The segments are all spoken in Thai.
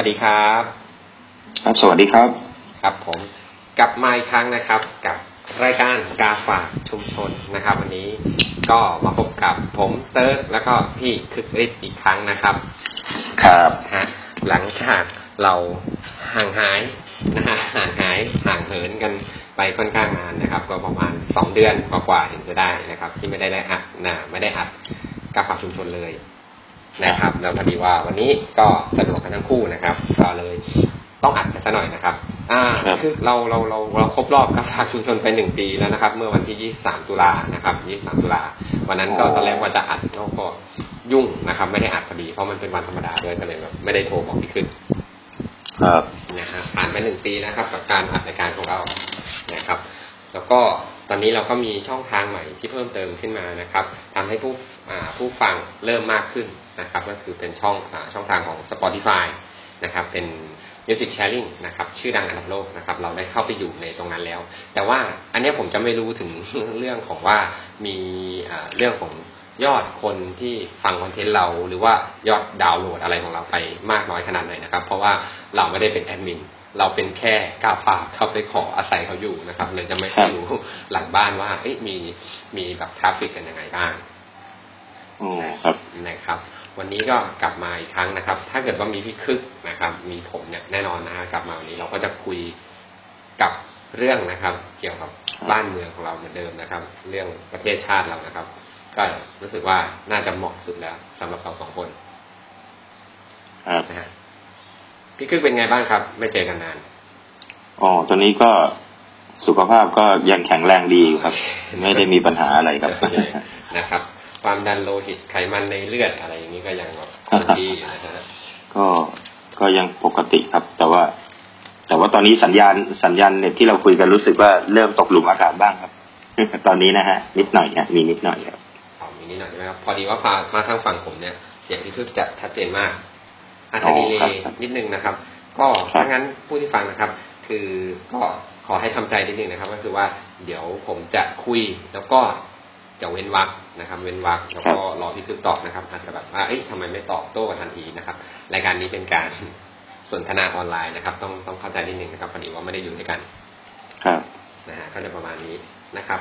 สวัสดีครับ ครับ สวัสดีครับ ครับผมกลับมาอีกครั้งนะครับ กับรายการกาฝากชุมชนนะครับ วันนี้ก็มาพบกับผมเติร์ดแล้วก็พี่คึกฤทธิ์อีกครั้งนะครับ ครับฮะหลังจากเราห่างหายนะฮะห่างหายห่างเหินกันไปค่อนข้างนานนะครับ ก็ประมาณสองเดือนกว่าๆถึงจะได้นะครับ ที่ไม่ได้ได้อัดนะไม่ได้อัดกาฝากชุมชนเลย นะครับแล้วพอดีว่าวันนี้ก็สะดวกกันทั้งคู่นะครับ ก็เลยต้องอัดกันซะหน่อยนะครับ อ่าครับคือเราเราเราเราครบรอบกาฝากชุมชนไปหนึ่งปีแล้วนะครับ เมื่อวันที่23ตุลานะครับ23ตุลาวันนั้นก็ตอนแรกว่าจะอัดแล้วก็ยุ่งนะครับ ไม่ได้อัดพอดีเพราะมันเป็นวันธรรมดาด้วยก็เลยแบบไม่ได้โทรบอกพี่ขึ้น ครับนะฮะผ่านไปหนึ่งปีนะครับ กับการอัดรายการของเรานะครับ แล้วก็ตอนนี้เราก็มีช่องทางใหม่ที่เพิ่มเติมขึ้นมานะครับทำให้ผู้อ่าผู้ฟังเริ่มมากขึ้น นะครับ ก็คือเป็นช่องอาช่องทางของ Spotify นะครับ เป็น Music Sharing นะครับ ชื่อดังอันดับโลกนะครับ เราได้เข้าไปอยู่ในตรงนั้นแล้ว แต่ว่าอันเนี้ยผมจะไม่รู้ถึงเรื่องของว่ามีอ่าเรื่องของยอดคนที่ฟังคอนเทนต์เรา หรือว่ายอดดาวน์โหลดอะไรของเราไปมากน้อยขนาดไหนนะครับ เพราะว่าเราไม่ได้เป็นแอดมินเราเป็นแค่กาฝากเข้าไปขออาศัยเขาอยู่นะครับเลยจะไม่ค่อยรู้หลังบ้านว่าเอ๊ะมีมีแบบ traffic กันยังไงบ้างอืมครับนะครับ วันนี้ก็กลับมาอีกครั้งนะครับ ถ้าเกิดว่ามีพี่คึกนะครับ มีผมเนี่ยแน่นอนนะฮะกลับมาวันนี้เราก็จะคุยกับเรื่องนะครับ เกี่ยวกับบ้านเมืองของเราเหมือนเดิมนะครับ เรื่องประเทศชาติเรานะครับ ก็รู้สึกว่าน่าจะเหมาะสุดแล้วสำหรับเราสองคนครับนะฮะพี่คึกเป็นไงบ้างครับ ไม่เจอกันนานอ๋อตอนนี้ก็สุขภาพก็ยังแข็งแรงดีอยู่ครับ ไม่ได้มีปัญหาอะไรครับนะครับ ความดันโลหิตไขมันในเลือดอะไรอย่างนี้ก็ยังแบบคงดีอยู่นะฮะก็ก็ยังปกติครับ แต่ว่า แต่ว่าตอนนี้สัญญาณสัญญาณเน็ตที่เราคุยกันรู้สึกว่าเริ่มตกหลุมอากาศบ้างครับ ตอนนี้นะฮะนิดหน่อยฮะมีนิดหน่อยครับอ๋อมีนิดหน่อยใช่ไหมครับพอดีว่าพามาทางฝั่งผมเนี่ยเสียงพี่คึกจะชัดเจนมากอาจจะอ๋อดีเลครับย์นิดนึงนะครับ ก็ครับถ้างั้นผู้ที่ฟังนะครับ คือก็ขอให้ทำใจนิดนึงนะครับ ก็คือว่าเดี๋ยวผมจะคุยแล้วก็ จะเว้นวรรคนะครับ เว้นวรรคแล้วก็รอพี่คึกตอบนะครับ อาจจะแบบว่าเอ๊ะทำไมไม่ตอบโต้ทันทีนะครับ รายการนี้เป็นการสนทนาออนไลน์นะครับ ต้องต้องเข้าใจนิดนึงนะครับพอดีว่าไม่ได้อยู่ด้วยกัน ครับนะฮะก็จะประมาณนี้นะครับ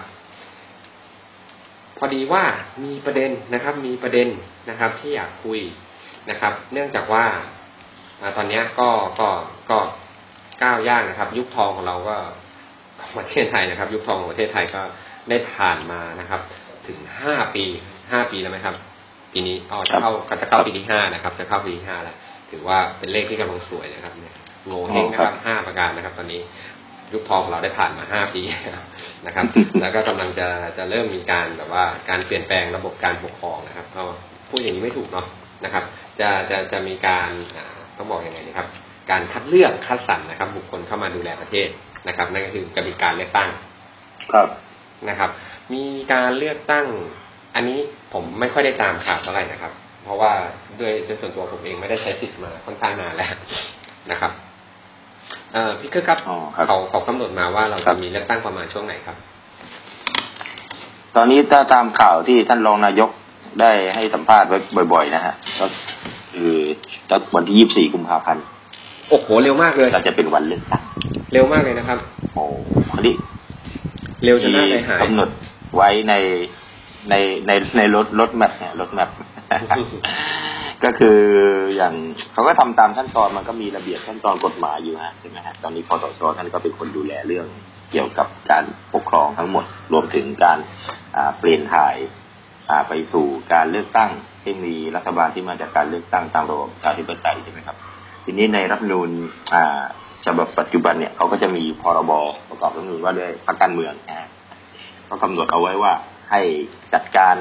พอดีว่ามีประเด็นนะครับ มีประเด็นนะครับ ที่อยากคุยนะครับ เนื่องจากว่าอ่าตอนเนี้ยก็ก็ก็ก้าวย่างนะครับ ยุคทองของเราก็ของประเทศไทยนะครับ ยุคทองของประเทศไทยก็ได้ผ่านมานะครับ ถึงห้าปีห้าปีแล้วไหมครับ ปีนี้อ๋อจะเข้าก็จะเข้าปีที่ห้านะครับ จะเข้าปีที่ห้าแล้วถือว่าเป็นเลขที่กำลังสวยนะครับ เนี่ยโง่เฮงนะครับห้าประการนะครับ ตอนนี้ยุคทองของเราได้ผ่านมาห้าปีนะครับ แล้วก็กำลังจะจะเริ่มมีการแบบว่าการเปลี่ยนแปลงระบบการปกครองนะครับก็พูดอย่างนี้ไม่ถูกเนาะนะครับ จะจะจะมีการอ่าต้องบอกยังไงนะครับ การคัดเลือกคัดสรรนะครับ บุคคลเข้ามาดูแลประเทศนะครับ นั่นก็คือจะมีการเลือกตั้ง ครับนะครับ มีการเลือกตั้ง อันนี้ผมไม่ค่อยได้ตามข่าวเท่าไหร่นะครับ เพราะว่าด้วยด้วยส่วนตัวผมเองไม่ได้ใช้สิทธิ์มาค่อนข้างนานแล้วนะครับเอ่อพี่คือครับอ๋อครับเขาเขากำหนดมาว่าเราครัจะบมีเลือกตั้งประมาณช่วงไหนครับ ตอนนี้ถ้าตามข่าวที่ท่านรองนายกได้ให้สัมภาษณ์ไว้บ่อย ๆ นะฮะก็คือวันที่ยี่สิบสี่กุมภาพันธ์โอ้โหเร็วมากเลยก็จะเป็นวันเลือกตั้งเร็วมากเลยนะครับ โอ้คราวนี้เร็วจนหน้าใจหายกำหนด ไว้ในในในในรถรถแมพเนี่ยรถแมพก็คืออย่างเขาก็ทำตามขั้นตอนมันก็มีระเบียบขั้นตอนกฎหมายอยู่ฮะใช่ไหมฮะตอนนี้คอสชท่านก็เป็นคนดูแลเรื่องเกี่ยวกับการปกครองทั้งหมด รวมถึงการเปลี่ยนถ่ายไปสู่การเลือกตั้งที่มีรัฐบาลที่มาจากการเลือกตั้งตามระบบประชาธิปไตยใช่ไหมครับ ทีนี้ในรัฐนูญอ่าฉบับปัจจุบันเนี่ยเขาก็จะมีพรบประกอบรัฐนูญว่าด้วยพรรคการเมืองนะ ก็กำหนดเอาไว้ว่าให้จัดการ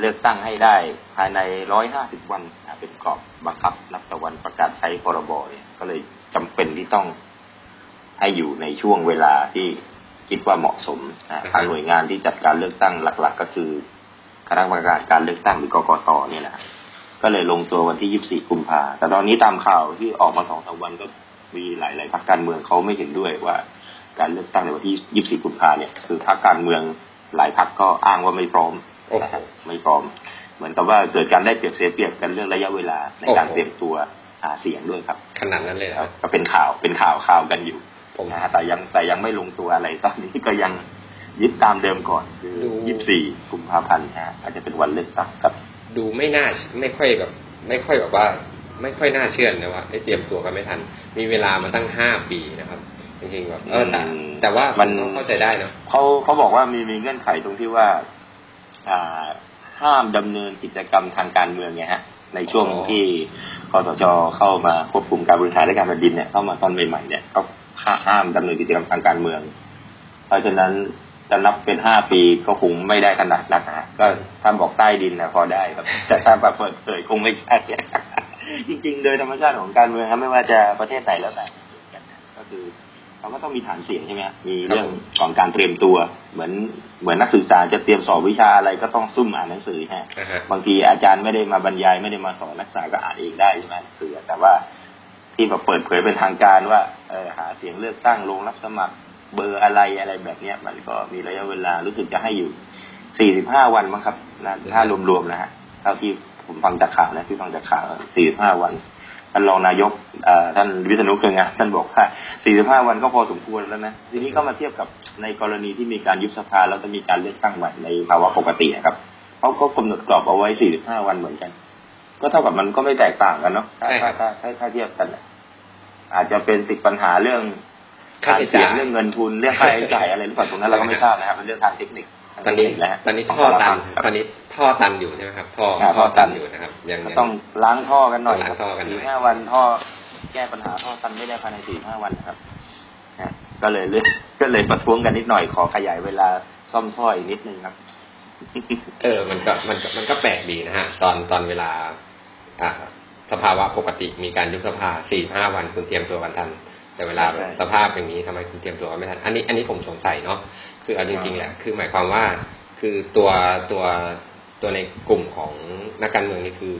เลือกตั้งให้ได้ภายใน150วันเป็นกรอบบังคับนับแต่วันประกาศใช้พรบเนี่ยก็เลยจำเป็นที่ต้องให้อยู่ในช่วงเวลาที่คิดว่าเหมาะสมทางหน่วยงานที่จัดการเลือกตั้งหลัก ๆ ก็คือคณะกรรมการการเลือกตั้งหรือกกตเนี่ยแหละก็เลยลงตัววันที่24กุมภาแต่ตอนนี้ตามข่าวที่ออกมาสองสามวันก็มีหลาย ๆพรรคการเมืองเขาไม่เห็นด้วยว่า การเลือกตั้งในวันที่ 24 กุมภาเนี่ยคือพรรคการเมืองหลายพรรคก็อ้างว่าไม่พร้อมโอ้โหนะฮะไม่พร้อม เหมือนกับว่าเกิดการได้เปรียบเสียเปรียบกันเรื่องระยะเวลาในการโอ้โหเตรียมตัวหาเสียงด้วยครับ ขนาดนั้นเลยเหรอครับก็เป็นข่าวเป็นข่าวข่าวกันอยู่ผมนะฮะแต่ยังแต่ยังไม่ลงตัวอะไรตอนนี้ก็ยังยึดตามเดิมก่อนคือดูยี่สิบสี่กุมภาพันธ์นะฮะอาจจะเป็นวันเลือกตั้งครับ ดูไม่น่าไม่ค่อยแบบ ไม่ค่อยแบบว่า ไม่ค่อยน่าเชื่อนะว่าได้เตรียมตัวกันไม่ทัน มีเวลามาตั้งห้าปีนะครับ จริงๆแบบเออแต่อืมแต่ว่ามัมันเข้าใจได้เนอะเขาเขาบอกว่ามีมีเงื่อนไขตรงที่ว่า อ่า ห้ามดำเนินกิจกรรมทางการเมืองไงฮะ ในช่วงที่คอสชเข้ามาควบคุมการบริหารราชการแผ่นดินเนี่ยเข้ามาตอนใหม่ๆเนี่ยก็ห้ามดำเนินกิจกรรมทางการเมือง เพราะฉะนั้นจะนับเป็นห้าปีก็คงไม่ได้ขนาดนั้นนะฮะก็ถ้าบอกใต้ดินนะพอได้ครับ แต่ถ้าแบบเปิดเผยคงไม่ใช่จริง ๆ โดยธรรมชาติของการเมืองครับไม่ว่าจะประเทศไหนแล้วแต่ก็คือ เราก็ต้องมีฐานเสียงใช่ไหมฮะมีเรื่องของการเตรียมตัว เหมือนเหมือนนักศึกษาจะเตรียมสอบวิชาอะไรก็ต้องซุ่มอ่านหนังสือฮะนะฮะบางทีอาจารย์ไม่ได้มาบรรยายไม่ได้มาสอนนักศึกษาก็อ่านเองได้ใช่ไหมหนังสือแต่ว่าที่แบบเปิดเผยเป็นทางการว่าเออหาเสียงเลือกตั้งลงรับสมัครเบอร์อะไรอะไรแบบเนี้ย มันก็มีระยะเวลารู้สึกจะให้อยู่45วันมั้งครับนะถ้ารวมๆนะฮะเท่าที่ผมฟังจากข่าวนะที่ฟังจากข่าว45วัน ท่านรองนายกเอ่อท่านวิษณุเครืองามท่านบอกว่า 45 วันก็พอสมควรแล้วนะ ทีนี้ก็มาเทียบกับในกรณีที่มีการยุบสภาแล้วจะมีการเลือกตั้งใหม่ในภาวะปกตินะครับเขาก็กำหนดกรอบเอาไว้ 45 วันเหมือนกัน ก็เท่ากับมันก็ไม่แตกต่างกันเนาะถ้าใช่ครัถ้าบถ้าถ้าถ้าเทียบกันน่ะอาจจะเป็นติดปัญหาเรื่องค่าการใช้เสียจ่างยเรื่องเงินทุนเรื่องค่าใช้จ่ายอะไรหรือเปล่าตรงนั้นเราก็ไม่ทราบนะครับเป็นเรื่องทางเทคนิค ตอนนี้ทางเทคคแล้วฮะตอนนี้ขงท่อแต่ละตันพรรคตอนนี้ท่อตันอยู่ใช่ไหมครับ ท่ออ่าท่อตันอยู่นะครับยังก็ยังต้องล้างท่อกันหน่อยล้างท่อกันหน่อยสี่ห้าวันท่อแก้ปัญหาท่อตันไม่ได้ภายในสี่ห้าวันนะครับนะก็เลยเลื่อนก็เลยประท้วงกันนิดหน่อยขอขยายเวลาซ่อมท่ออีกนิดนึงครับ เออ มันก็มันก็มันก็แปลกดีนะฮะ ตอนตอนเวลา อ่าสภาวะปกติมีการยุบสภาสี่ห้าวันคุณเตรียมตัวกันทัน แต่เวลาใช่สภาพอย่างนี้ทำไมคุณเตรียมตัวกันไม่ทัน อันนี้อันนี้ผมสงสัยเนาะ คือเอาจริงๆแหละคือหมายความว่าคือตัวตัวตัวในกลุ่มของนักการเมืองนี่คือ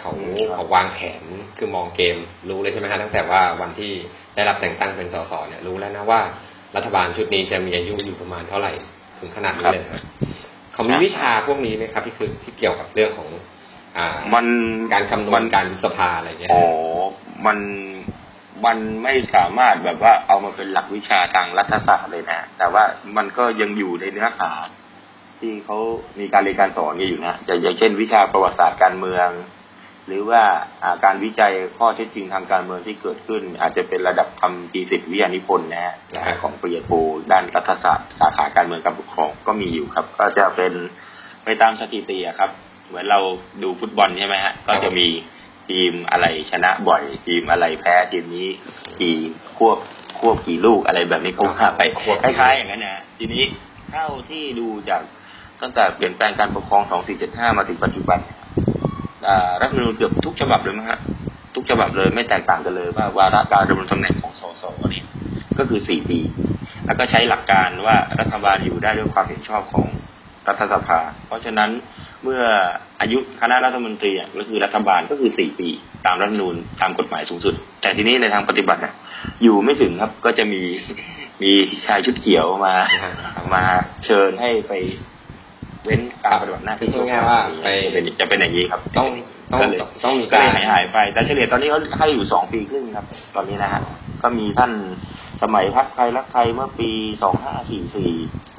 เขาอืมครับเขาวางแผนคือมองเกมรู้เลยใช่ไหมฮะตั้งแต่ว่าวันที่ได้รับแต่งตั้งเป็นสสเนี่ยรู้แล้วนะว่ารัฐบาลชุดนี้จะมีอายุอยู่ประมาณเท่าไหร่ถึงขนาดนี้เลยครับเขามีวิชาพวกนี้ไหมครับ ที่คือที่เกี่ยวกับเรื่องของ อ่า มันการคำนวมัณการยุบสภาอะไรเงี้ยอ๋อมัน มันไม่สามารถแบบว่าเอามาเป็นหลักวิชาทางรัฐศาสตร์เลยนะ แต่ว่ามันก็ยังอยู่ในเนื้อหาที่เขามีการเรียนการสอนอยู่นะอย่างเช่น วิชาประวัติศาสตร์การเมือง หรือว่าการวิจัยข้อเท็จจริงทางการเมืองที่เกิดขึ้น อาจจะเป็นระดับทำปีสิทธิวิทยานิพนธ์นะฮะนของปริญญาโทด้านรัฐศาสตร์สาขาการเมืองการปกครองก็มีอยู่ครับ ก็จะเป็นไปตามสถิติครับ เหมือนเราดูฟุตบอลใช่ไหมฮะก็จะมี ทีมอะไรชนะบ่อย ทีมอะไรแพ้ทีมนี้กี่ควบควบกี่ลูกอะไรแบบนี้เขาว่าไปควบคล้ายๆอย่างนั้นนะฮะทีนี้เท่าที่ดูจากตั้งแต่เปลี่ยนแปลงการปกครอง 2475 มาถึงปัจจุบันเนี่ยอ่ารัฐธรรมนูญเกือบทุกฉบับเลยมั้งฮะทุกฉบับเลยไม่แตกต่างกันเลยว่าวาระการดำรงตำแหน่งของสสเนี่ยก็คือ 4 ปี แล้วก็ใช้หลักการว่ารัฐบาลอยู่ได้ด้วยความเห็นชอบของรัฐสภา เพราะฉะนั้น เมื่ออายุคณะรัฐมนตรีอะก็คือรัฐบาลก็คือ4ปี ตามรัฐธรรมนูญตามกฎหมายสูงสุด แต่ทีนี้ในทางปฏิบัติอะอยู่ไม่ถึงครับก็จะมีมีชายชุดเขียวมา มาเชิญให้ไปเว้นการปฏิบัติหน้าที่คือง่ายๆว่าไปจะเป็นจะเป็นอย่างนี้ครับ ต้องต้องก็เลยต้องมีก็กาเลรยหายหายไป แต่เฉลี่ยตอนนี้เขาให้อยู่สองปีครึ่งครับ ตอนนี้นะฮะก็มีท่าน สมัยพักไทยรักไทยเมื่อปีสองห้าสี่สี่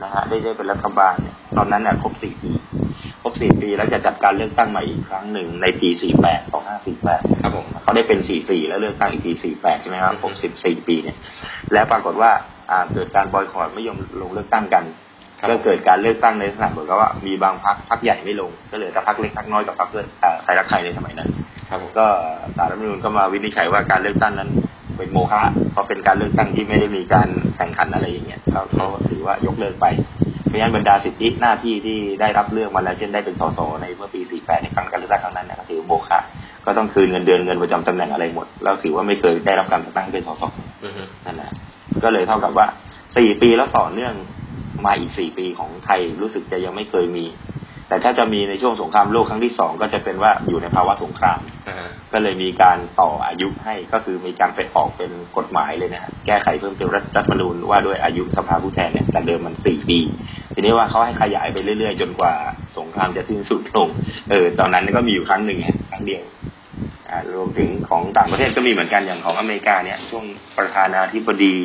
นะฮะได้ได้เป็นรัฐบาลเนี่ยตอนนั้นเนี่ยครบสี่ปีครบสี่ปีแล้วจะจัดการเลือกตั้งใหม่อีกครั้งหนึ่งในปีสี่แปดสองห้าสี่แปดครับผมเขาได้เป็นสี่สี่แล้วเลือกตั้งอีกทีสี่แปดใช่ไหมครับครบสิบสี่ปีเนี่ย แล้วปรากฏว่าอ่าเกิดการบอยคอรไม่ยอมลงเลือกตั้งกันครับก็เกิดการเลือกตั้งในลักษณะเหมือนกับว่ามีบางพักพักใหญ่ไม่ลง ก็เหลือแต่พักเล็กพักน้อยกับพักเพื่อเอ่อไทยรักไทยในสมัยนั้นครับผมก็สารรัฐธรรมนูญก็มาวินิจฉัยว่าการเลือกตั้งนั้น เป็นโมฆะเพราะเป็นการเลือกตั้งที่ไม่ได้มีการแข่งขันอะไรอย่างเงี้ยเขาเขาถือว่ายกเลิกไปเพราะฉะนั้นบรรดาสิทธิหน้าที่ที่ได้รับเลือกมาแล้วเช่นได้เป็นสสในเมื่อปี 48 ในครั้งการเลือกตั้งครั้งนั้นนะถือโมฆะก็ต้องคืนเงินเดือนเงินประจำตำแหน่งอะไรหมด แล้วถือว่าไม่เคยได้รับการแต่งตั้งเป็นสสนั่นแหละก็เลยเท่ากับว่าสี่ปีแล้วต่อเนื่องมาอีกสี่ปีของไทยรู้สึกจะยังไม่เคยมี แต่ถ้าจะมีในช่วงสงครามโลกครั้งที่สองก็จะเป็นว่าอยู่ในภาวะสงครามอ่าฮะก็เลยมีการต่ออายุให้ก็คือมีการไปออกเป็นกฎหมายเลยนะฮะแก้ไขเพิ่มเติมรัฐรัฐธรรมนูญว่าด้วยอายุสภาผู้แทนเนี่ยแต่เดิมมันสี่ปี ทีนี้ว่าเขาให้ขยายไปเรื่อยๆ จนกว่าสงครามจะสิ้นสุดลงเออตอนนั้นก็มีอยู่ครั้งหนึ่งไงครั้งเดียวอ่ารวมถึงของต่างประเทศก็มีเหมือนกันอย่างของอเมริกาเนี่ย ช่วงประธานาธิบดี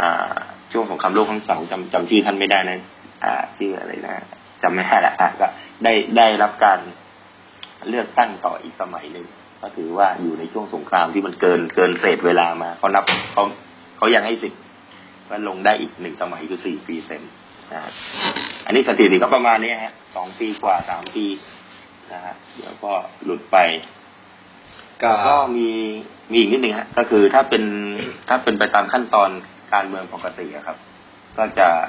อ่าช่วงสงครามโลกครั้งสองจำจำชื่อท่านไม่ได้นะอ่าชื่ออะไรนะ จำไม่ได้ละอะก็ได้ได้รับการเลือกตั้งต่ออีกสมัยหนึ่งก็ถือว่าอยู่ในช่วงสงครามที่มันเกินเกินเศษเวลามาเขานับเขาเขายังให้สิทธิ์ว่าลงได้อีกหนึ่งสมัยคือสี่ปีเต็มนะฮะอันนี้สถิติก็ประมาณนี้ฮะสองปีกว่าสามปีนะฮะเดี๋ยวก็หลุดไปก็ก็มีมีอีกนิดหนึ่งฮะก็คือถ้าเป็นถ้าเป็นไปตามขั้นตอนการเมืองปกติอะครับ ก็จะอ่า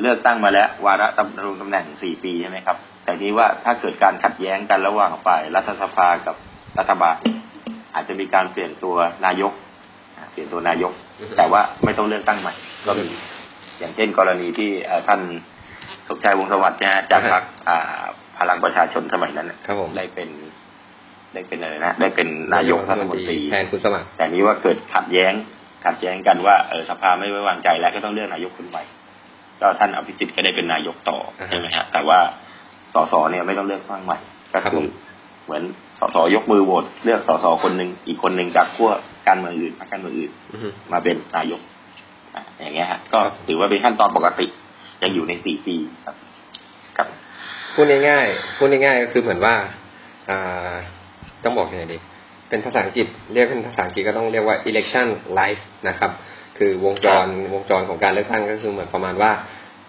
เลือกตั้งมาแล้ววาระดำรงตำแหน่งสี่ปีใช่ไหมครับ แต่นี้ว่าถ้าเกิดการขัดแย้งกันระหว่างฝ่ายรัฐสภากับรัฐบาล อาจจะมีการเปลี่ยนตัวนายกอ่าเปลี่ยนตัวนายกอือฮึแต่ว่าไม่ต้องเลือกตั้งใหม่ ก็มีอย่างเช่น กรณีที่เอ่อท่านสมชายวงศ์สวัสดิ์นะฮะจากพรรคอ่าพลังประชาชนสมัยนั้นน่ะครับผมได้เป็นได้เป็นอะไรนะได้เป็นนายกรัฐมนตรีแทนคุณสมัครแต่นี้ว่าเกิดขัดแย้งขัดแย้งกันว่าเออสภาไม่ไว้วางใจแล้วก็ต้องเลือกนายกคนใหม่ ก็ท่านอภิสิทธิ์ก็ได้เป็นนายกต่ออ่าฮะใช่ไหมฮะแต่ว่าสสเนี่ยไม่ต้องเลือกตั้งใหม่ก็ครับคืผอมเหมือนสสยกมือโหวตเลือกสสคนหนึ่งอีกคนหนึ่งจากขั้วการเมืองอื่นพรรคการเมืองอื่นอือฮึมาเป็นนายกอะอย่างเงี้ยฮะก็ครับถือว่าเป็นขั้นตอนปกติ ยังอยู่ในสี่ปีครับครับพูดง่ายๆพูดง่ายๆก็คือเหมือนว่าอ่าต้องบอกยังไงดี เป็นภาษาอังกฤษเรียกเป็นภาษาอังกฤษก็ต้องเรียกว่า election life นะครับ คือวงจรวงจรของการเลือกตั้งก็คือเหมือนประมาณว่า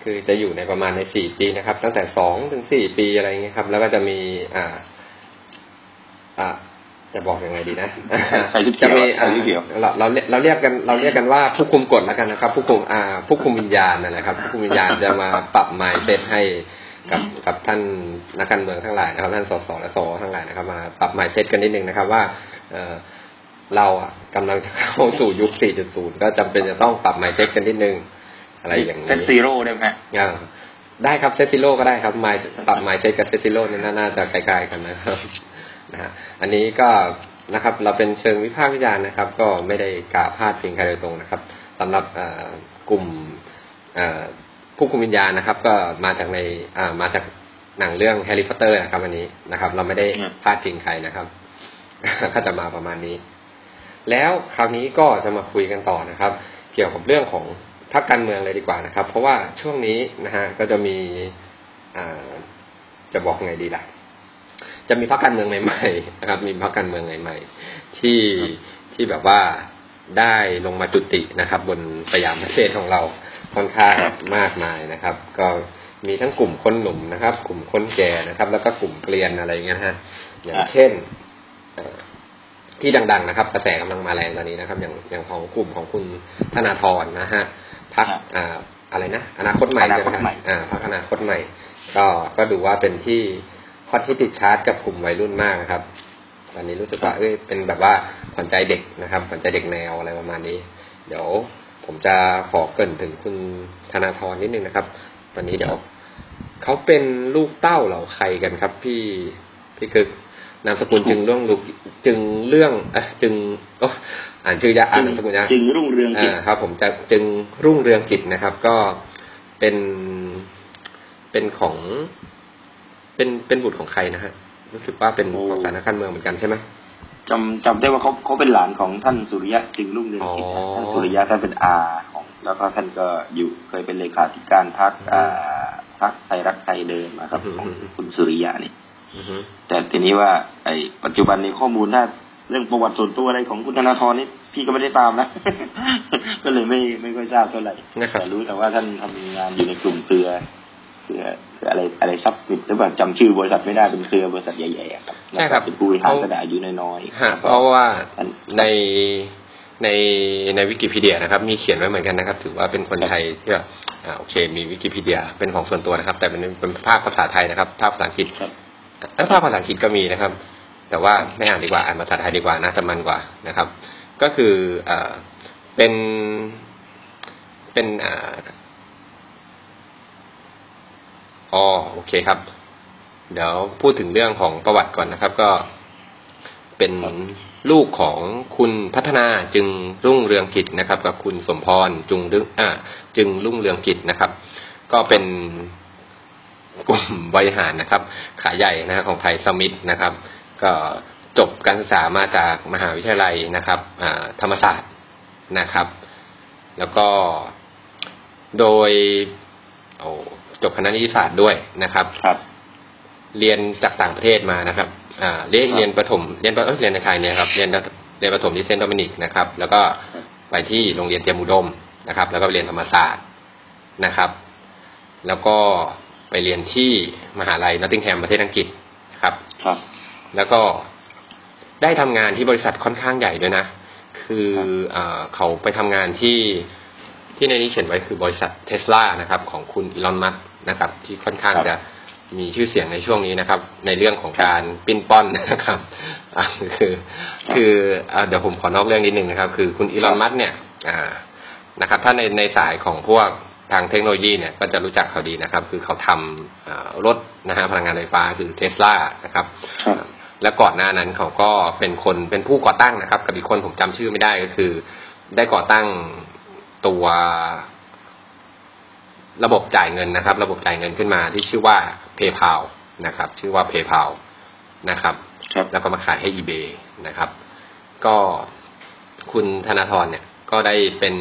คือจะอยู่ในประมาณในสี่ปีนะครับ ตั้งแต่สองถึงสี่ปีอะไรเงี้ยครับ แล้วก็จะมี อ่า อ่าจะบอกยังไงดีนะใส่ชุดเขียวจะมีใส่ชุดเขียวเราเราเราเรียกกันเราเรียกกันว่าผู้คุมกฎแล้วกันนะครับ ผู้คุมอ่าผู้คุมวิญญาณนั่นแหละครับ ผู้คุมวิญญาณจะมาปรับ mindset ให้กับกับท่านนักการเมืองทั้งหลายนะครับ ท่านสสและสวทั้งหลายนะครับ มาปรับ mindset กันนิดนึงนะครับ ว่าเออ เราอะกำลังจะเข้าสู่ยุค 4.0 ก็จำเป็นจะต้องปรับ mindset กันนิดนึง อะไรอย่างนี้ set zero ได้ไหมฮะอ่าได้ครับ set zero ก็ได้ครับ mind ปรับ mindset กับ set zero เนี่ยน่าน่าจะใกล้ๆกันนะครับนะฮะอันนี้ก็นะครับ เราเป็นเชิงวิพากษ์วิจารณ์นะครับ ก็ไม่ได้กล่าวพาดพิงใครโดยตรงนะครับสำหรับเอ่อกลุ่มเอ่อผู้คุมวิญญาณนะครับ ก็มาจากในอ่ามาจากหนังเรื่องแฮร์รี่พอตเตอร์นะครับอันนี้นะครับ เราไม่ได้อืมพาดพิงใครนะครับก็จะมาประมาณนี้ แล้วคราวนี้ก็จะมาคุยกันต่อนะครับ เกี่ยวกับเรื่องของพรรคการเมืองเลยดีกว่านะครับ เพราะว่าช่วงนี้นะฮะก็จะมีจะบอกไงดีล่ะ จะมีพรรคการเมืองใหม่ๆนะครับ มีพรรคการเมืองใหม่ๆที่ที่แบบว่าได้ลงมาจุตินะครับ บนสยามประเทศของเราค่อนข้างมากมายนะครับ ก็มีทั้งกลุ่มคนหนุ่มนะครับ กลุ่มคนแก่นะครับ แล้วก็กลุ่มเกลียนอะไรเงี้ยฮะอย่างเช่นอ ที่ดัง ๆ นะครับ กระแสกำลังมาแรงตอนนี้นะครับ อย่างอย่างของกลุ่มของคุณธนาธรนะฮะพักครับอ่าอะไรนะอนาคตใหม่อนาคตใช่ไหใหม่มอ่าพักอนาคตใหม่ ก็ก็ดูว่าเป็นที่ฮอตที่ติดชาร์ตกับกลุ่มวัยรุ่นมากนะครับ ตอนนี้รู้สึกว่าเอ้ยเป็นแบบว่าขวัญใจเด็กนะครับขวัญใจเด็กแนวอะไรประมาณนี้ เดี๋ยวผมจะขอเกรินถึงคุณธนาธรนิดนึงนะครับ ตอนนี้เดี๋ยวเขาเป็นลูกเต้าเหล่าใครกันครับ พี่พี่คึก นามสกุลจึงเรื่องลูกจึงเรื่องเอะจึงโอ้อ่านชื่อยากอ่านนามสกุลยากจึงรุ่งเรืองกิจอ่าครับ ผมจะจึงรุ่งเรืองกิจนะครับ ก็เป็นเป็นของ เป็นเป็นบุตรของใครนะฮะรู้สึกว่าเป็นโอ้ของสารนักการเมืองเหมือนกันใช่ไหมจำจำได้ว่าเขาเขาเป็นหลานของท่านสุริยะจึงรุ่งเรืองกิจอ๋อท่านสุริยะท่านเป็นอาของ แล้วก็ท่านก็อยู่เคยเป็นเลขาธิการพรรคอ่าพรรคไทยรักไทยเดิมนะครับของคุณสุริยะนี่อือฮึ แต่ทีนี้ว่า ไอ้ปัจจุบันในข้อมูลถ้าเรื่องประวัติส่วนตัวอะไรของคุณธนาธรนี่พี่ก็ไม่ได้ตามนะ ก็เลยไม่ไม่ค่อยทราบเท่าไหร่นะครับแต่รู้แต่ว่าท่านทำงานอยู่ในกลุ่มเครือเครือเครืออะไรอะไรซับมิดหรือเปล่าจำชื่อบริษัทไม่ได้เป็นเครือบริษัทใหญ่ๆอะครับใช่ครับแล้วก็เป็นผู้บริหารก็แต่อายุน้อยๆฮะแล้วเพก็ราะว่าอันในในในวิกิพีเดียนะครับ มีเขียนไว้เหมือนกันนะครับ ถือว่าเป็นคนไทยที่แบบอ่าโอเค มีวิกิพีเดียเป็นของส่วนตัวนะครับ แต่เป็นเป็นภาคภาษาไทยนะครับ ภาคภาษาอังกฤษ ครับเอ้ยภาคภาษาอังกฤษก็มีนะครับ แต่ว่าไม่อ่านดีกว่าอ่านภาษาไทยดีกว่าน่าจะมันกว่านะครับ ก็คือเอ่อเป็นเป็นอ่าอ๋อโอเคครับ เดี๋ยวพูดถึงเรื่องของประวัติก่อนนะครับ ก็เป็นลูกของคุณพัฒนาจึงรุ่งเรืองกิจนะครับ กับคุณสมพรจุงรึงอ่าจึงรุ่งเรืองกิจนะครับ ก็เป็น กลุ่มบริหารนะครับ ขายใหญ่นะครับของไทยสมิธนะครับ ก็จบการศึกษามาจากมหาวิทยาลัยนะครับธรรมศาสตร์นะครับ แล้วก็โดยโอ้จบคณะนิติศาสตร์ด้วยนะครับครับ เรียนจากต่างประเทศมานะครับอ่าเรียนเรียนประถมเรียนเออเรียนในไทยเนี่ยครับเรียนเรียนประถมที่เซนต์โดมินิกนะครับ แล้วก็ไปที่โรงเรียนเตรียมอุดมนะครับ แล้วก็ไปเรียนธรรมศาสตร์นะครับ แล้วก็ ไปเรียนที่มหาลัยนอตติงแฮมประเทศอังกฤษครับ ครับ แล้วก็ได้ทำงานที่บริษัทค่อนข้างใหญ่ด้วยนะ คือเอเขาไปทำงานที่ที่ในนี้เขียนไว้คือบริษัทเทสลานะครับ ของคุณอีลอนมัสนะครับ ที่ค่อนข้างจะมีชื่อเสียงในช่วงนี้นะครับ ในเรื่องของการปิ้นป้อนนะครับคือ คือเดี๋ยวผมขอนอกเรื่องนิดนึงนะครับ คือคุณอีลอนมัสเนี่ยนะครับ ถ้าในในสายของพวก ทางเทคโนโลยีเนี่ยก็จะรู้จักเขาดีนะครับ คือเขาทำรถนะฮะพลังงานไฟฟ้าคือเทสลานะครับ และก่อนหน้านั้นเขาก็เป็นคนเป็นผู้ก่อตั้งนะครับ กับอีกคนผมจำชื่อไม่ได้ก็คือ ได้ก่อตั้งตัวระบบจ่ายเงินนะครับ ระบบจ่ายเงินขึ้นมาที่ชื่อว่า PayPal นะครับ ชื่อว่า PayPal นะครับ แล้วก็มาขายให้ eBay นะครับ ก็คุณธนาธรเนี่ยก็ได้เป็น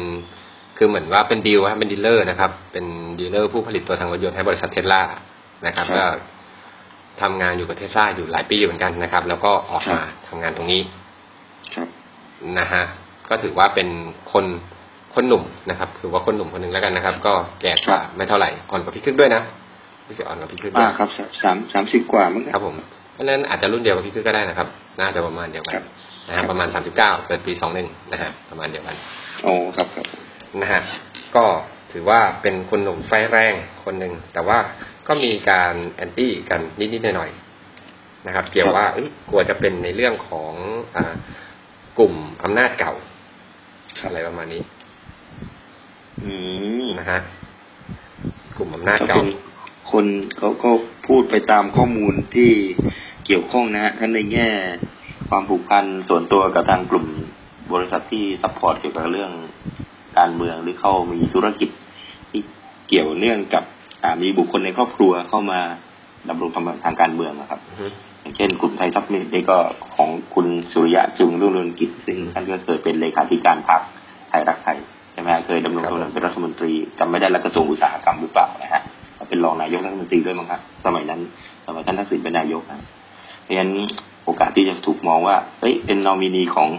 คือเหมือนว่าเป็นดีลครับเป็น dealer นะครับ เป็น dealer ผู้ผลิตตัวทางรถยนต์ให้บริษัทเทสลานะครับก็ทำงานอยู่กับเทสลาอยู่หลายปีเหมือนกันนะครับ แล้วก็ออกมาทำงานตรงนี้นะฮะก็ถือว่าเป็นคนคนหนุ่มนะครับถือว่าคนหนุ่มคนหนึ่งแล้วกันนะครับ ก็แก่กว่าไม่เท่าไหร่อ่อนกว่าพี่คึกด้วยนะพี่คึกอ่อนกว่าพี่คึกด้วยครับสามสามสิบกว่ามั้งครับผมเพราะฉะนั้นอาจจะรุ่นเดียวกับพี่คึกก็ได้นะครับ น่าจะประมาณเดียวกันนะฮะประมาณสามสิบเก้าเกิดปีสองหนึ่งนะฮะประมาณเดียวกันโอ้ครับครับ นะฮะก็ถือว่าเป็นคนหนุ่มไฟแรงคนหนึ่งแต่ว่าก็มีการแอนตี้กันนิดๆหน่อยๆนะครับ เกี่ยวว่ากลัวจะเป็นในเรื่องของอกลุ่มอำนาจเก่าอะไรประมาณนี้อืมนะฮะกลุ่มอำนาจเก่าคนเขาก็พูดไปตามข้อมูลที่เกี่ยวข้องนะฮะทั้งในแง่ความผูกพันส่วนตัวกับทางกลุ่มบริษัทที่ support เกี่ยวกับเรื่อง การเมืองหรือเข้ามีธุรกิจที่เกี่ยวเนื่องกับมีบุคคลในครอบครัวเข้ามาดำรงทางการเมืองนะครับอย่างเช่น กลุ่มไทยซัมมิทนี่ก็ของคุณสุริยะจึงรุ่งเรืองกิจซึ่งท่านก็เคยเป็นเลขาธิการพรรคไทยรักไทยใช่ไหมเคยดำรงตำแหน่งเป็นรัฐมนตรีจำไม่ได้แล้วกระทรวงอุตสาหกรรมหรือเปล่านะฮะเป็นรองนายกรัฐมนตรีด้วยมั้งครับสมัยนั้นสมัยท่านทักษิณเป็นนายกนะเพราะฉะนั้นโอกาสที่จะถูกมองว่าเฮ้ยเป็นนอมินีของ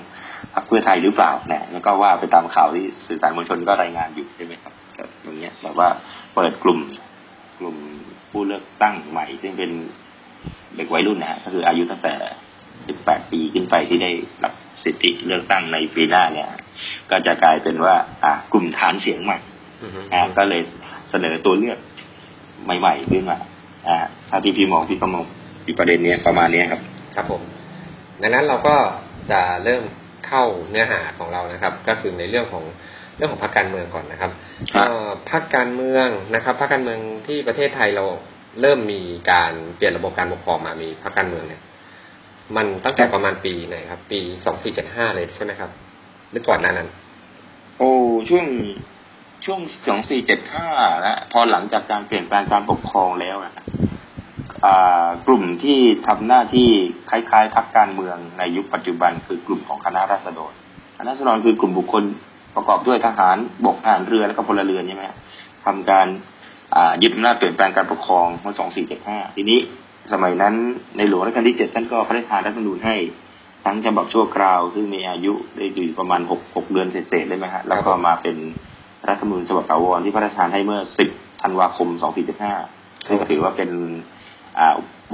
พรรคเพื่อไทยหรือเปล่าเนี่ยแล้วก็ว่าไปตามข่าวที่สื่อสารมวลชนก็รายงานอยู่ใช่ไหมครับตรงนี้แบบว่าเปิดกลุ่มกลุ่มผู้เลือกตั้งใหม่ ซึ่งเป็นเด็กวัยรุ่นนะก็คืออายุตั้งแต่ 18 ปีขึ้นไปที่ได้รับสิทธิเลือกตั้งในปีหน้าเนี่ย ก็จะกลายเป็นว่า อ่ากลุ่มฐานเสียงใหม่อ่าก็เลยเสนอตัวเลือกใหม่ๆขึ้นมาอ่าถ้าที่พี่มองพี่ก็มองที่ประเด็นเนี้ยประมาณนี้ครับ ครับผม ดังนั้นเราก็จะเริ่ม เข้าเนื้อหาของเรานะครับ ก็คือในเรื่องของเรื่องของพรรคการเมืองก่อนนะครับพรรคการเมืองนะครับพรรคการเมืองที่ประเทศไทยเราเริ่มมีการเปลี่ยนระบบการปกครองมามีพรรคการเมืองเนี่ย มันตั้งแต่ประมาณปีไหนครับ ปีสองสี่เจ็ดห้าเลยใช่ไหมครับหรือก่อนหน้านั้น โอ้ช่วงช่วงสองสี่เจ็ดห้าแล้วพอหลังจากการเปลี่ยนแปลงการปกครองแล้วนะ กลุ่มที่ทำหน้าที่คล้ายๆพักการเมืองในยุคปัจจุบัน คือกลุ่มของคณะราษฎรคณะราษฎรคือกลุ่มบุคคลประกอบด้วยทหารบกทหารเรือและก็พลเรือนใช่ไหมทำการยึดอำนาจเปลี่ยนแปลงการปกครองเมื่อสองสี่เจ็ดห้าทีนี้สมัยนั้นในหลวงรัชกาลที่เจ็ดท่านก็พระราชทานรัฐธรรมนูญให้ทั้งฉบับชั่วคราวซึ่งมีอายุได้อยู่ประมาณหกเดือนเศษๆได้ไหมฮะ แล้วก็มาเป็นรัฐธรรมนูญฉบับถาวรที่พระราชทานให้เมื่อสิบธันวาคมสองสี่เจ็ดห้าซึ่งก็ถือว่าเป็น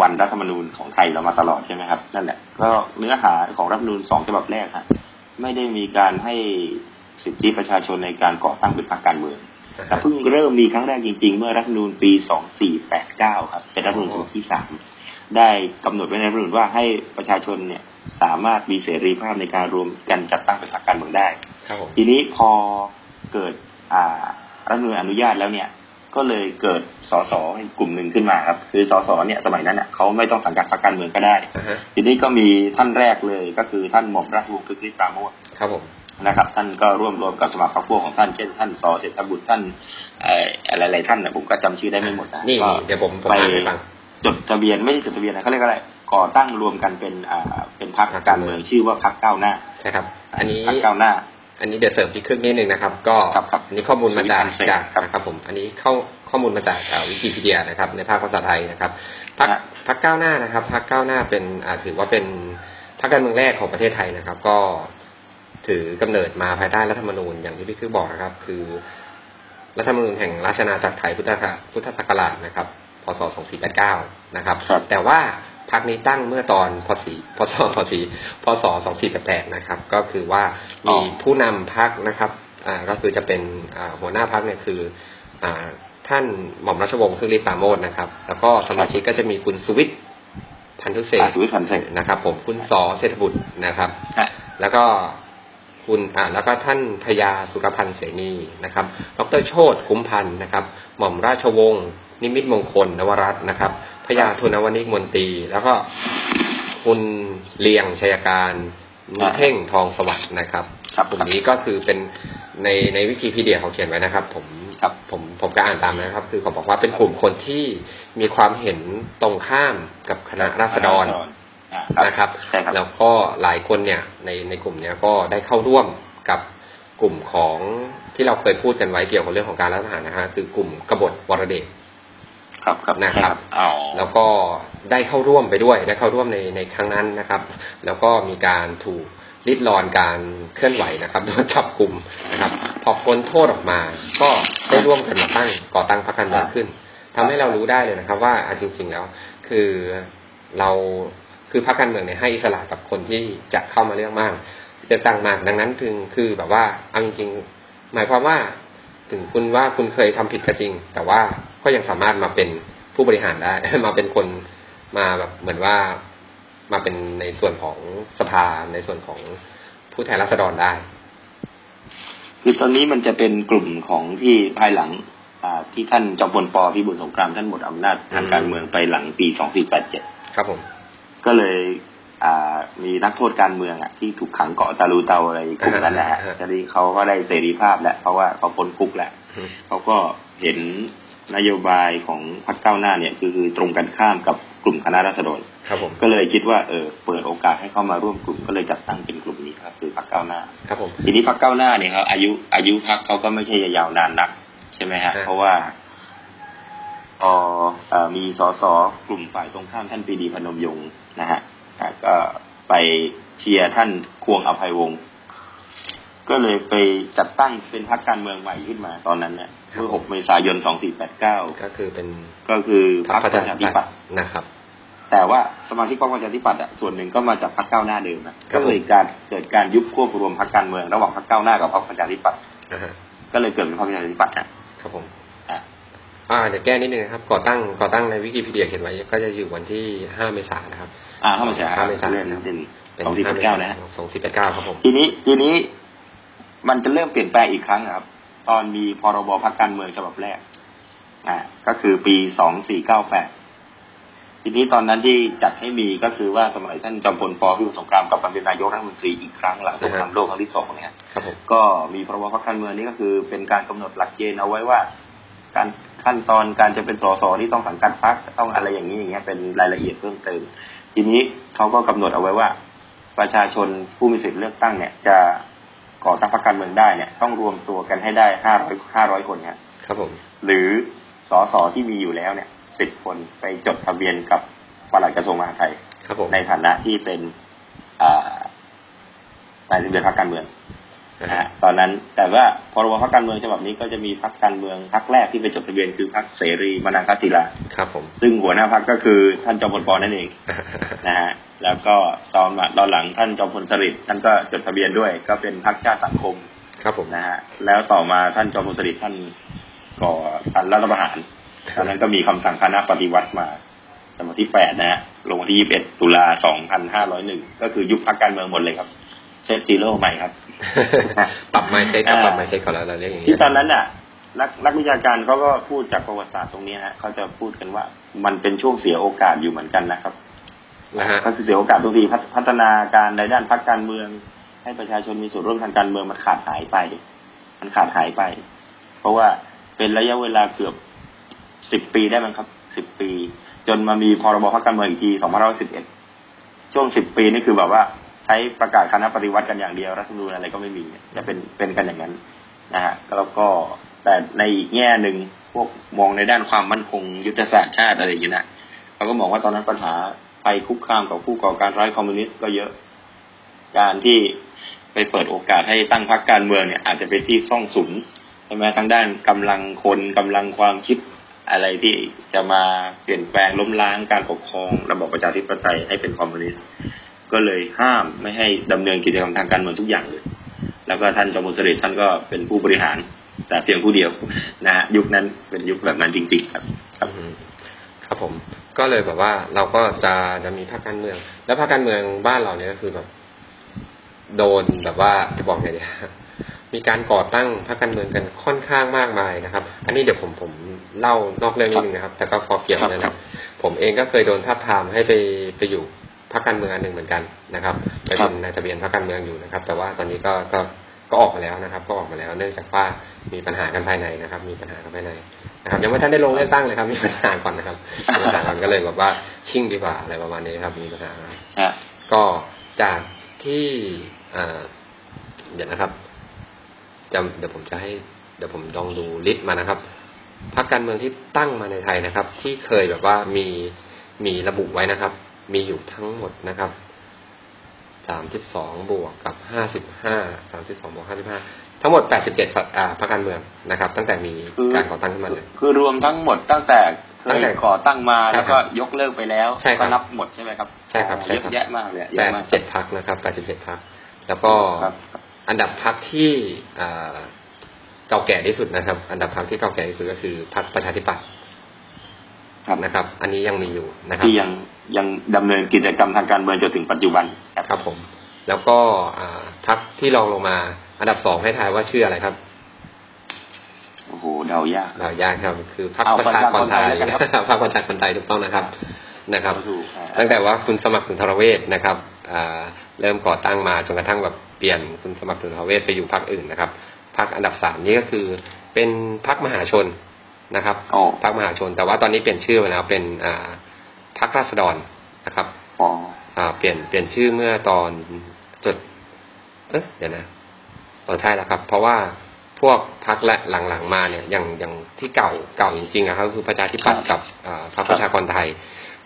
วันรัฐธรรมนูญของไทยเรามาตลอดใช่ไหมครับนั่นแหละก็เนื้อหาของรัฐธรรมนูญสองฉบับแรกฮะไม่ได้มีการให้สิทธิประชาชนในการก่อตั้งเป็นพรรคการเมืองแต่เพิ่งเริ่มมีครั้งแรกจริง ๆ เมื่อรัฐธรรมนูญปีสองสี่แปดเก้าครับเป็นรัฐธรรมนูญฉบับที่สามได้กำหนดไว้ในรัฐธรรมนูญว่าให้ประชาชนเนี่ยสามารถมีเสรีภาพในการรวมกันจัดตั้งเป็นพรรคการเมืองได้ทีนี้พอเกิดอ่ารัฐธรรมนูญอนุญาตแล้วเนี่ย ก็เลยเกิดสสกลุ่มหนึ่งขึ้นมาครับ คือสสเนี่ยสมัยนั้นเน่ยเขาไม่ต้องสังกัดพรรคการเมืองก็ได้ทีนี้ก็มีท่านแรกเลยก็คือท่านหม่อมราชวงศ์คึกฤทธิ์ปราโมทครับผมนะครับ ท่านก็ร่วมรวมกับสมัครพรรคพวกของท่านเช่นท่านสอเศรษฐบุตรท่านอะไรๆท่านเนี่ยผมก็จำชื่อได้ไม่หมดนะนี่เดี๋ยวผมไปจดทะเบียนไม่ใช่จดทะเบียนนะเขาเรียกอะไรก่อตั้งรวมกันเป็นอ่าเป็นพรรคการเมืองชื่อว่าพรรคก้าวหน้าใช่ครับ อันนี้พรรคก้าวหน้า อันนี้เดี๋ยวเสริมพี่ครึ่งนิดนึงนะครับ ก็ครับครับอันนี้ข้อมูลมาจากวิกิพีเดียจากครับนะครับผม อันนี้เข้าข้อมูลมาจากวิกิพีเดียนะครับ ในภาคภาษาไทยนะครับพรรคฮะพรรคก้าวหน้านะครับพรรคก้าวหน้าเป็นอ่าถือว่าเป็นพรรคการเมืองแรกของประเทศไทยนะครับ ก็ถือกำเนิดมาภายใต้รัฐธรรมนูญอย่างที่พี่คือบอกนะครับ คือรัฐธรรมนูญแห่งราชอาณาจักรไทยพุทธศักราชพุทธศักราชนะครับพศ2489นะครับครับแต่ว่า พรรคนี้ตั้งเมื่อตอนพศพศพศพศ2488นะครับ ก็คือว่ามีผู้นำพรรคนะครับอ่าก็คือจะเป็นอ่าหัวหน้าพรรคเนี่ยคืออ่าท่านหม่อมราชวงศ์คึกฤทธิ์ปราโมชนะครับ แล้วก็สมาชิกก็จะมีคุณสุวิทย์พันธุเศษอ่าสุวิทย์พันธุเศษนะครับ ผมคุณสอเศรษฐบุตรนะครับฮะแล้วก็คุณอ่าแล้วก็ท่านพญาสุรพันธ์เสนีนะครับ ดรโชตคุ้มพันธ์นะครับ หม่อมราชวงศ์นิมิตมงคลนวรัตน์นะครับ พญาทุนวนิกมนตรี แล้วก็คุณเลียงชัยการนิเท่งทองสวัสดิ์นะครับครับกลุ่มนี้ก็คือเป็นในในวิกิพีเดียเขาเขียนไว้นะครับ ผมครับผมผมก็อ่านตามนะครับ คือเขาบอกว่าเป็นกลุ่มคนที่มีความเห็นตรงข้ามกับคณะราษฎรอ่านะครับใช่ครับ แล้วก็หลายคนเนี่ยในในกลุ่มเนี้ยก็ได้เข้าร่วมกับกลุ่มของที่เราเคยพูดกันไว้เกี่ยวกับเรื่องของการรัฐประหารนะฮะคือกลุ่มกบฏวรเดช ครับครับนะครับอ๋อแล้วก็ได้เข้าร่วมไปด้วยได้เข้าร่วมในในครั้งนั้นนะครับ แล้วก็มีการถูกริดรอนการเคลื่อนไหวนะครับโดนจับกลุ่มนะครับ พอพ้นโทษออกมา ก็ได้ร่วมกันมาตั้งก่อตั้งพรรคการเมืองขึ้นทำให้เรารู้ได้เลยนะครับ ว่าอะจริงๆแล้วคือเราคือพรรคการเมืองเนี่ยให้อิสระกับคนที่จะเข้ามาเลือกมากเลือกตั้งมากดังนั้นถึงคือแบบว่าเอาจริงๆหมายความว่า ถึงคุณว่าคุณเคยทำผิดก็จริง แต่ว่า ก็ยังสามารถมาเป็นผู้บริหารได้ มาเป็นคนมาแบบเหมือนว่ามาเป็นในส่วนของสภาในส่วนของผู้แทนราษฎรได้ คือตอนนี้มันจะเป็นกลุ่มของที่ภายหลังอ่าที่ท่านจอมพลปพิบูลสงครามท่านหมดอำนาจทางการเมืองไปหลังปี2487ครับผม ก็เลยอ่ามีนักโทษการเมืองอะที่ถูกขังเกาะตาลูเตาอะไรกลุ่มนั้นแหละฮะอ่าฮะทีนี้เขาก็ได้เสรีภาพแล้วเพราะว่าเขาพ้นคุกแล้วเขาก็เห็น นโยบายของพรรคก้าวหน้าเนี่ยคือคือตรงกันข้ามกับกลุ่มคณะราษฎรครับผมก็เลยคิดว่าเออเปิดโอกาสให้เข้ามาร่วมกลุ่มก็เลยจัดตั้งเป็นกลุ่มนี้ครับคือพรรคก้าวหน้าครับผมทีนี้พรรคก้าวหน้าเนี่ยเขาอายุอายุพรรคเขาก็ไม่ใช่ยาวนานนัก ใช่ไหมฮะครับเพราะว่าพอเอ่อมีสสกลุ่มฝ่ายตรงข้ามท่านปรีดีพนมยงค์นะฮะอะก็ไปเชียร์ท่านควงอภัยวงศ์ก็เลยไปจัดตั้งเป็นพรรคการเมืองใหม่ขึ้นมาตอนนั้นเนี่ย เมื่อ6เมษายน 2489 ก็คือเป็นก็คือพพรรรรคคปประระชาชาธิธิปัปัตตย์ย์นะครับ แต่ว่าสมาชิกพรรคประชาธิปัตย์อะส่วนหนึ่งก็มาจากพรรคก้าวหน้าเดิมนะครัก็บเลยการเกิดการยุบควบรวมพรรคการเมืองระหว่างพรรคก้าวหน้ากับพรรคประชาธิปัตย์อ่าฮะก็เลยเกิดเป็นพรรคประชาธิปัตย์นะครับผมอะอ่าเดี๋ยวแก้นิดนึงนะครับก่อตั้งก่อตั้งในวิกิพีเดียเขียนไว้ก็จะอยู่วันที่ห้าเมษายนนะครับ อ่าเข้ามาจากห้าเมษายนเรื่องนั้นเป็นสองสี่แปดเก้านะฮะสองสี่แปดเก้าครับผมทีนี้ทีนี้มันจะเริ่มเปลี่ยนแปลงอีกครั้งนะครับ ตอนมีพรบพรรคการเมืองฉบับแรก อ่า ก็คือปีสองสี่เก้าแปดทีนี้ตอนนั้นที่จัดให้มีก็คือว่าสมัยท่านจอมพลปพิบูลสงครามกลับมาเป็นนายกรัฐมนตรีอีกครั้งหลังสงครามโลกครั้งที่สองเนี่ยครับผมก็มีพรบพรรคการเมืองนี่ก็คือเป็นการกำหนดหลักเกณฑ์เอาไว้ว่า การขั้นตอนการจะเป็นสสที่ต้องสังกัดพรรคต้องอะไรอย่างนี้อย่างเงี้ยเป็นรายละเอียดเพิ่มเติมทีนี้เขาก็กำหนดเอาไว้ว่า ประชาชนผู้มีสิทธิ์เลือกตั้งเนี่ยจะ ก่อตั้งพรรคการเมืองได้เนี่ย ต้องรวมตัวกันให้ได้ห้าร้อยห้าร้อยคนเนี่ยครับผมหรือสสที่มีอยู่แล้วเนี่ยสิบคนไปจดทะเบียนกับปลัดกระทรวงมหาดไทยครับผมในฐานะที่เป็นอ่านายทะเบียนพรรคการเมือง นะนะฮะฮะตอนนั้นแต่ว่าพรบพรรคการเมืองฉบับนี้ก็จะมีพรรคการเมืองพรรคแรกที่ไปจดทะเบียนคือพรรคเสรีมานังคติลาครับผมซึ่งหัวหน้าพรรคก็คือท่านจอมพลปนั่นเองนะฮะแล้วก็ตอนมาตอนหลังท่านจอมพลสฤษดิ์ท่านก็จดทะเบียนด้วย ก็เป็นพรรคชาติสังคมครับผมนะฮะแล้วต่อมาท่านจอมพลสฤษดิ์ท่านก่อท่านรัฐประหารตอนนั้นก็มีคำสั่งคณะปฏิวัติมาสมัยที่แปดนะฮะลงวันที่ยี่สิบเอ็ดตุลาสองพันห้าร้อยหนึ่งก็คือยุบพรรคการเมืองหมดเลยครับ set zero ใหม่ครับ ปรับ mindset ครับปรับ mindset ของเราเราเรียกอย่างนี้ที่ตอนนั้นน่ะนักนักวิชาการเขาก็พูดจากประวัติศาสตร์ตรงนี้ฮะเขาจะพูดกันว่ามันเป็นช่วงเสียโอกาสอยู่เหมือนกันนะครับนะฮะก็คือเสียโอกาสทุกทีพัฒพัฒนาการในด้านพรรคการเมือง ให้ประชาชนมีส่วนร่วมทางการเมืองมันขาดหายไป มันขาดหายไป เพราะว่าเป็นระยะเวลาเกือบสิบปีได้มั้งครับสิบปี จนมามีพรบพรรคการเมืองอีกทีสองพันร้อยสิบเอ็ดช่วงสิบปีนี่คือแบบว่า ใช้ประกาศคณะปฏิวัติกันอย่างเดียวรัฐธรรมนูญอะไรก็ไม่มีจะเป็นเป็นกันอย่างนั้นนะฮะแล้วก็แต่ในอีกแง่หนึ่งพวกมองในด้านความมั่นคงยุทธศาสตร์ชาติอะไรอย่างนี้นะเขาก็มองว่าตอนนั้นปัญหาภัยคุกคามกับผู้ก่อการร้ายคอมมิวนิสต์ก็เยอะ การที่ไปเปิดโอกาสให้ตั้งพรรคการเมืองเนี่ย อาจจะเป็นที่ซ่องสุมใช่ไหมทั้งด้านกำลังคนกำลังความคิดอะไรที่จะมาเปลี่ยนแปลงล้มล้างการปกครองระบบประชาธิปไตยให้เป็นคอมมิวนิสต์ ก็เลยห้ามไม่ให้ดำเนินกิจกรรมทางการเมืองทุกอย่างเลย แล้วก็ท่านจอมุสลิดท่านก็เป็นผู้บริหาร แต่เพียงผู้เดียวนะฮะยุคนั้นเป็นยุคแบบนั้นจริง ๆ ครับ ครับอืมครับผม ก็เลยแบบว่าเราก็จะจะมีพรรคการเมือง แล้วพรรคการเมืองบ้านเราเนี่ยก็คือแบบโดนแบบว่าจะบอกไงดีมีการก่อตั้งพรรคการเมืองกันค่อนข้างมากมายนะครับ อันนี้เดี๋ยวผมผมเล่านอกเรื่องนิดนึงนะครับ แต่ก็พอเกี่ยวครับนะคครัรับบผมเองก็เคยโดนทับทามให้ไปไปอยู่พ รรคการเมืองอันหนึ่งเหมือนกันนะครับไปครัเป็บนนายทะเบียนพรรคการเมืองอยู่นะครับ แต่ว่าตอนนี้ก็ก็ก็ออกมาแล้วนะครับ ก็ออกมาแล้ว เนื่องจากว่ามีปัญหากันภายในนะครับ มีปัญหากันภายในนะครับ ยังไม่ทันได้ลงเลือกตั้งเลยครับมีปัญหาก่อนนะครับมีปัญหาก่อนก็เลยแบบว่าชิ่งดีกว่าอะไรประมาณนี้ครับ มีปัญหาฮะก็จากที่เอ่อเดี๋ยวนะครับจะเดี๋ยวผมจะให้เดี๋ยวผมลองดูลิสต์มานะครับพรรคการเมืองที่ตั้งมาในไทยนะครับ ที่เคยแบบว่ามีมีระบุไว้นะครับ มีอยู่ทั้งหมดนะครับสามสิบสองบวกกับห้าสิบห้าสามสิบสองบวกห้าสิบห้าทั้งหมดแปดสิบเจ็ดพรรคการเมืองนะครับ ตั้งแต่มีคือการก่อตั้งขึ้นมาเลยคือรวมทั้งหมดตั้งแต่เคตั้งยแต่ก่อตั้งมาใช่แล้วก็ยกเลิกไปแล้วใช่ครับก็นับหมดใช่ไหมครับใช่ครับใช่เยครับอะแยะมากเลยอะเยแปอะดมากเจ็ดพักนะครับแปดสิบเจ็ดพักแล้วก็ครับอันดับพักที่อ่าเก่าแก่ที่สุดนะครับ อันดับพักที่เก่าแก่ที่สุดก็คือพักประชาธิปัตย์ครับนะครับ อันนี้ยังมีอยู่นะครับที่ยัง ยังดำเนินกิจกรรมทางการเมืองจนถึงปัจจุบันครับครับผม แล้วก็อ่าพักที่รองลงมา อันดับสองให้ทายว่าชื่ออะไรครับโอ้โหเดายากเรายากครับ คือพักเอาประชากรไทยประชากรไทยแล้วกันครับพักประชากรไทยถูกต้องนะครับนะครับถูกอ่าตั้งแต่ว่าคุณสมัครสุนทรเวชนะครับอ่าเริ่มก่อตั้งมาจนกระทั่งแบบเปลี่ยนคุณสมัครสุนทรเวชไปอยู่พรรคอื่นนะครับพรรคอันดับสามนี่ก็คือเป็นพรรคมหาชนนะครับโอ้พรรคมหาชน แต่ว่าตอนนี้เปลี่ยนชื่อไปแล้วเป็นอ่า พรรคราษฎรนะครับอ๋ออ่า เปลี่ยนเปลี่ยนชื่อเมื่อตอนจดเอ๊ะเดี๋ยวนะตอนใช่แล้วครับ เพราะว่าพวกพรรคและหลังๆมาเนี่ยอย่างอย่างที่เก่าเก่าจริงๆอะครับก็คือประชาธิปัตย์กับอ่าพรรคประชากรไทย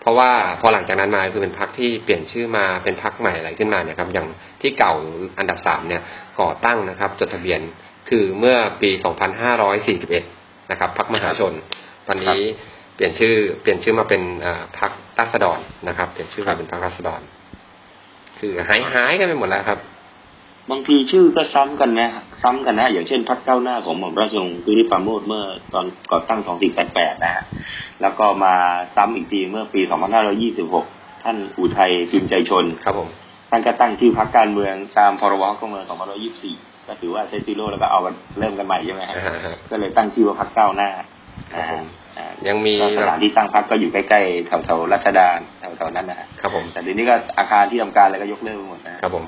เพราะว่าพอหลังจากนั้นมาคือเป็นพรรคที่เปลี่ยนชื่อมาเป็นพรรคใหม่อะไรขึ้นมาเนี่ยครับ อย่างที่เก่าอันดับสามเนี่ยก่อตั้งนะครับ จดทะเบียนคือเมื่อปี 2541 นะครับพรรคมหาชน ตอนนี้เปลี่ยนชื่อเปลี่ยนชื่อมาเป็นอ่าพรรคราษฎรนะครับ เปลี่ยนชื่อมาเป็นพรรคราษฎรคือหายหายกันไปหมดแล้วครับ บางทีชื่อก็ซ้ำกันนะ ซ้ำกันนะ อย่างเช่นพักเก้าวหน้าของหม่อมราชวงศ์กุลิปราโมดเมื่อตอนก่อตั้ง2488นะฮะแล้วก็มาซ้ำอีกทีเมื่อปี2526ท่านอุทัยพิมพ์ใจชนครับผมท่านก็ตั้งชื่อพักการเมืองตามพรบการเมือง2524ก็ถือว่าเซตซิโร่แล้วก็เอากันเริ่มกันใหม่ใช่ไหมฮะอ่าฮะก็เลยตั้งชื่อว่าพักก้าวหน้าครับผมอ่า ยังมีก็สถานที่ตั้งพักก็อยู่ใกล้ๆแถวๆรัชดาแถวๆนั้นนะฮะครับผมแต่เดี๋ยวนี้ก็อาคารที่ทำการอะไรก็ยกเลิกไปหมดนะครับผม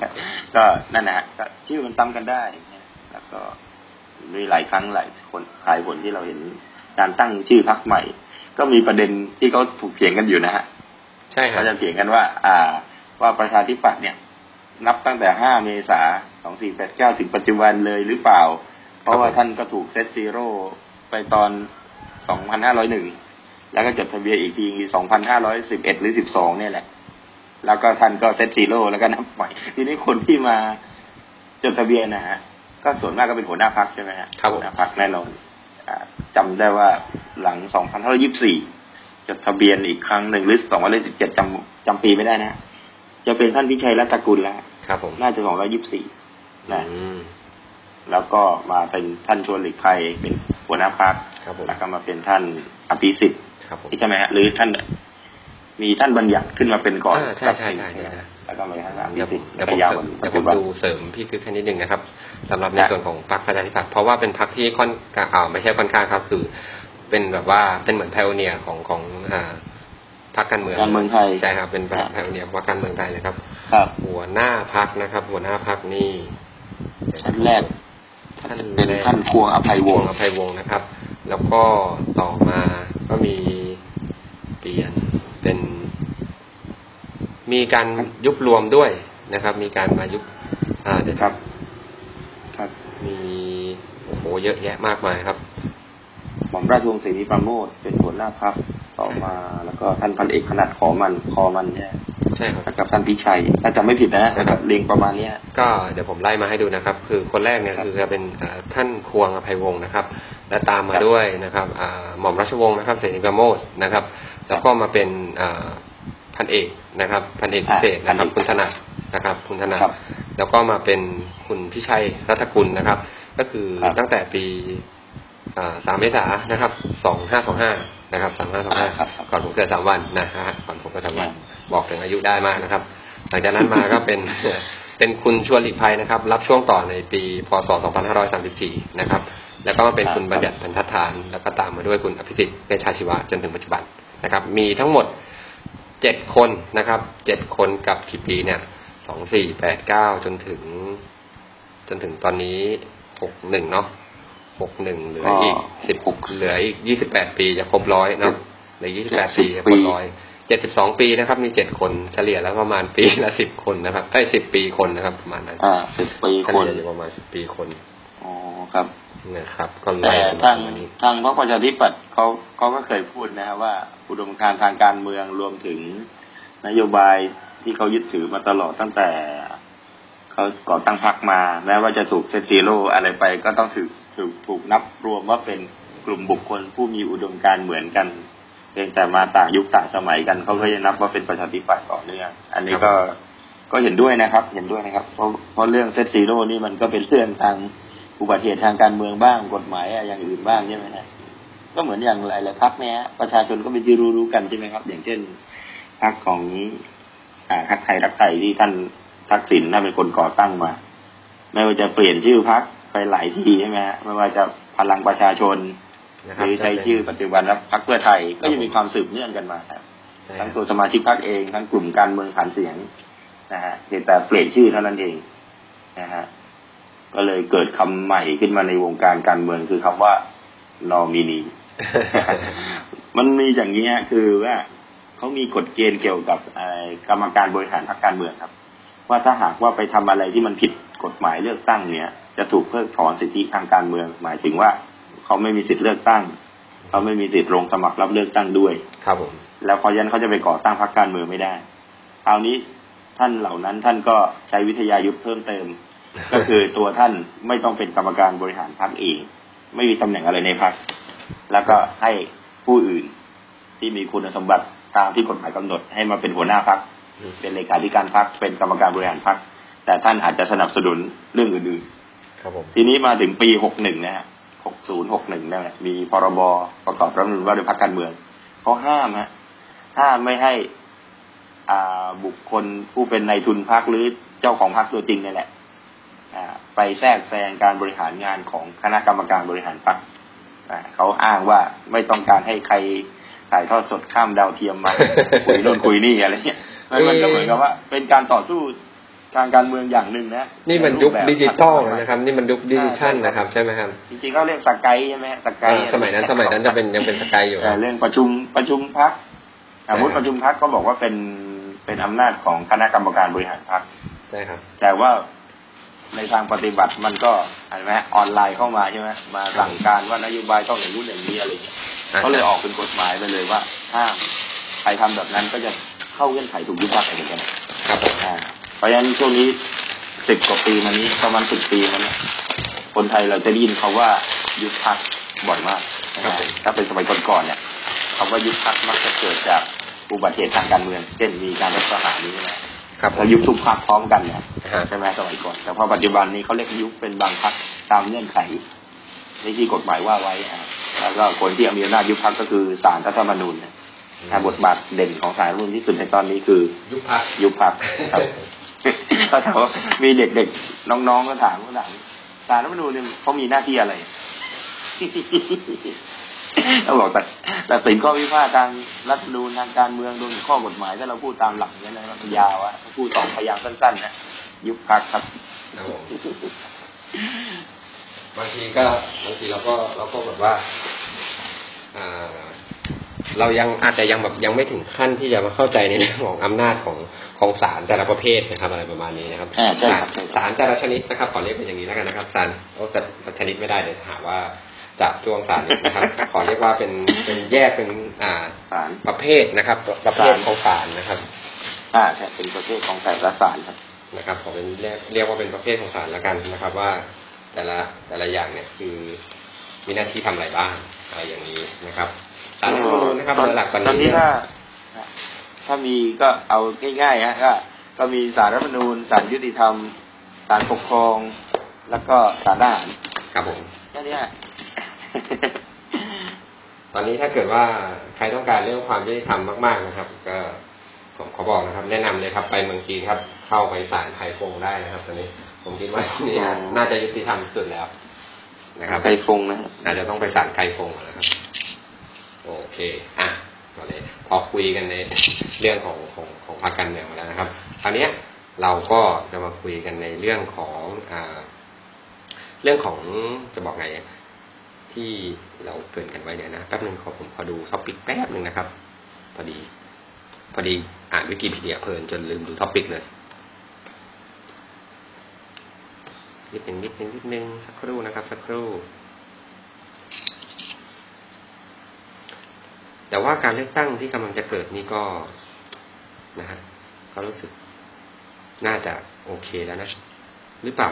ก็นั่นนะฮะก็ชื่อมันซ้ำกันได้นะแล้วก็มีหลายครั้งหลายคนหลายผลที่เราเห็นการตั้งชื่อพรรคใหม่ ก็มีประเด็นที่เขาถกเถียงกันอยู่นะฮะใช่ครัเขาจะเถียงกันว่า อ่า ว่าประชาธิปัตย์เนี่ย นับตั้งแต่5เมษา2489ถึงปัจจุบันเลยหรือเปล่า เพราะว่าท่านก็ถูก set zero ไปตอน 2501แล้วก็จดทะเบียนอีกที2511หรือ12เนี่ยแหละ แล้วก็ท่านก็ set zero แล้วก็นับใหม่ทีนี้คนที่มาจดทะเบียนนะฮะ ก็ส่วนมากก็เป็นหัวหน้าพักใช่ไหมฮะครับผมหัวหน้าพักแน่นอนอ่าจำได้ว่าหลัง2524จดทะเบียนอีกครั้งหนึ่งหรือ2517จำจำปีไม่ได้นะ จะเป็นท่านพิชัยรัตนกุลแล้วครับผมน่าจะ224นะอืมแล้วก็มาเป็นท่านชวนหลีกภัยเป็นหัวหน้าพักครับผม แล้วก็มาเป็นท่านอภิสิทธิ์ครับผมใช่ไหมฮะหรือท่านมีท่านบัญญัติขึ้นมาเป็นก่อนอ่าใช่ใช่ใช่ใช่ใช่แล้วก็มาท่านอภิเดี๋ยวผสิทมธิ์เดี๋ยวแล้วผมก็ยาวเสริมามเดี๋ยวผปัจจุมบันดูเสริมพี่คือแค่นิดนึงนะครับสำหรับในได้ส่วนของพรรคประชาธิปัตย์เพราะว่าเป็นพรรคที่ค่อนข้างอ่าไม่ใช่ค่อนข้างครับ คือ เป็นแบบว่าเป็นเหมือนไพโอเนียของของอ่าพรรคการเมืองการเมืองไทยใช่ครับเป็นครับไพโอเนียของพรรคการเมืองไทยนะครับ ครับ หัวหน้าพักนะครับ หัวหน้าพักนี่ชั้นแรกท่านเป็นแรกท่านพวงอภัยววงงศ์อภัยวงศ์นะครับ แล้วก็ต่อมาก็มีเปลี่ยนเป็นมีมีการยุบรวมด้วยนะครับ มีการมายุบอ่าเดี๋ยวครับ ครับ มีโอ้โหเยอะแยะมากมายครับหม่อมราชวงศ์ศรีนิประโมทเป็นหัวหน้าพักต่อมาแล้วก็ท่านพันเอกขนาดขอมันคอมันเนี่ย ใช่ครับแล้วกับท่านพิชัยถ้าจำไม่ผิดนะนะครับเรียงประมาณเนี้ยก็เดี๋ยวผมไล่มาให้ดูนะครับ คือคนแรกเนี่ยครับคือจะเป็นอ่าท่านควงอภัยวงศ์นะครับ และตามมาครับด้วยนะครับอ่าหม่อมราชวงศ์นะครับเสนีประโมทนะครับ แล้วก็มาเป็นอ่าพันเอกนะครับ พันเอกพิเศษนะครับ คุณถนัดนะครับคุณถนัดครับแล้วก็มาเป็นคุณพิชัยรัตกุลนะครับ ก็คือครับตั้งแต่ปีสามเมษายนนะครับ สองห้าสองห้านะครับ สามห้าสองห้าครับก่อนผมเกิดสามวันนะฮะ ก่อนผมเกิดสามวันครั บบอกถึงอายุได้มากนะครับ หลังจากนั้นมาก็เป็นเป็นคุณชวนหลีกภัยนะครับ รับช่วงต่อในปีพศ 2534 นะครับ แล้วก็มาเป็นครับคุณบัญญัติพันธทาน แล้วก็ตามมาด้วยคุณอภิสิทธิ์เวชชาชีวะจนถึงปัจจุบันนะครับ มีทั้งหมดเจ็ดคนนะครับเจ็ดคนกับกี่ปีเนี่ยสองสี่แปดเก้าจนถึง จนถึงตอนนี้หกหนึ่งเนาะหกหนึ่งเหลืออีกสิบหกเหลืออีกยี่สิบแปดปีจะครบร้อยเนาะเหลือยี่สิบแปดปีจะครบร้อย เจ็ดสิบสองปีนะครับ มีเจ็ดคนเฉลี่ยแล้วประมาณปีละสิบคนนะครับได้สิบปีคนนะครับประมาณนั้นอ่าสิบปีเฉคนลี่ยอยู่ประมาณสิบปีคนอ๋อครับนะครับก็แต่ไล่กันทางมานี้ทางพรรคประชาธิปัตย์เขาเขาก็เคยพูดนะครับว่า อุดมการณ์ทางการเมืองรวมถึงนโยบายที่เขายึดถือมาตลอดตั้งแต่เขาก่อตั้งพรรคมาแม้ว่าจะถูกเซตซีโร่อะไรไปก็ต้องถูกถูกถูกนับรวมว่าเป็นกลุ่มบุคคลผู้มีอุดมการณ์เหมือนกัน เพียงแต่มาต่างยุคต่างสมัยกันเขาก็จะนับว่าเป็นประชาธิปัตย์ต่อเนื่องอันนี้ก็ก็เห็นด้วยนะครับ เห็นด้วยนะครับ เพราะเพราะเรื่อง set zero นี่มันก็เป็นเรื่องทางอุบัติเหตุทางการเมืองบ้างกฎหมายอะอย่างอื่นบ้างใช่ไหมฮะก็เหมือนอย่างหลายๆพรรคเนี่ยฮะประชาชนก็เป็นที่รู้รู้กันใช่ไหมครับ อย่างเช่นพรรคของอ่าพรรคไทยรักไทยที่ท่านทักษิณน่าเป็นคนก่อตั้งมา ไม่ว่าจะเปลี่ยนชื่อพรรคไปหลายที่ใช่ไหมฮะไม่ว่าจะพลังประชาชน ครับหรือใช้ชื่อปัจจุบันแล้วพรรคเพื่อไทยก็ยังมีความสืบเนื่องกันมาครับใช่ทั้งคตัรับวสมาชิกพรรคเองทั้งกลุ่มการเมืองฐานเสียงนะฮะเพียงแต่เปลี่ยนชื่อเท่านั้นเองนะฮะก็เลยเกิดคำใหม่ขึ้นมาในวงการการเมืองคือคำว่านอมินีมันมีอย่างนี้ฮะคือว่าเขามีกฎเกณฑ์เกี่ยวกับเอ่อกรรมการบริหารพรรคการเมืองครับ ว่าถ้าหากว่าไปทำอะไรที่มันผิดกฎหมายเลือกตั้งเนี่ย จะถูกเพิกถอนสิทธิทางการเมือง หมายถึงว่า เขาไม่มีสิทธิเลือกตั้ง เขาไม่มีสิทธิลงสมัครรับเลือกตั้งด้วย ครับผม แล้วเพราะฉะนั้นเขาจะไปก่อตั้งพรรคการเมืองไม่ได้คราวนี้ท่านเหล่านั้นท่านก็ใช้วิทยายุทธเพิ่มเติม ก็คือตัวท่านไม่ต้องเป็นกรรมการบริหารพรรคเอง ไม่มีตำแหน่งอะไรในพรรคแล้วก็ให้ผู้อื่นที่มีคุณสมบัติตามที่กฎหมายกำหนด ให้มาเป็นหัวหน้าพรรคอืมเป็นเลขาธิการพรรคเป็นกรรมการบริหารพรรคแต่ท่านอาจจะสนับสนุนเรื่องอื่นๆครับผมทีนี้มาถึงปีหกหนึ่งนะฮะ หกศูนย์หกหนึ่งนั่นแหละมีพรบประกอบรัฐธรรมนูญว่าด้วยพรรคการเมืองเขาห้ามฮะห้ามไม่ให้อ่าบุคคลผู้เป็นนายทุนพรรคหรือเจ้าของพรรคตัวจริงนี่แหละอ่าไปแทรกแซงการบริหารงานของคณะกรรมการบริหารพรรคอ่าเขาอ้างว่าไม่ต้องการให้ใครถ่ายทอดสดข้ามดาวเทียมมาคุยโน่นคุยนี่อะไรเงี้ยมันมันก็เหมือนกับว่า เป็นการต่อสู้ ทางการเมืองอย่างหนึ่งนะนี่มันใรูยุคปแบบดิจิตอลนะครับ นี่มันยุคดิจิทัลนะครับ ใช่ไหมครับจริงๆก็เรียกสกายใช่ไหมสกาเอยอสมัยนั้นสมัยนั้นจะเป็นยังเป็นสกายอยู่คแต่รับเรื่องประชุมประชุมพักสมมติใช่ครับประชุมพักก็บอกว่าเป็นเป็นอำนาจของคณะกรรมการบริหารพักใช่ครับ แต่ว่าในทางปฏิบัติมันก็เห็นไหมออนไลน์เข้ามาใช่ไหมมาสั่งการว่านโยบายต้องอย่างนู้นอย่างนี้อะไรอย่างเงี้ยอ่าเขาเลยออกเป็นกฎหมายไปเลยว่าห้ามใครทำแบบนั้นก็จะเข้าเงื่อนไขถูกยุบพรรคเหมือนกันครับผมอ่า เพราะฉะนั้นช่วงนี้สิบกว่าปีมานี้ประมาณสิบปีมาเนี้คนไทยเราจะได้ยินเขาว่ายุบพักบ่อยมากนะฮะถ้าเป็นสมัยก่อนๆเนี่ยคำว่ายุบพักมักจะเกิดจากอุบัติเหตุทางการเมือง เช่นมีการรัฐประหารนี้นะครับผแล้วมยุบทุกพักพร้อมกันเนี่ยฮะใช่ไหมสมัยก่อน แต่พอปัจจุบันนี้เขาเรียกยุบเป็นบางพักตามเงื่อนไขในที่กฎหมายว่าไว้อะแล้วก็คนที่มีอำนาจยุบพักก็คือศาลรัฐธรรมนูญนะถ้าบทบาทเด่นของศาลรัฐธรรมนูญที่สุดในตอนนี้คือ ยุคพักยุบพักครับ ก็ถามว่ามีเด็กๆน้องๆก็ถามก็ถามสารรัฐมนูญเนี่ยเขามีหน้าที่อะไรเราบอกแต่แต่สินข้อพิพาททางรัฐมนูญทางการเมืองโดยข้อกฎหมายถ้าเราพูดตามหลักเนี้ยนะมันยาวอะพูดสองพยางสั้นๆนะยุบพักครับครับผมบางทีก็บางทีเราก็เราก็แบบว่า อ่า เรายังอาจจะยังแบบยังไม่ถึงขั้นที่จะมาเข้าใจในเรื่องของอำนาจของของศาลแต่ละประเภทนะครับ อะไรประมาณนี้นะครับอ่าใช่ครับใช่ครับศาลแต่ละชนิดนะครับขอเรียกเป็นอย่างนี้แล้วกันนะครับศาลโอ้แต่ชนิดไม่ได้เลยถามว่าจะช่วงศาลนะครับ ขอเรียกว่าเป็นเป็นแยกเป็นอ่าศาลประเภทนะครับ ประเภทศาลของศาลนะครับ อ่าใช่เป็นประเภทของแต่ละศาลครับนะครับขอเป็นเรียกเรียกว่าเป็นประเภทของศาลแล้วกันนะครับ ว่าแต่ละแต่ละอย่างเนี่ยคือมีหน้าที่ทำอะไรบ้างอะไรอย่างนี้นะครับศาลรัฐธรรมนูญนะครับโดยหลักตอนตอนนี้นี้ถ้าถ้ามีก็เอาง่ายๆฮะก็ก็มีศาลรัฐธรรมนูญศาลยุติธรรมศาลปกครอง แล้วก็ศาลทหารครับผมแค่เนี้ยตอนนี้ถ้าเกิดว่าใครต้องการเรื่องความยุติธรรมมาก ๆนะครับ ก็ผมขอบอกนะครับ แนะนำเลยครับ ไปเมืองจีนครับ เข้าไปศาลไทยฟงได้นะครับ ตอนนี้ ผมคิดว่าที่นี่น่าจะยุติธรรมสุดแล้ว นะครับไกรฟงนะฮะอาจจะต้องไปศาลไทยฟงนะครับ โอเค อะตอนนี้พอคุยกันในเรื่องของของของพรรคการเมืองมาแล้วนะครับคราวนี้ยเราก็จะมาคุยกันในเรื่องของอ่าเรื่องของจะบอกไงที่เราเกินกันไว้เนี่ยนะแป๊บหนึ่งขอผมขอดูท็อปิกแป๊บหนึ่งนะครับพอดี พอดีอ่านวิกิพีเดียเพลินจนลืมดู topic เลยนิดหนึ่งนิดนึงนิดนึงสักครู่นะครับ สักครู่ แต่ว่าการเลือกตั้งที่กำลังจะเกิดนี่ก็นะฮะก็รู้สึกน่าจะโอเคแล้วนะ หรือเปล่า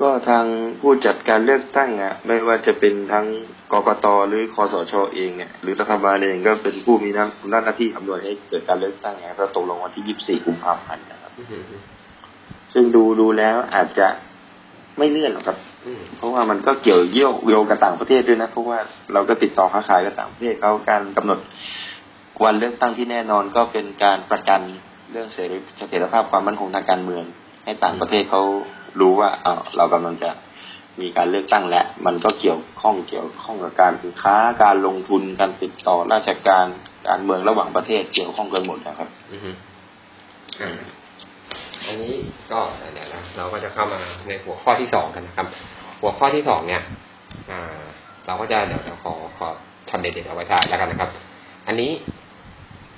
ก็ทางผู้จัดการเลือกตั้งอะ ไม่ว่าจะเป็นทั้งกกตหรือคอสชเองเนี่ยหรือรัฐบาลเองก็เป็นผู้มีหน้าหน้าที่อำนวยให้เกิดการเลือกตั้งไงก็ตกลงวันที่24กุมภาพันธ์นะครับอืมซึ่งดูดูแล้วอาจจะไม่เลื่อนหรอกครับอืม เพราะว่ามันก็เกี่ยวเยี่ยวโยงกับต่างประเทศด้วยนะเพราะว่าเราก็ติดต่อค้าขายกับต่างประเทศเขาการกำหนดวันเลือกตั้งที่แน่นอนก็เป็นการประกันเรื่องเสรีเสถียรภาพความมั่นคงทางการเมือง ให้ต่างประเทศเขารู้ว่าเออเรากำลังจะมีการเลือกตั้งและ มันก็เกี่ยวข้องเกี่ยวข้องกับการค้าการลงทุนการติดต่อราชการการเมืองระหว่างประเทศเกี่ยวข้องกันหมดนะครับ อือฮึ อันนี้ก็เดี๋ยวนะเราก็จะเข้ามาในหัวข้อที่สองกันนะครับ หัวข้อที่สองเนี่ยอ่าเราก็จะเดี๋ยวเดี๋ยวขอขอช็อตเด็ดๆเอาไว้ท้ายแล้วกันนะครับ อันนี้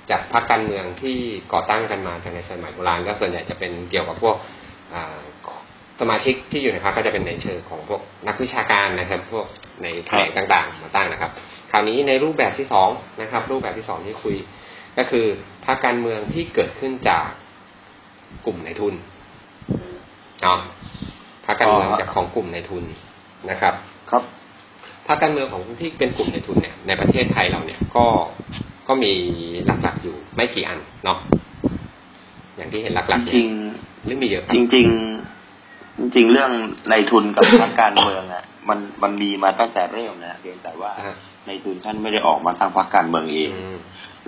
จากพรรคการเมืองที่ก่อตั้งกันมาในสมัยโบราณก็ส่วนใหญ่จะเป็นเกี่ยวกับพวกสมาชิกที่อยู่ในพรรคก็จะเป็นในเชิงของพวกนักวิชาการนะครับ พวกในแขนต่างๆมาตั้งนะครับ คราวนี้ในรูปแบบที่สองนะครับ รูปแบบที่สองที่คุย ก็คือพรรคการเมืองที่เกิดขึ้นจาก กลุ่มในทุนเนาะพรรคการเมืองจากของกลุ่มในทุนนะครับ ครับพรรคการเมืองของที่เป็นกลุ่มในทุนเนี่ยในประเทศไทยเราเนี่ยก็ก็มีหลักๆอยู่ไม่กี่อันเนาะอย่างที่เห็นหลักๆจเนี่ริยงหรือมีเยอะคๆรับจริงๆจริงๆเรื่องในทุนกับพรรคการเมืองอะ มันมันมีมาตั้งแต่เริ่มนะเพียงแต่ว่าอ่าในทุนท่านไม่ได้ออกมาตั้งพรรคการเมืองเองอืม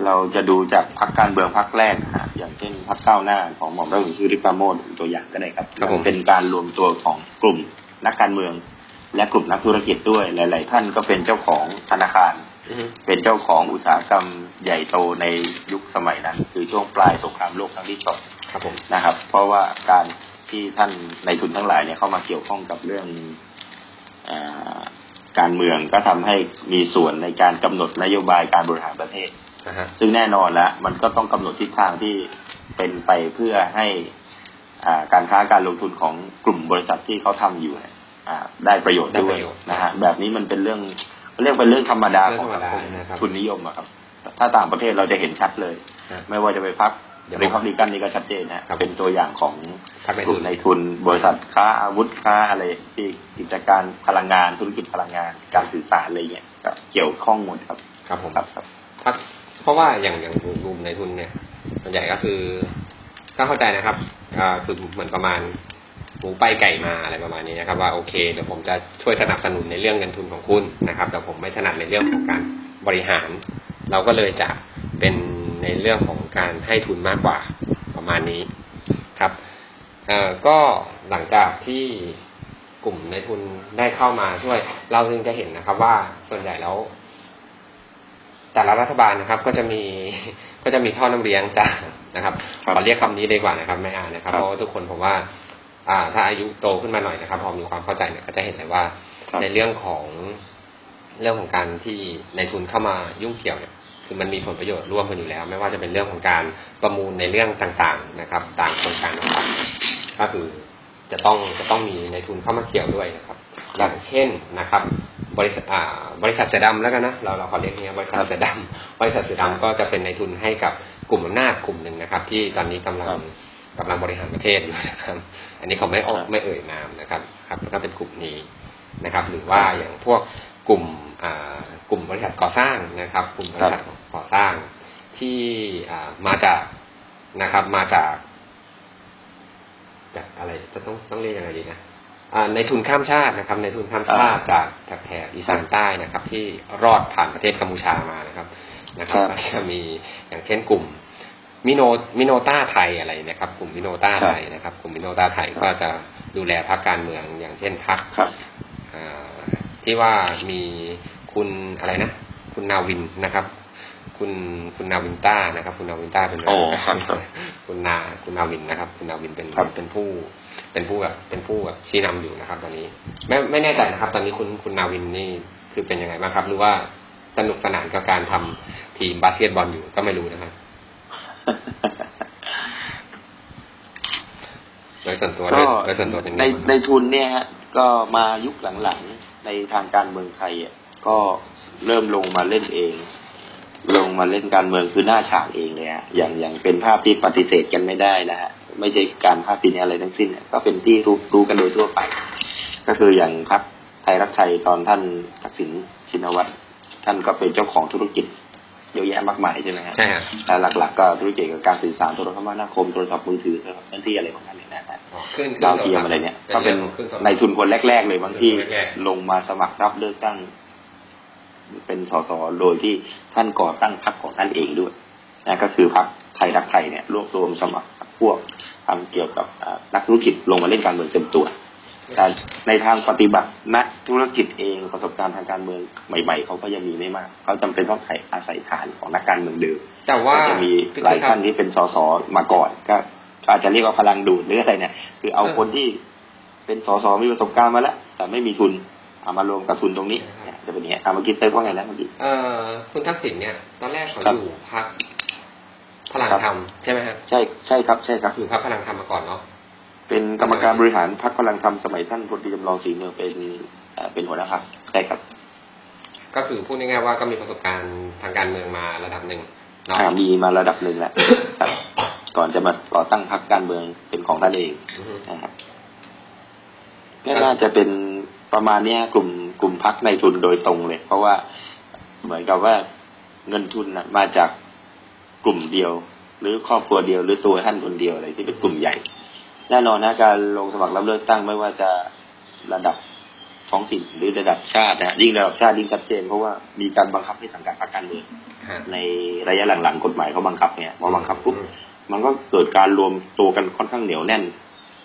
เราจะดูจากพรรคการเมืองพรรคแรกนะฮะอย่างเช่นพรรคก้าวหน้าของหม่อมราชวงศ์สุริปราโมทเป็นตัวอย่างก็ได้ครับครับผมเป็นการรวมตัวของกลุ่มนักการเมือง และกลุ่มนักธุรกิจด้วย หลาย ๆ ท่านก็เป็นเจ้าของธนาคารอือฮึเป็นเจ้าของอุตสาหกรรมใหญ่โตในยุคสมัยนั้น คือช่วงปลายสงครามโลกครั้งที่สองครับผมนะครับ เพราะว่าการที่ท่านในทุนทั้งหลายเนี่ยเข้ามาเกี่ยวข้องกับเรื่องอาการเมืองก็ทำให้มีส่วนในการกำหนดนโยบายการบริหารประเทศนะฮะ ซึ่งแน่นอนแล้วมันก็ต้องกำหนดทิศทางที่เป็นไปเพื่อให้อ่าการค้าการลงทุนของกลุ่มบริษัทที่เขาทำอยู่เนี่ยอ่าได้ประโยชน์ด้วยนะฮะแบบนี้มันเป็นเรื่องเรียกเป็นเรื่องธรรมดาของสังคมทุนนิยมอะครับ ถ้าต่างประเทศเราจะเห็นชัดเลยฮะไม่ว่าจะไปพักเดี๋ยวรีพับลิกันนี่ก็ชัดเจนนะเป็นตัวอย่างของพรรคในกทุลุ่นมในทุน บริษัทค้าอาวุธค้าอะไรที่กิจการพลังงานธุรกิจพลังงานการสื่อสารอะไรเงี้ยก็เกี่ยวข้องหมดครับ ครับผมครับครับพรรค เพราะว่าอย่างอย่างกลุ่มในทุนเนี่ยส่วนใหญ่ก็คือถ้าเข้าใจนะครับอ่าคือเหมือนประมาณหมูไปไก่มาอะไรประมาณนี้นะครับ ว่าโอเคเดี๋ยวผมจะช่วยสนับสนุนในเรื่องเงินทุนของคุณนะครับแต่ผมไม่ถนัดในเรื่องของการบริหาร เราก็เลยจะเป็นในเรื่องของการให้ทุนมากกว่าประมาณนี้ครับก็หลังจากที่กลุ่มในทุนได้เข้ามาช่วย เราจึงจะเห็นนะครับ ว่าส่วนใหญ่แล้ว แต่ละรัฐบาลนะครับ ก็จะมีก็จะมีท่อน้ำเลี้ยงจากนะครับครับขอเรียกคำนี้ดีกว่านะครับไม่อ่านนะครับครับเพราะว่าทุกคนผมว่า อ่า ถ้าอายุโตขึ้นมาหน่อยนะครับ พอมีความเข้าใจเนี่ยก็จะเห็นเลยว่าครับในเรื่องของเรื่องของการที่ในทุนเข้ามายุ่งเกี่ยวเนี่ยคือมันมีผลประโยชน์ร่วมกันอยู่แล้ว ไม่ว่าจะเป็นเรื่องของการประมูลในเรื่องต่างๆนะครับ ต่างโครงการต่างๆก็คือจะต้องจะต้องมีในทุนเข้ามาเกี่ยวด้วยนะครับ อย่างเช่นนะครับ บริษัทอ่าบริษัทเสือดำแล้วกันนะเราเราขอเรียกเนี้ยบริษัทเสือดำบริษัทเสือดำก็จะเป็นในทุนให้กับกลุ่มอำนาจกลุ่มหนึ่งนะครับ ที่ตอนนี้กำลังครับกำลังบริหารประเทศอยู่นะครับ อันนี้เขาไม่ออกครับไม่เอ่ยนามนะครับ ครับก็เป็นกลุ่มนี้นะครับ หรือว่าอย่างพวกกลุ่มอ่ากลุ่มบริษัทก่อสร้างนะครับ กลุ่มบริษัทก่อสร้างที่อ่ามาจากนะครับ มาจาก จากอะไรจะต้องต้องเรียกยังไงดีนะอ่า ในทุนข้ามชาตินะครับ ในทุนข้ามชาติจากแถบแถบอีสานใต้นะครับ ที่รอดผ่านประเทศกัมพูชามานะครับนะครับครับก็จะมีอย่างเช่นกลุ่มมิโนมิโนต้าไทยอะไรนะครับ กลุ่มมิโนต้าไทยนะครับ กลุ่มมิโนต้าไทยก็จะดูแลพรรคการเมืองอย่างเช่นพรรคครับอ่าที่ว่ามีคุณอะไรนะ คุณนาวินนะครับ คุณคุณนาวินต้านะครับ คุณนาวินต้าเป็นโอ้ครับครับคุณนาคุณนาวินนะครับ คุณนาวินเป็นครับเป็นผู้ เป็นผู้แบบเป็นผู้แบบชี้นำอยู่นะครับ ตอนนี้ ไม่ไม่แน่ใจนะครับ ตอนนี้คุณคุณนาวินนี่คือเป็นยังไงบ้างครับ หรือว่าสนุกสนานกับการทำทีมบาสเกตบอลอยู่ก็ไม่รู้นะครับโดยส่วนตัวก็โดยส่วนตัวเป็นไงในบ้างในทุนเนี่ยฮะก็มายุคหลังๆในทางการเมืองไทยอะก็เริ่มลงมาเล่นเอง ลงมาเล่นการเมืองคือหน้าฉากเองเลยฮะอย่างอย่างเป็นภาพที่ปฏิเสธกันไม่ได้นะฮะไม่ใช่การภาพพินอะไรทั้งสิ้นเนี่ยก็เป็นที่รู้รู้กันโดยทั่วไป ก็คืออย่างพรรคไทยรักไทยตอนท่านทักษิณชินวัตรท่านก็เป็นเจ้าของธุรกิจเยอะแยะมากมายใช่ไหมฮะใช่ฮะแต่หลัก ๆ ก็ธุรกิจเกี่ยวกับการสื่อสารโทรคมนาคมโทรศัพท์มือถือโทรศัพท์เคลื่อนที่อะไรพวกนั้นเนี่ยนะฮะอ๋อขึ้นขึ้นดาวเทียมอะไรเนี่ยก็เป็นขึ้โทรศัพท์ในทุนคนแรก ๆ เลยบางที่แรกลงมาสมัครรับเลือกตั้ง เป็นสสโดยที่ท่านก่อตั้งพรรคของท่านเองด้วยนะก็คือพรรคไทยรักไทยเนี่ยรวบรวมสมัครพวกทำเกี่ยวกับอ่านักธุรกิจลงมาเล่นการเมืองเต็มตัวแต่ในทางปฏิบัตินักธุรกิจเองประสบการณ์ทางการเมืองใหม่ๆเขาก็ยังมีไม่มากเขาจำเป็นต้องอาศัยฐานของนักการเมืองเดิมแต่ว่าก็จะมีหลายท่านที่เป็นสสมาก่อนก็อาจจะเรียกว่าพลังดูดหรืออะไรเนี่ย คือเอาคนที่เป็นสสมีประสบการณ์มาแล้วแต่ไม่มีทุนเอามารวมกับทุนตรงนี้เนี่ย จะเป็นอย่างนี้อะเมื่อกี้เต้ยว่าไงแล้วเมื่อกี้เอ่อคุณทักษิณเนี่ย ตอนแรกเขาครับอยู่พักพลังครับธรรมใช่ไหมฮะใช่ใช่ครับใช่ครับอยู่พักพลังธรรมมาก่อนเนาะเป็นกรรมการบริหารพรรคพลังธรรมสมัยท่านพลตรีจำลองศรีเมืองเป็นเอ่อเป็นหัวหน้าพรรคใช่ครับ ก็คือพูดง่ายๆว่าก็มีประสบการณ์ทางการเมืองมาระดับหนึ่งเนาะอ่ามีมาระดับหนึ่งแล้วครับก่อนจะมาก่อตั้งพรรคการเมืองเป็นของท่านเองอือฮึนะครับก็น่าจะเป็นประมาณเนี้ยกลุ่ม กลุ่มพักในทุนโดยตรงเลย เพราะว่าเหมือนกับว่าเงินทุนน่ะมาจากกลุ่มเดียว หรือครอบครัวเดียว หรือตัวท่านคนเดียวอะไรที่เป็นกลุ่มใหญ่ แน่นอนนะการลงสมัครรับเลือกตั้งไม่ว่าจะระดับท้องถิ่นหรือระดับชาตินะยิ่งระดับชาติยิ่งชัดเจนเพราะว่ามีการบังคับให้สังกัดพรรคการเมืองฮะในระยะหลังๆกฎหมายเขาบังคับเนี่ยพอบังคับปุ๊บมันก็เกิดการรวมตัวกันค่อนข้างเหนียวแน่น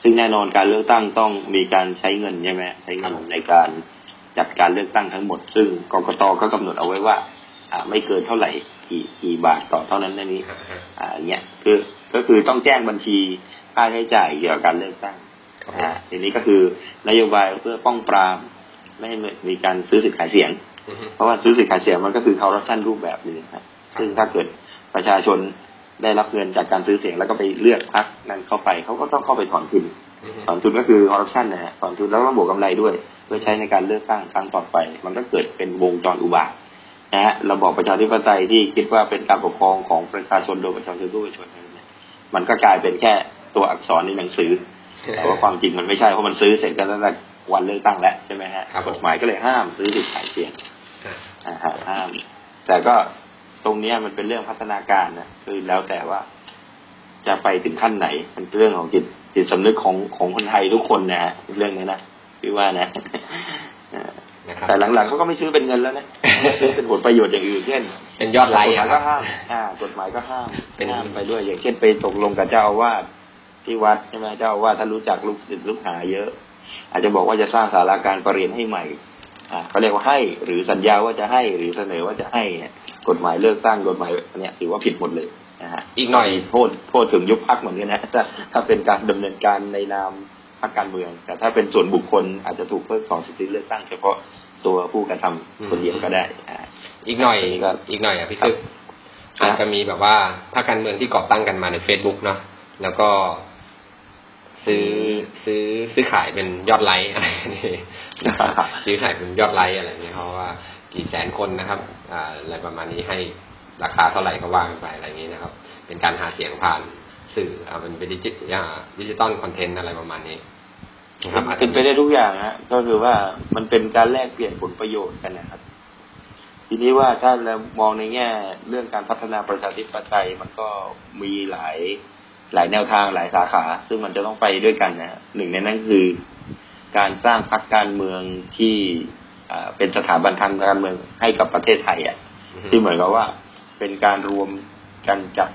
ซึ่งแน่นอนการเลือกตั้งต้องมีการใช้เงินใช่ไหมใช้เงินในการ จัดการเลือกตั้งทั้งหมด ซึ่งกกตก็กำหนดเอาไว้ว่า อ่า ไม่เกินเท่าไหร่กี่กี่บาทต่อเท่านั้นนั่นนี้ฮะฮะอ่าอย่างเงี้ยคือก็คือต้องแจ้งบัญชีค่าใช้จ่ายเกี่ยวกับการเลือกตั้งครับอ่าทีนี้ก็คือนโยบายเพื่อป้องปรามไม่ให้มีการซื้อสิทธิ์ขายเสียงอือฮึเพราะว่าซื้อสิทธิ์ขายเสียงมันก็คือคอร์รัปชันรูปแบบหนึงนะครับซึ่งถ้าเกิดประชาชนได้รับเงินจากการซื้อเสียงแล้วก็ไปเลือกพรรคนั้นเข้าไปเขาก็ต้องเข้าไปถอนทุนอือฮึถอนทุนก็คือคอร์รัปชันนะฮะถอนทุนแล้วก็บวกกำไรด้วยเพื่อใช้ในการเลือกตั้งครั้งต่อไป มันก็เกิดเป็นวงจรอุบาทนะฮะระบอบประชาธิปไตยที่คิดว่าเป็นการปกครองของประชาชนโดยประชาชนทุกประชาชนเนี่ยมันก็กลายเป็นแค่ตัวอักษรในหนังสือ แต่ว่าความจริงมันไม่ใช่เพราะมันซื้อเสร็จกันตั้งแต่วันเลือกตั้งแล้วใช่ไหมฮะครับผมกฎหมายก็เลยห้ามซื้อสิทธิ์ขายเสียงฮะอ่าฮะห้าม แต่ก็ตรงเนี้ยมันเป็นเรื่องพัฒนาการนะคือแล้วแต่ว่าจะไปถึงขั้นไหน มันเป็นเรื่องของจิตจิตสำนึกของของคนไทยทุกคนนะฮะเรื่องนี้นะ พี่ว่านะอ่านะครับแต่หลังๆเขาก็ไม่ซื้อเป็นเงินแล้วนะซื้อเป็นผลประโยชน์อย่างอื่นเช่น เป็นยอดไลค์กฎหอะมายครัก็บห้ามอ่ากฎหมายก็ห้ามเป็นห้ามไปด้วยอย่างเช่นไปตกลงกับเจ้าอาวาสที่วัดใช่ไหมเจ้าอาวาสท่านรู้จักลูกศิษย์ลูกหาเยอะ อาจจะบอกว่าจะสร้างศาลาการประเรียนให้ใหม่อ่าเขาเรียกว่าให้ หรือสัญญาว่าจะให้หรือเสนอว่าจะให้เนี่ยกฎหมายเลือกตั้งกฎหมายเนี่ยถือว่าผิดหมดเลยนะฮะอีกหน่อยโทษโทษถึงยุบพักเหมือนกันนะถ้าถ้าเป็นการดำเนินการในนาม พรรคการเมือง แต่ถ้าเป็นส่วนบุคคลอาจจะถูกเพิกถอนสิทธิเลือกตั้งเฉพาะตัวผู้กระทำคนเดียวก็ได้อ่าอีกหน่อยก็อีกหน่อยอะพี่ครับคึกอาจจะมีแบบว่าพรรคการเมืองที่ก่อตั้งกันมาใน Facebook เนาะแล้วก็ซื้อซื้อซื้อขายเป็นยอดไลค์อะไรนี่นะครับซื้อขายเป็นยอดไลค์อะไรเงี้ยเพราะว่ากี่แสนคนนะครับอ่าอะไรประมาณนี้ให้ราคาเท่าไหร่ก็ว่ากันไปอะไรอย่างนี้นะครับ เป็นการหาเสียงผ่านสื่ออ่าเป็นดิจิดิจิตอลคอนเทนต์อะไรประมาณนี้ นะครับอาจจะเป็นไปได้ทุกอย่างนะก็คือว่ามันเป็นการแลกเปลี่ยนผลประโยชน์กันนะครับ ทีนี้ว่าถ้าเรามองในแง่ เรื่องการพัฒนาประชาธิปไตยมันก็มีหลายหลายแนวทางหลายสาขา ซึ่งมันจะต้องไปด้วยกันนะฮะหนึ่งในนั้นคือการสร้างพรรคการเมืองที่อ่าเป็นสถาบันทางการเมืองให้กับประเทศไทยอะที่เหมือนกับว่า เป็นการรวมกันจับ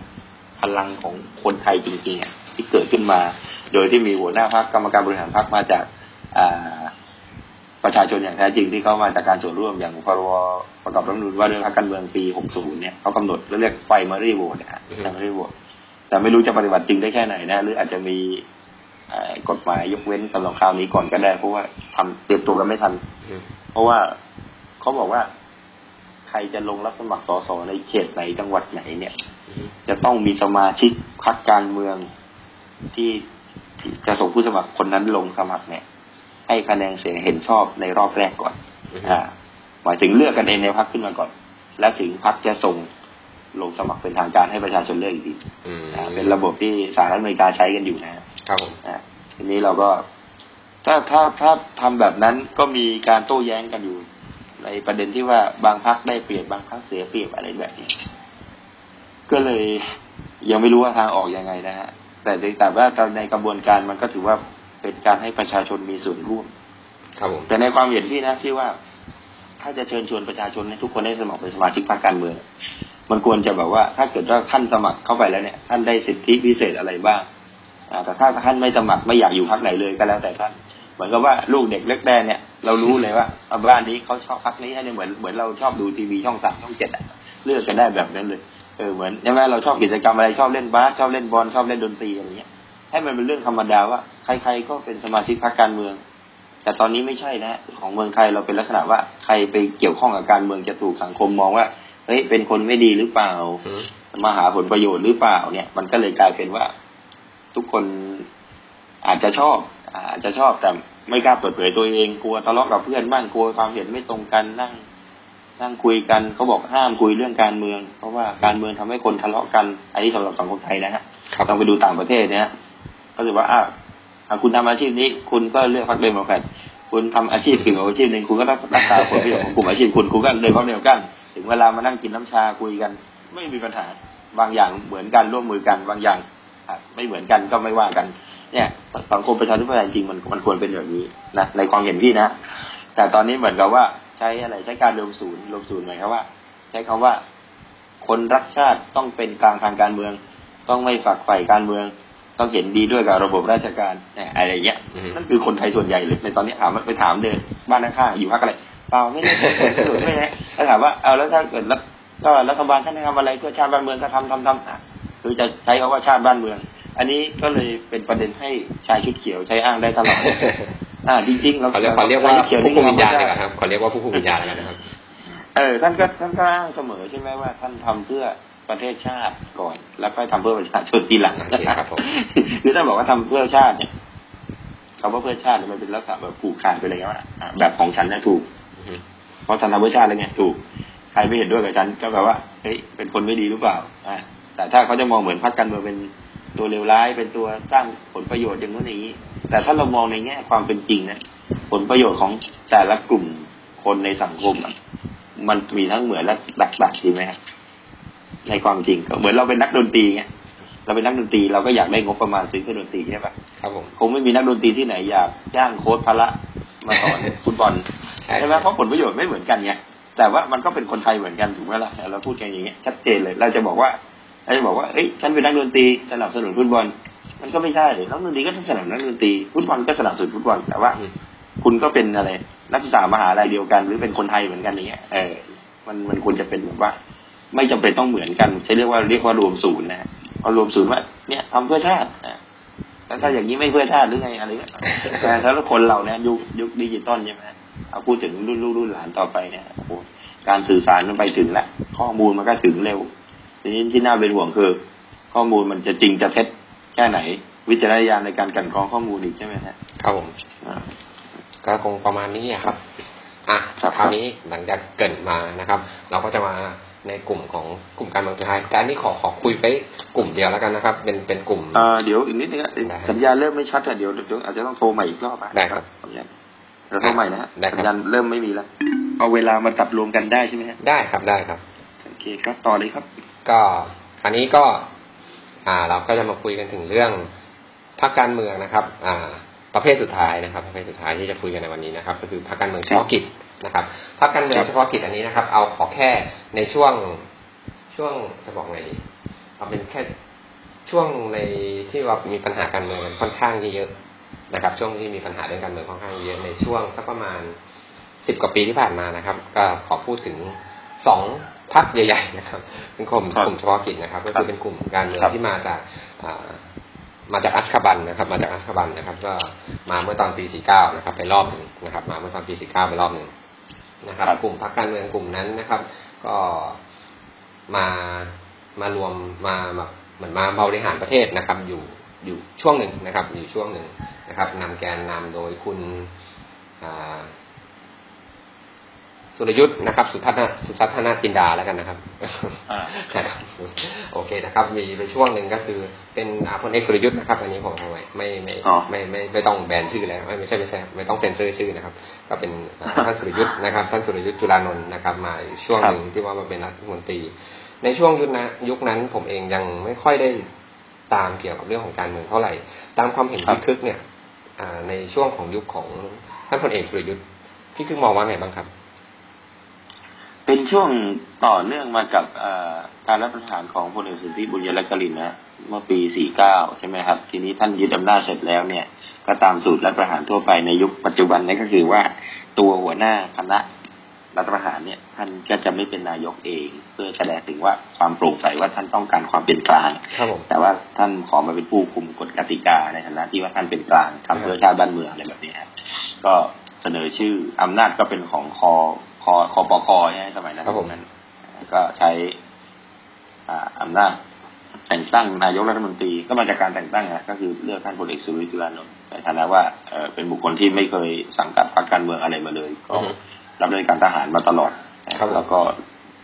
พลังของคนไทยจริงๆอะที่เกิดขึ้นมา โดยที่มีหัวหน้าพรรคกรรมการบริหารพรรคมาจากอ่าประชาชนอย่างแท้จริงที่เขามาจากการส่วนร่วมอย่างพรบประกอบรัฐธรรมนูญว่าด้วยพรรคการเมืองปี 60 เนี่ยเขากำหนดเรียกไฟมารีโหวตนะฮะอือฮึไฟมารีโหวตแต่ไม่รู้จะปฏิบัติจริงได้แค่ไหนนะ หรืออาจจะมีเอ่อกฎหมายยกเว้นสำหรับคราวนี้ก่อนก็ได้ เพราะว่าทำเตรียมตัวกันไม่ทันอืมเพราะว่าเขาบอกว่า ใครจะลงรับสมัครสสในเขตไหนจังหวัดไหนเนี่ยอืมจะต้องมีสมาชิกพรรคการเมืองที่ จะส่งผู้สมัครคนนั้นลงสมัครเนี่ย ให้คะแนนเสียงเห็นชอบในรอบแรกก่อนอ่าหมายถึงเลือกกันเองในพรรคขึ้นมาก่อน แล้วถึงพรรคจะส่งลงสมัครเป็นทางการให้ประชาชนเลือกอีกทีอืมอ่าเป็นระบบที่สหรัฐอเมริกาใช้กันอยู่นะฮะครับผมอะทีนี้เราก็ ถ้าถ้าถ้าทำแบบนั้นก็มีการโต้แย้งกันอยู่ ในประเด็นที่ว่าบางพักได้เปรียบบางพักเสียเปรียบอะไรแบบนี้ ก็เลยยังไม่รู้ว่าทางออกยังไงนะฮะ แต่แต่ว่าในกระบวนการมันก็ถือว่าเป็นการให้ประชาชนมีส่วนร่วม ครับผมแต่ในความเห็นพี่นะที่ว่า ถ้าจะเชิญชวนประชาชนให้ทุกคนได้สมัครเป็นสมาชิกพรรคการเมืองมันควรจะแบบว่า ถ้าเกิดว่าท่านสมัครเข้าไปแล้วเนี่ย ท่านได้สิทธิพิเศษอะไรบ้างอ่าแต่ถ้าท่านไม่สมัครไม่อยากอยู่พรรคไหนเลยก็แล้วแต่ท่านเหมือนกับว่าลูกเด็กเล็กแดงเนี่ยเรารู้เลยว่าอะบ้านนี้เขาชอบพรรคนี้เนี่ยเหมือนเหมือนเราชอบดูทีวีช่องสามช่องเจ็ดอะเลือกกันได้แบบนั้นเลย เออเหมือนใช่ไหมเราชอบกิจกรรมอะไรชอบเล่นบาสชอบเล่นบอลชอบเล่นดนตรีอะไรเงี้ย ให้มันเป็นเรื่องธรรมดาว่าใครๆก็เป็นสมาชิกพรรคการเมือง แต่ตอนนี้ไม่ใช่นะของเมืองไทยเราเป็นลักษณะว่าใครไปเกี่ยวข้องกับการเมืองจะถูกสังคมมองว่าเฮ้ยเป็นคนไม่ดีหรือเปล่าอืมมาหาผลประโยชน์หรือเปล่า เนี่ย มันก็เลยกลายเป็นว่า ทุกคนอาจจะชอบอาจจะชอบแต่ไม่กล้าเปิดเผยตัวเองกลัวทะเลาะกับเพื่อนบ้างกลัวความเห็นไม่ตรงกันนั่ง นั่งคุยกันเขาบอกห้ามคุยเรื่องการเมือง เพราะว่าการเมืองทำให้คนทะเลาะกัน อันนี้สำหรับสังคมไทยนะฮะครับต้องไปดูต่างประเทศเนี่ยก็ถือว่าอ้าวอะคุณทำอาชีพนี้ คุณก็เลือกพรรคเดโมแครตคุณทำอาชีพอื่นอาชีพหนึ่งคุณก็ต้องรักษาผลประโยชน์ของกลุ่มอาชีพคุณคุณก็เลยพรรคเดียวกัน ถึงเวลามานั่งกินน้ำชาคุยกัน ไม่มีปัญหาบางอย่างเหมือนกันร่วมมือกันบางอย่างอะไม่เหมือนกันก็ไม่ว่ากัน เนี่ยสังคมประชาธิปไตยจริงๆมันมันควรเป็นแบบนี้นะในความเห็นพี่นะ แต่ตอนนี้เหมือนกับว่า ใช้อะไรใช้การรวมศูนย์รวมศูนย์หมายความว่า ใช้คำว่า คนรักชาติต้องเป็นกลางทางการเมือง ต้องไม่ฝักใฝ่การเมือง ต้องเห็นดีด้วยกับระบบราชการเนี่ยอะไรอย่างเงี้ยอืมนั่นคือคนไทยส่วนใหญ่เลยในตอนนี้ถามว่าไปถามเดินบ้านข้างๆอยู่พักอะไรเปล่าไม่ได้ไม่ได้ถ้าถามว่าเอาแล้วถ้าเกิดรัฐก็รัฐบาลท่านทำอะไรเพื่อชาติบ้านเมืองก็ทำทำทำอะคือจะใช้คำว่าชาติบ้านเมือง อันนี้ก็เลยเป็นประเด็นให้ชายชุดเขียวใช้อ้างได้ตลอด อ่าจริงๆเราเขาเรียกเขาเรียกว่าชชุดเขียวผู้นี่คุมวิญญาณไม่ดีได้กว่าครับเขาเรียกว่าผู้คุมวิญญาณแล้วกันนะครับเออท่านก็ท่านก็อ้างเสมอใช่ไหมว่า ท่านทำเพื่อประเทศชาติก่อน แล้วก็ทำเพื่อประชาชนทีหลังโอเคครับผมคือท่านบอกว่าทำเพื่อชาติเนี่ยคำว่าเพื่อชาติเนี่ยมันเป็นลักษณะแบบผูกขาดไปเลยว่าอะแบบของฉันน่ะถูกอืมเพราะฉันทำเพื่อชาติแล้วไงถูกใครไม่เห็นด้วยกับฉันก็แปลว่าเฮ้ยเป็นคนไม่ดีหรือเปล่าอะแต่ถ้าเขาจะมองเหมือนพรรคการเมืองเป็น ตัวเลวร้ายเป็นตัวสร้างผลประโยชน์อย่างนู้นอย่างนี้ แต่ถ้าเรามองในแง่ความเป็นจริงนะผลประโยชน์ของแต่ละกลุ่มคนในสังคมอะมันมีทั้งเหมือนและหลักๆจริงไหมฮะในความจริงก็เหมือนเราเป็นนักดนตรีเงี้ยเราเป็นนักดนตรีเราก็อยากได้งบประมาณซื้อเครื่องดนตรีใช่ปะครับผมคงไม่มีนักดนตรีที่ไหนอยากจ้างโค้ชพละมาสอนฟุตบอลใช่ใช่ไหมเพราะผลประโยชน์ไม่เหมือนกันไงแต่ว่ามันก็เป็นคนไทยเหมือนกันถูกไหมล่ะเราพูดกันอย่างเงี้ยชัดเจนเลย เราจะบอกว่า เราจะบอกว่าเอ้ยฉันเป็นนักดนตรีสนับสนุนฟุตบอล มันก็ไม่ใช่นักดนตรีก็สนับสนุนนักดนตรีฟุตบอลก็สนับสนุนฟุตบอลแต่ว่า คุณก็เป็นอะไร นักศึกษามหาลัยเดียวกัน หรือเป็นคนไทยเหมือนกันอย่างเงี้ยเออมันมันควรจะเป็นแบบว่า ไม่จำเป็นต้องเหมือนกันใช้เรียกว่าเรียกว่ารวมศูนย์นะฮะพอรวมศูนย์ว่าเนี่ยทำเพื่อชาติอะแล้วถ้าอย่างนี้ไม่เพื่อชาติหรือไงอะไรเงี้ยแต่ถ้าคนเราเนี่ยยุคยุคดิจิตอลใช่ไหมเอาพูดถึงรุ่นลูกรุ่นหลานต่อไปเนี่ยโอ้การสื่อสารมันไปถึงแล้วข้อมูลมันก็ถึงเร็ว ทีนี้ที่น่าเป็นห่วงคือ ข้อมูลมันจะจริงจะเท็จแค่ไหน วิจารณญาณในการกลันกรองข้อมูลอีกใช่ไหมฮะครับผมอ่าก็คงประมาณนี้อะครับอะครับคราวนี้หลังจากเกรินมานะครับ เราก็จะมาในกลุ่มของกลุ่มการเมืองสุดท้ายการนี้ขอขอคุยไปกลุ่มเดียวแล้วกันนะครับ เป็นเป็นกลุ่มเอ่อเดี๋ยวอีกนิดนึงอะได้สัญญาณเริ่มไม่ชัดอะเดี๋ยวเดี๋ยวอาจจะต้องโทรใหม่อีกรอบอะได้ครับสัญญาณเราโทรใหม่นะฮะได้ครับสัญญาณเริ่มไม่มีแล้วเอาเวลามาตัดรวมกันได้ใช่ไหมฮะได้ครับได้ครับโอเคครับต่อเลยครับ ก็คราวนี้ก็ อ่า เราก็จะมาคุยกันถึงเรื่องพรรคการเมืองนะครับ อ่า ประเภทสุดท้ายนะครับ ประเภทสุดท้ายที่จะคุยกันในวันนี้นะครับ ก็คือพรรคการเมืองเฉพาะกิจนะครับพรรคการเมืองเฉพาะกิจอันนี้นะครับ เอาขอแค่ในช่วงช่วงจะบอกไงดีเอาเป็นแค่ช่วงในที่ว่ามีปัญหาการเมืองค่อนข้างเยอะนะครับ ช่วงที่มีปัญหาเรื่องการเมืองค่อนข้างเยอะในช่วงสักประมาณสิบกว่าปีที่ผ่านมานะครับ ก็ขอพูดถึงสอง พรรคใหญ่ ๆ นะครับเป็นกลุ่มครับกลุ่มเฉพาะกิจนะครับ ก็ครัคือบเป็นกลุ่มการเมืองครับที่มาจากอ่ามาจากอัชคาบันนะครับ มาจากอัชคาบันนะครับ ก็มาเมื่อตอนปี 49 นะครับ ไปรอบหนึ่งนะครับ มาเมื่อตอนปี 49 ไปรอบหนึ่งนะครับครับ กลุ่มพรรคการเมืองกลุ่มนั้นนะครับ ก็มามารวมมาแบบเหมือนมาบริหารประเทศนะครับ อยู่อยู่ช่วงหนึ่งนะครับ อยู่ช่วงหนึ่งนะครับนำแกนนำโดยคุณอ่า สุรยุทธ์นะครับสุทัศน์สุทัศนาจินดาแล้วกันนะครับอ่านะครับโอเคนะครับ มีไปช่วงหนึ่งก็คือ เป็นอาพลเอกสุรยุทธ์นะครับ อันนี้ผมเอาไว้ไม่ไม่อ๋อไม่ไม่ไม่ต้องแบนชื่อแล้วไม่ไม่ใช่ไม่ใช่ไม่ต้องเซ็นเซอร์ชื่อนะครับ ก็เป็นอ่าท่านสุรยุทธ์นะครับ ท่านสุรยุทธ์จุลานนท์นะครับ มาอีกช่วงหนึ่งที่ว่ามาเป็นรัฐมนตรี ในช่วงยุคนั้นยุคนั้นผมเองยังไม่ค่อยได้ตามเกี่ยวกับเรื่องของการเมืองเท่าไหร่ ตามความเห็นครับพี่คึกเนี่ยอ่าในช่วงของยุคของท่านพลเอกสุรยุทธ์พี่คึกมองว่าไงบ้างครับ เป็นช่วงต่อเนื่องมากับเอ่อการรัฐประหารของพลเอกสุทธิบุญยรักลินนะเมื่อปี 49 ใช่ไหมครับ ทีนี้ท่านยึดอำนาจเสร็จแล้วเนี่ย ก็ตามสูตรรัฐประหารทั่วไปในยุคปัจจุบันนี้ก็คือว่าตัวหัวหน้าคณะรัฐประหารเนี่ย ท่านก็จะไม่เป็นนายกเอง เพื่อแสดงถึงว่าความโปร่งใสว่าท่านต้องการความเป็นกลางครับผมแต่ว่าท่านขอมาเป็นผู้คุมกฎกติกาในฐานะที่ว่าท่านเป็นกลางทำเพื่อชาติบ้านเมืองอะไรแบบนี้ครับก็เสนอชื่ออำนาจก็เป็นของคอ คอคอปคใช่ไหมสมัยนั้นครับผมนั้นก็ใช้อ่าอำนาจแต่งตั้งนายกรัฐมนตรีก็มาจากการแต่งตั้งนะก็คือเลือกท่านพลเอกสุริยจุลานนท์ในฐานะว่าเอ่อเป็นบุคคลที่ไม่เคยสังกัดพรรคการเมืองอะไรมาเลย ก็อือฮึรับราชการทหารมาตลอดนะครับแล้วก็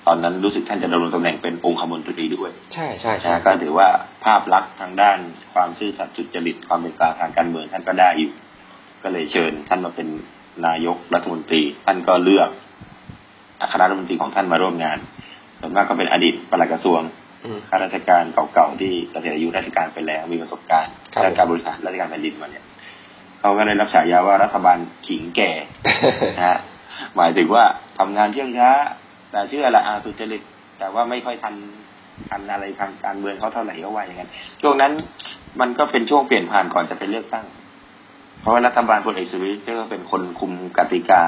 ตอนนั้นรู้สึกท่านจะดำรงตำแหน่งเป็นองคมนตรีด้วย ใช่ใช่ใช่นะก็ถือว่าภาพลักษณ์ทางด้านความซื่อสัตย์สุจริตความเป็นกลางทางการเมืองท่านก็ได้อยู่ ก็เลยเชิญท่านมาเป็นนายกรัฐมนตรี ท่านก็เลือก คณะรัฐมนตรีของท่านมาร่วมงานส่วนมากก็เป็นอดีตปลัดกระทรวงข้าราชการเก่าๆที่เกษียณอายุราชการไปแล้วมีประสบการณ์ครับด้านการบริหารราชการแผ่นดินมาเนี่ยเขาก็ได้รับฉายาว่ารัฐบาลขิงแก่นะฮะหมายถึงว่าทำงานเชื่องช้าแต่เชื่อละอาสุจริตแต่ว่าไม่ค่อยทันทันอะไรทางการเมืองเขาเท่าไหร่ก็ว่าอย่างนั้นช่วงนั้นมันก็เป็นช่วงเปลี่ยนผ่านก่อนจะเป็นเลือกตั้ง เพราะว่ารัฐบาลพลเอกสุริยะก็เป็นคนคุมกติกา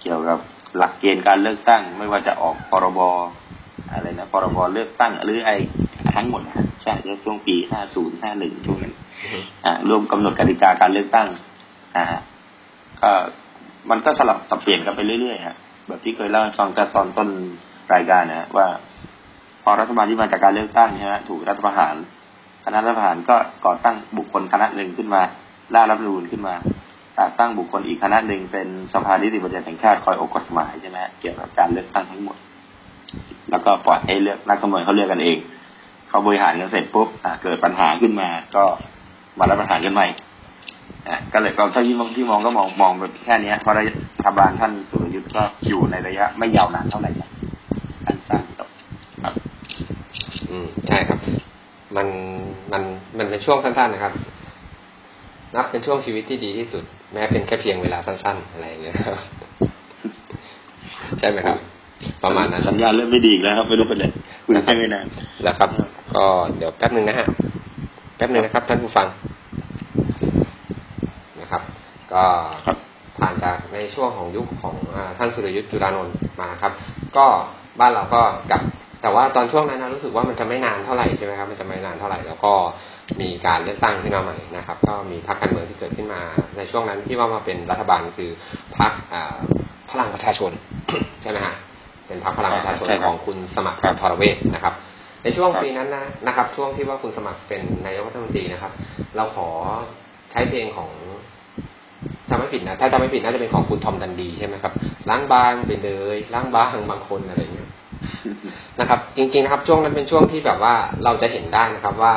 เกี่ยวกับ หลักเกณฑ์การเลือกตั้ง ไม่ว่าจะออกพรบอะไรนะพรบเลือกตั้งหรือไอ้ทั้งหมดนะใช่ช่วงปี 50 51 ช่วงนั้นอ่ารวมกำหนดกติกาการเลือกตั้งนะฮะก็มันก็สลับสับเปลี่ยนกันไปเรื่อยๆฮะแบบที่เคยเล่าให้ฟังแต่ตอนต้นรายการนะว่า พอรัฐบาลที่มาจากการเลือกตั้งนี่ฮะถูกรัฐประหารคณะรัฐประหารก็ก่อตั้งบุคคลคณะหนึ่งขึ้นมาร่ารัฐธรรมนูญขึ้นมา ต่ตั้งบุคคลอีกคณะหนึ่งเป็นสภานิติบัญญัติแห่งชาติคอยออกกฎหมายใช่ไหมเกี่ยวกับการเลือกตั้งทั้งหมด แล้วก็ปล่อยให้เลือกนักการเมืองเขาเลือกกันเอง เขาบริหารกันเสร็จปุ๊บเกิดปัญหาขึ้นมาก็มารับประหารกันใหม่ก็เลยก็ถ้าที่มองที่มองก็มองมองแบบแค่นี้เพราะรัฐบาลท่านสุรยุทธ์ก็อยู่ในระยะไม่ยาวนานเท่าไหร่นสั้นๆครับครับ อืมใช่ครับ มันมันมันเป็นช่วงสั้นๆนะครับ นับเป็นช่วงชีวิตที่ดีที่สุด แม้เป็นแค่เพียงเวลาสั้นๆ อะไรอย่างเงี้ยครับ ใช่ไหมครับ ประมาณนั้นสัญญาณเริ่มไม่ดีอีกแล้วครับไม่รู้เป็นไรคุยแค่ไม่นานแล้วครับ ก็เดี๋ยวแป๊บหนึ่งนะฮะแป๊บหนึ่งนะครับ ท่านผู้ฟังนะครับ ก็ครับผ่านจากในช่วงของยุคของอาท่านสุรยุทธ์จุลานนท์มาครับ ก็บ้านเราก็กลับ แต่ว่าตอนช่วงนั้นนะรู้สึกว่ามันจะไม่นานเท่าไหร่ใช่ไหมครับ มันจะไม่นานเท่าไหร่แล้วก็ มีการเลือกตั้งขึ้นมาใหม่นะครับ ก็มีพรรคการเมืองที่เกิดขึ้นมา ในช่วงนั้นที่ว่ามาเป็นรัฐบาลคือพรรคพลังประชาชนใช่ไหมฮะเป็นพรรคพลังประชาชนของคุณสมัครทรเวชนะครับ ในช่วงปีนั้นนะนะครับ ช่วงที่ว่าคุณสมัครเป็นนายกรัฐมนตรีนะครับ เราขอใช้เพลงของจำไม่ผิดนะถ้าจำไม่ผิดน่าจะเป็นของคุณทอมดันดีใช่ไหมครับล้างบางไปเลยล้างบางบางคนอะไรเงี้ยนะครับ จริงๆนะครับ ช่วงนั้นเป็นช่วงที่แบบว่าเราจะเห็นได้นะครับว่า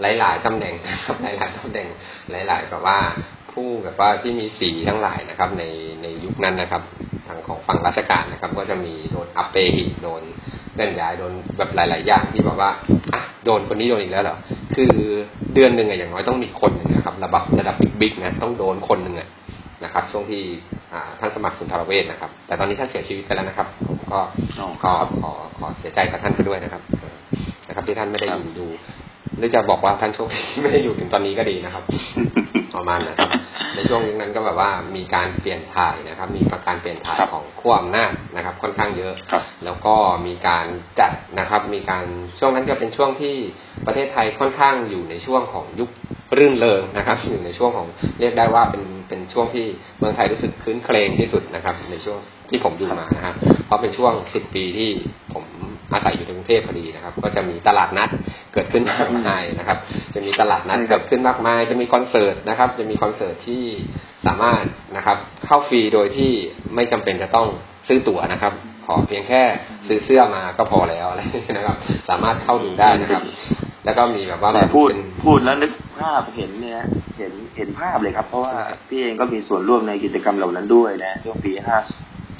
หลาย ๆตำแหน่งนะครับ หลาย ๆตำแหน่ง หลาย ๆ แบบว่าผู้แบบว่าที่มีสีทั้งหลายนะครับ ในในยุคนั้นนะครับ ทางของฝั่งราชการนะครับ ก็จะมีโดนอัปเปหิโดนเลื่อนย้ายโดนแบบหลาย ๆ อย่างที่บอกว่าอะโดนคนนี้โดนอีกแล้วเหรอคือเดือนหนึ่งอะอย่างน้อยต้องมีคนหนึ่งนะครับ ระดับระดับบิ๊กๆนะต้องโดนคนหนึ่งอะนะครับ ช่วงที่ท่านสมัครสุนทรเวชนะครับ แต่ตอนนี้ท่านเสียชีวิตไปแล้วนะครับผมก็ขอขอขอเสียใจกับท่านไปด้วยนะครับ นะครับที่ท่านไม่ได้อยู่ดู หรือจะบอกว่าท่านโชคดีไม่ได้อยู่ถึงตอนนี้ก็ดีนะครับ ประมาณนะครับในช่วงนั้นก็แบบว่ามีการเปลี่ยนถ่ายนะครับ มีประการเปลี่ยนถ่ายของขั้วอำนาจนะครับ ค่อนข้างเยอะ แล้วก็มีการจัดนะครับ มีการช่วงนั้นก็เป็นช่วงที่ประเทศไทยค่อนข้างอยู่ในช่วงของยุครื่นเริงนะครับ อยู่ในช่วงของเรียกได้ว่าเป็นเป็นช่วงที่เมืองไทยรู้สึกคืนเครงที่สุดนะครับ ในช่วงที่ผมอยู่มานะครับเพราะเป็นช่วงสิบปีที่ผม อาศัยอยู่ในกรุงเทพพอดีนะครับ ก็จะมีตลาดนัดเกิดขึ้นมากมายนะครับ จะมีตลาดนัดเกิดขึ้นมากมาย จะมีคอนเสิร์ตนะครับ จะมีคอนเสิร์ตที่สามารถนะครับ เข้าฟรีโดยที่ไม่จำเป็นจะต้องซื้อตั๋วนะครับ ขอเพียงแค่ซื้อเสื้อมาก็พอแล้วอะไรนะครับ สามารถเข้าดูได้นะครับ แล้วก็มีแบบว่าแต่พูดพูดแล้วนึกภาพเห็นเนี่ยเห็นเห็นภาพเลยครับ เพราะว่าพี่เองก็มีส่วนร่วมในกิจกรรมเหล่านั้นด้วยนะช่วงปีห้า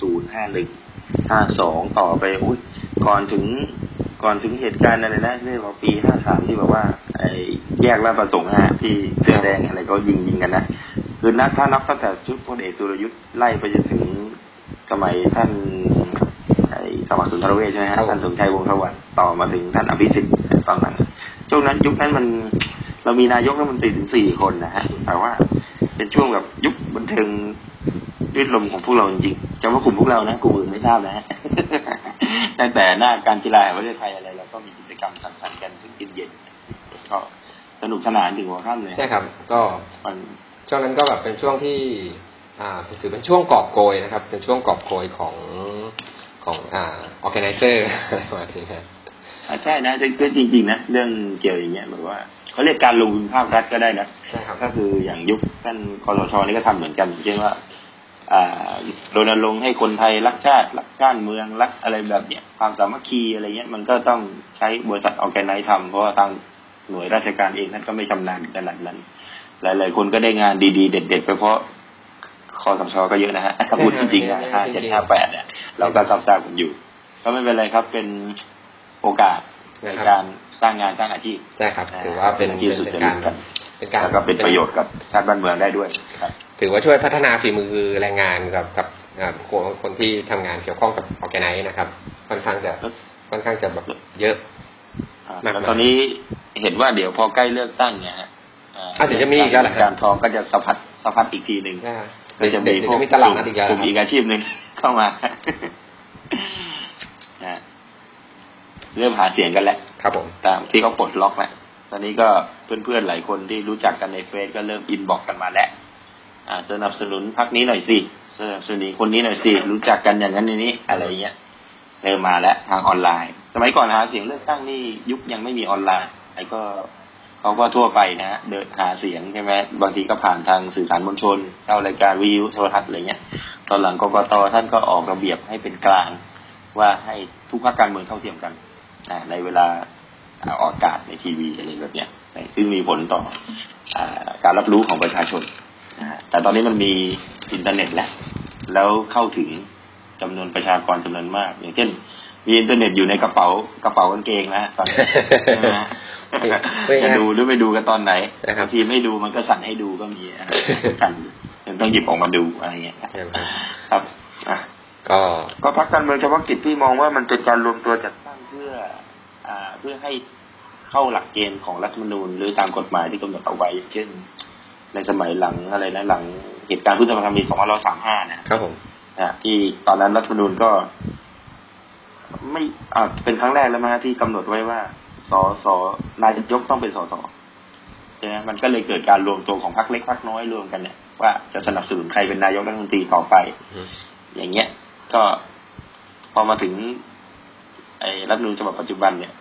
ศูนย์ห้าหนึ่ง ห้าสองต่อไปอุ้ยก่อนถึงก่อนถึงเหตุการณ์อะไรนะเรื่องของปีห้าสามที่แบบว่า ไอ้แยกราประสงค์ฮะที่เสื้อแดงอะไรก็ยิงยิงกันนะคือนักถ้านับตั้งแต่ชุดพลเอกสุรยุทธ์ไล่ไปจนถึงสมัยท่านไอ้สมัครสุนทรเวชใช่ไหมฮะท่านสมชัยวงศ์สวัสดิ์ต่อมาถึงท่านอภิสิทธิ์ตอนนั้นช่วงนั้นยุคนั้นมันเรามีนายกรัฐมนตรีถึงสี่คนนะฮะแต่ว่าเป็นช่วงแบบยุคบันเทิง รื่นลมของพวกเราจริงๆจะว่ากลุ่มพวกเรานะกลุ่มอื่นไม่ทราบนะฮะตั้งแต่หน้าการกีฬาแห่งประเทศไทยอะไรเราก็มีกิจกรรมสังสรรค์กันทุกเย็นๆก็สนุกสนานถึงหัวค่ำเลยใช่ครับ ก็มันช่วงนั้นก็แบบเป็นช่วงที่อ่าถือเป็นช่วงกอบโกยนะครับ เป็นช่วงกอบโกยของของอ่าออแกไนเซอร์อะไรประมาณนี้ครับใช่นะจริง ๆ นะ เรื่องเกี่ยวอย่างเงี้ยแบบว่า เขาเรียกการลงทุนภาครัฐก็ได้นะใช่ครับก็คืออย่างยุคท่านคอสชนี่ก็ทำเหมือนกันเช่นว่ารณรงค์ให้คนไทยรักชาติรักชาติเมืองรักอะไรแบบเนี้ยความสามัคคีอะไรเงี้ยมันก็ต้องใช้บริษัทออแกไนซ์ทำเพราะว่าทางหน่วยราชการเองนั้นก็ไม่ชำนาญขนาดนั้น หลาย ๆ คนก็ได้งานดีๆ เด็ด ๆ ไปเพราะคอสชก็เยอะนะฮะถ้าพูดจริงๆนะห้าเจ็ดห้าแปดเนี่ยเราก็ซับซ้อนผมอยู่ ก็ไม่เป็นไรครับเป็นโอกาส ในการสร้างงานสร้างอาชีพใช่ครับ ถือว่าเป็นที่สุดการเป็นการแล้วก็เป็นประโยชน์กับชาติบ้านเมืองได้ด้วยครับ ถือว่าช่วยพัฒนาฝีมือแรงงานกับกับคนที่ทำงานเกี่ยวข้องกับ organize นะครับ ค่อนข้างจะค่อนข้างจะแบบเยอะมากตอนนี้เห็นว่าเดี๋ยวพอใกล้เลือกตั้งเนี่ยฮะเดี๋ยวจะมีอีกแล้วการทองก็จะสะพัดสะพัดอีกทีหนึ่งเดี๋ยวจะมีพวกตลาดอีกกลุ่มอีกอาชีพหนึ่งเข้ามา เริ่มหาเสียงกันแล้วครับผมตามที่เขาปลดล็อกแล้วตอนนี้ก็เพื่อนๆหลายคนที่รู้จักกันในเฟซก็เริ่ม inbox กันมาแล้วสนับสนุนพักนี้หน่อยสิสนับสนุนคนนี้หน่อยสิรู้จักกันอย่างนั้นนี้อะไรเงี้ยเริ่มมาแล้วทางออนไลน์ สมัยก่อนหาเสียงเลือกตั้งนี่ยุคยังไม่มีออนไลน์ไอ้ก็เขาก็ทั่วไปนะฮะเดินหาเสียงใช่ไหมบางทีก็ผ่านทางสื่อสารมวลชนเข้ารายการวิทยุโทรทัศน์อะไรเงี้ย ตอนหลังกกตท่านก็ออกระเบียบให้เป็นกลาง ว่าให้ทุกภาคการเมืองเท่าเทียมกัน ในเวลาออกอากาศในทีวีอะไรแบบเนี้ยซึ่งมีผลต่อการรับรู้ของประชาชนแต่ตอนนี้มันมีอินเทอร์เน็ตแล้วแล้วเข้าถึงจำนวนประชากรจำนวนมาก อย่างเช่น มีอินเทอร์เน็ตอยู่ในกระเป๋ากระเป๋ากางเกงนะตอนนี้จะดูหรือไม่ดูกันตอนไหนบางทีไม่ดูมันก็สั่นให้ดูก็มีสั่นต้องหยิบออกมาดูอะไรเงี้ยครับก็ก็พรรคการเมืองเฉพาะกิจพี่มองว่ามันเป็นการรวมตัวจัดตั้งเพื่ออ่า เพื่อให้เข้าหลักเกณฑ์ของรัฐธรรมนูญ หรือตามกฎหมายที่กำหนดเอาไว้เช่น ในสมัยหลังอะไรนะหลังเหตุการณ์พฤษภาคมปีสองพันร้อยสามห้านะครับผมนะที่ตอนนั้นรัฐธรรมนูญก็ ไม่อ่าเป็นครั้งแรกแล้วมั้งฮะที่กำหนดไว้ว่าสสนายกต้องเป็นสสใช่ไหมมันก็เลยเกิดการรวมตัวของพรรคเล็กพรรคน้อยรวมกันเนี่ยว่าจะสนับสนุนใครเป็นนายกรัฐมนตรีต่อไปอืมอย่างเงี้ย ก็พอมาถึง ไอ้รัฐธรรมนูญฉบับปัจจุบันเนี่ย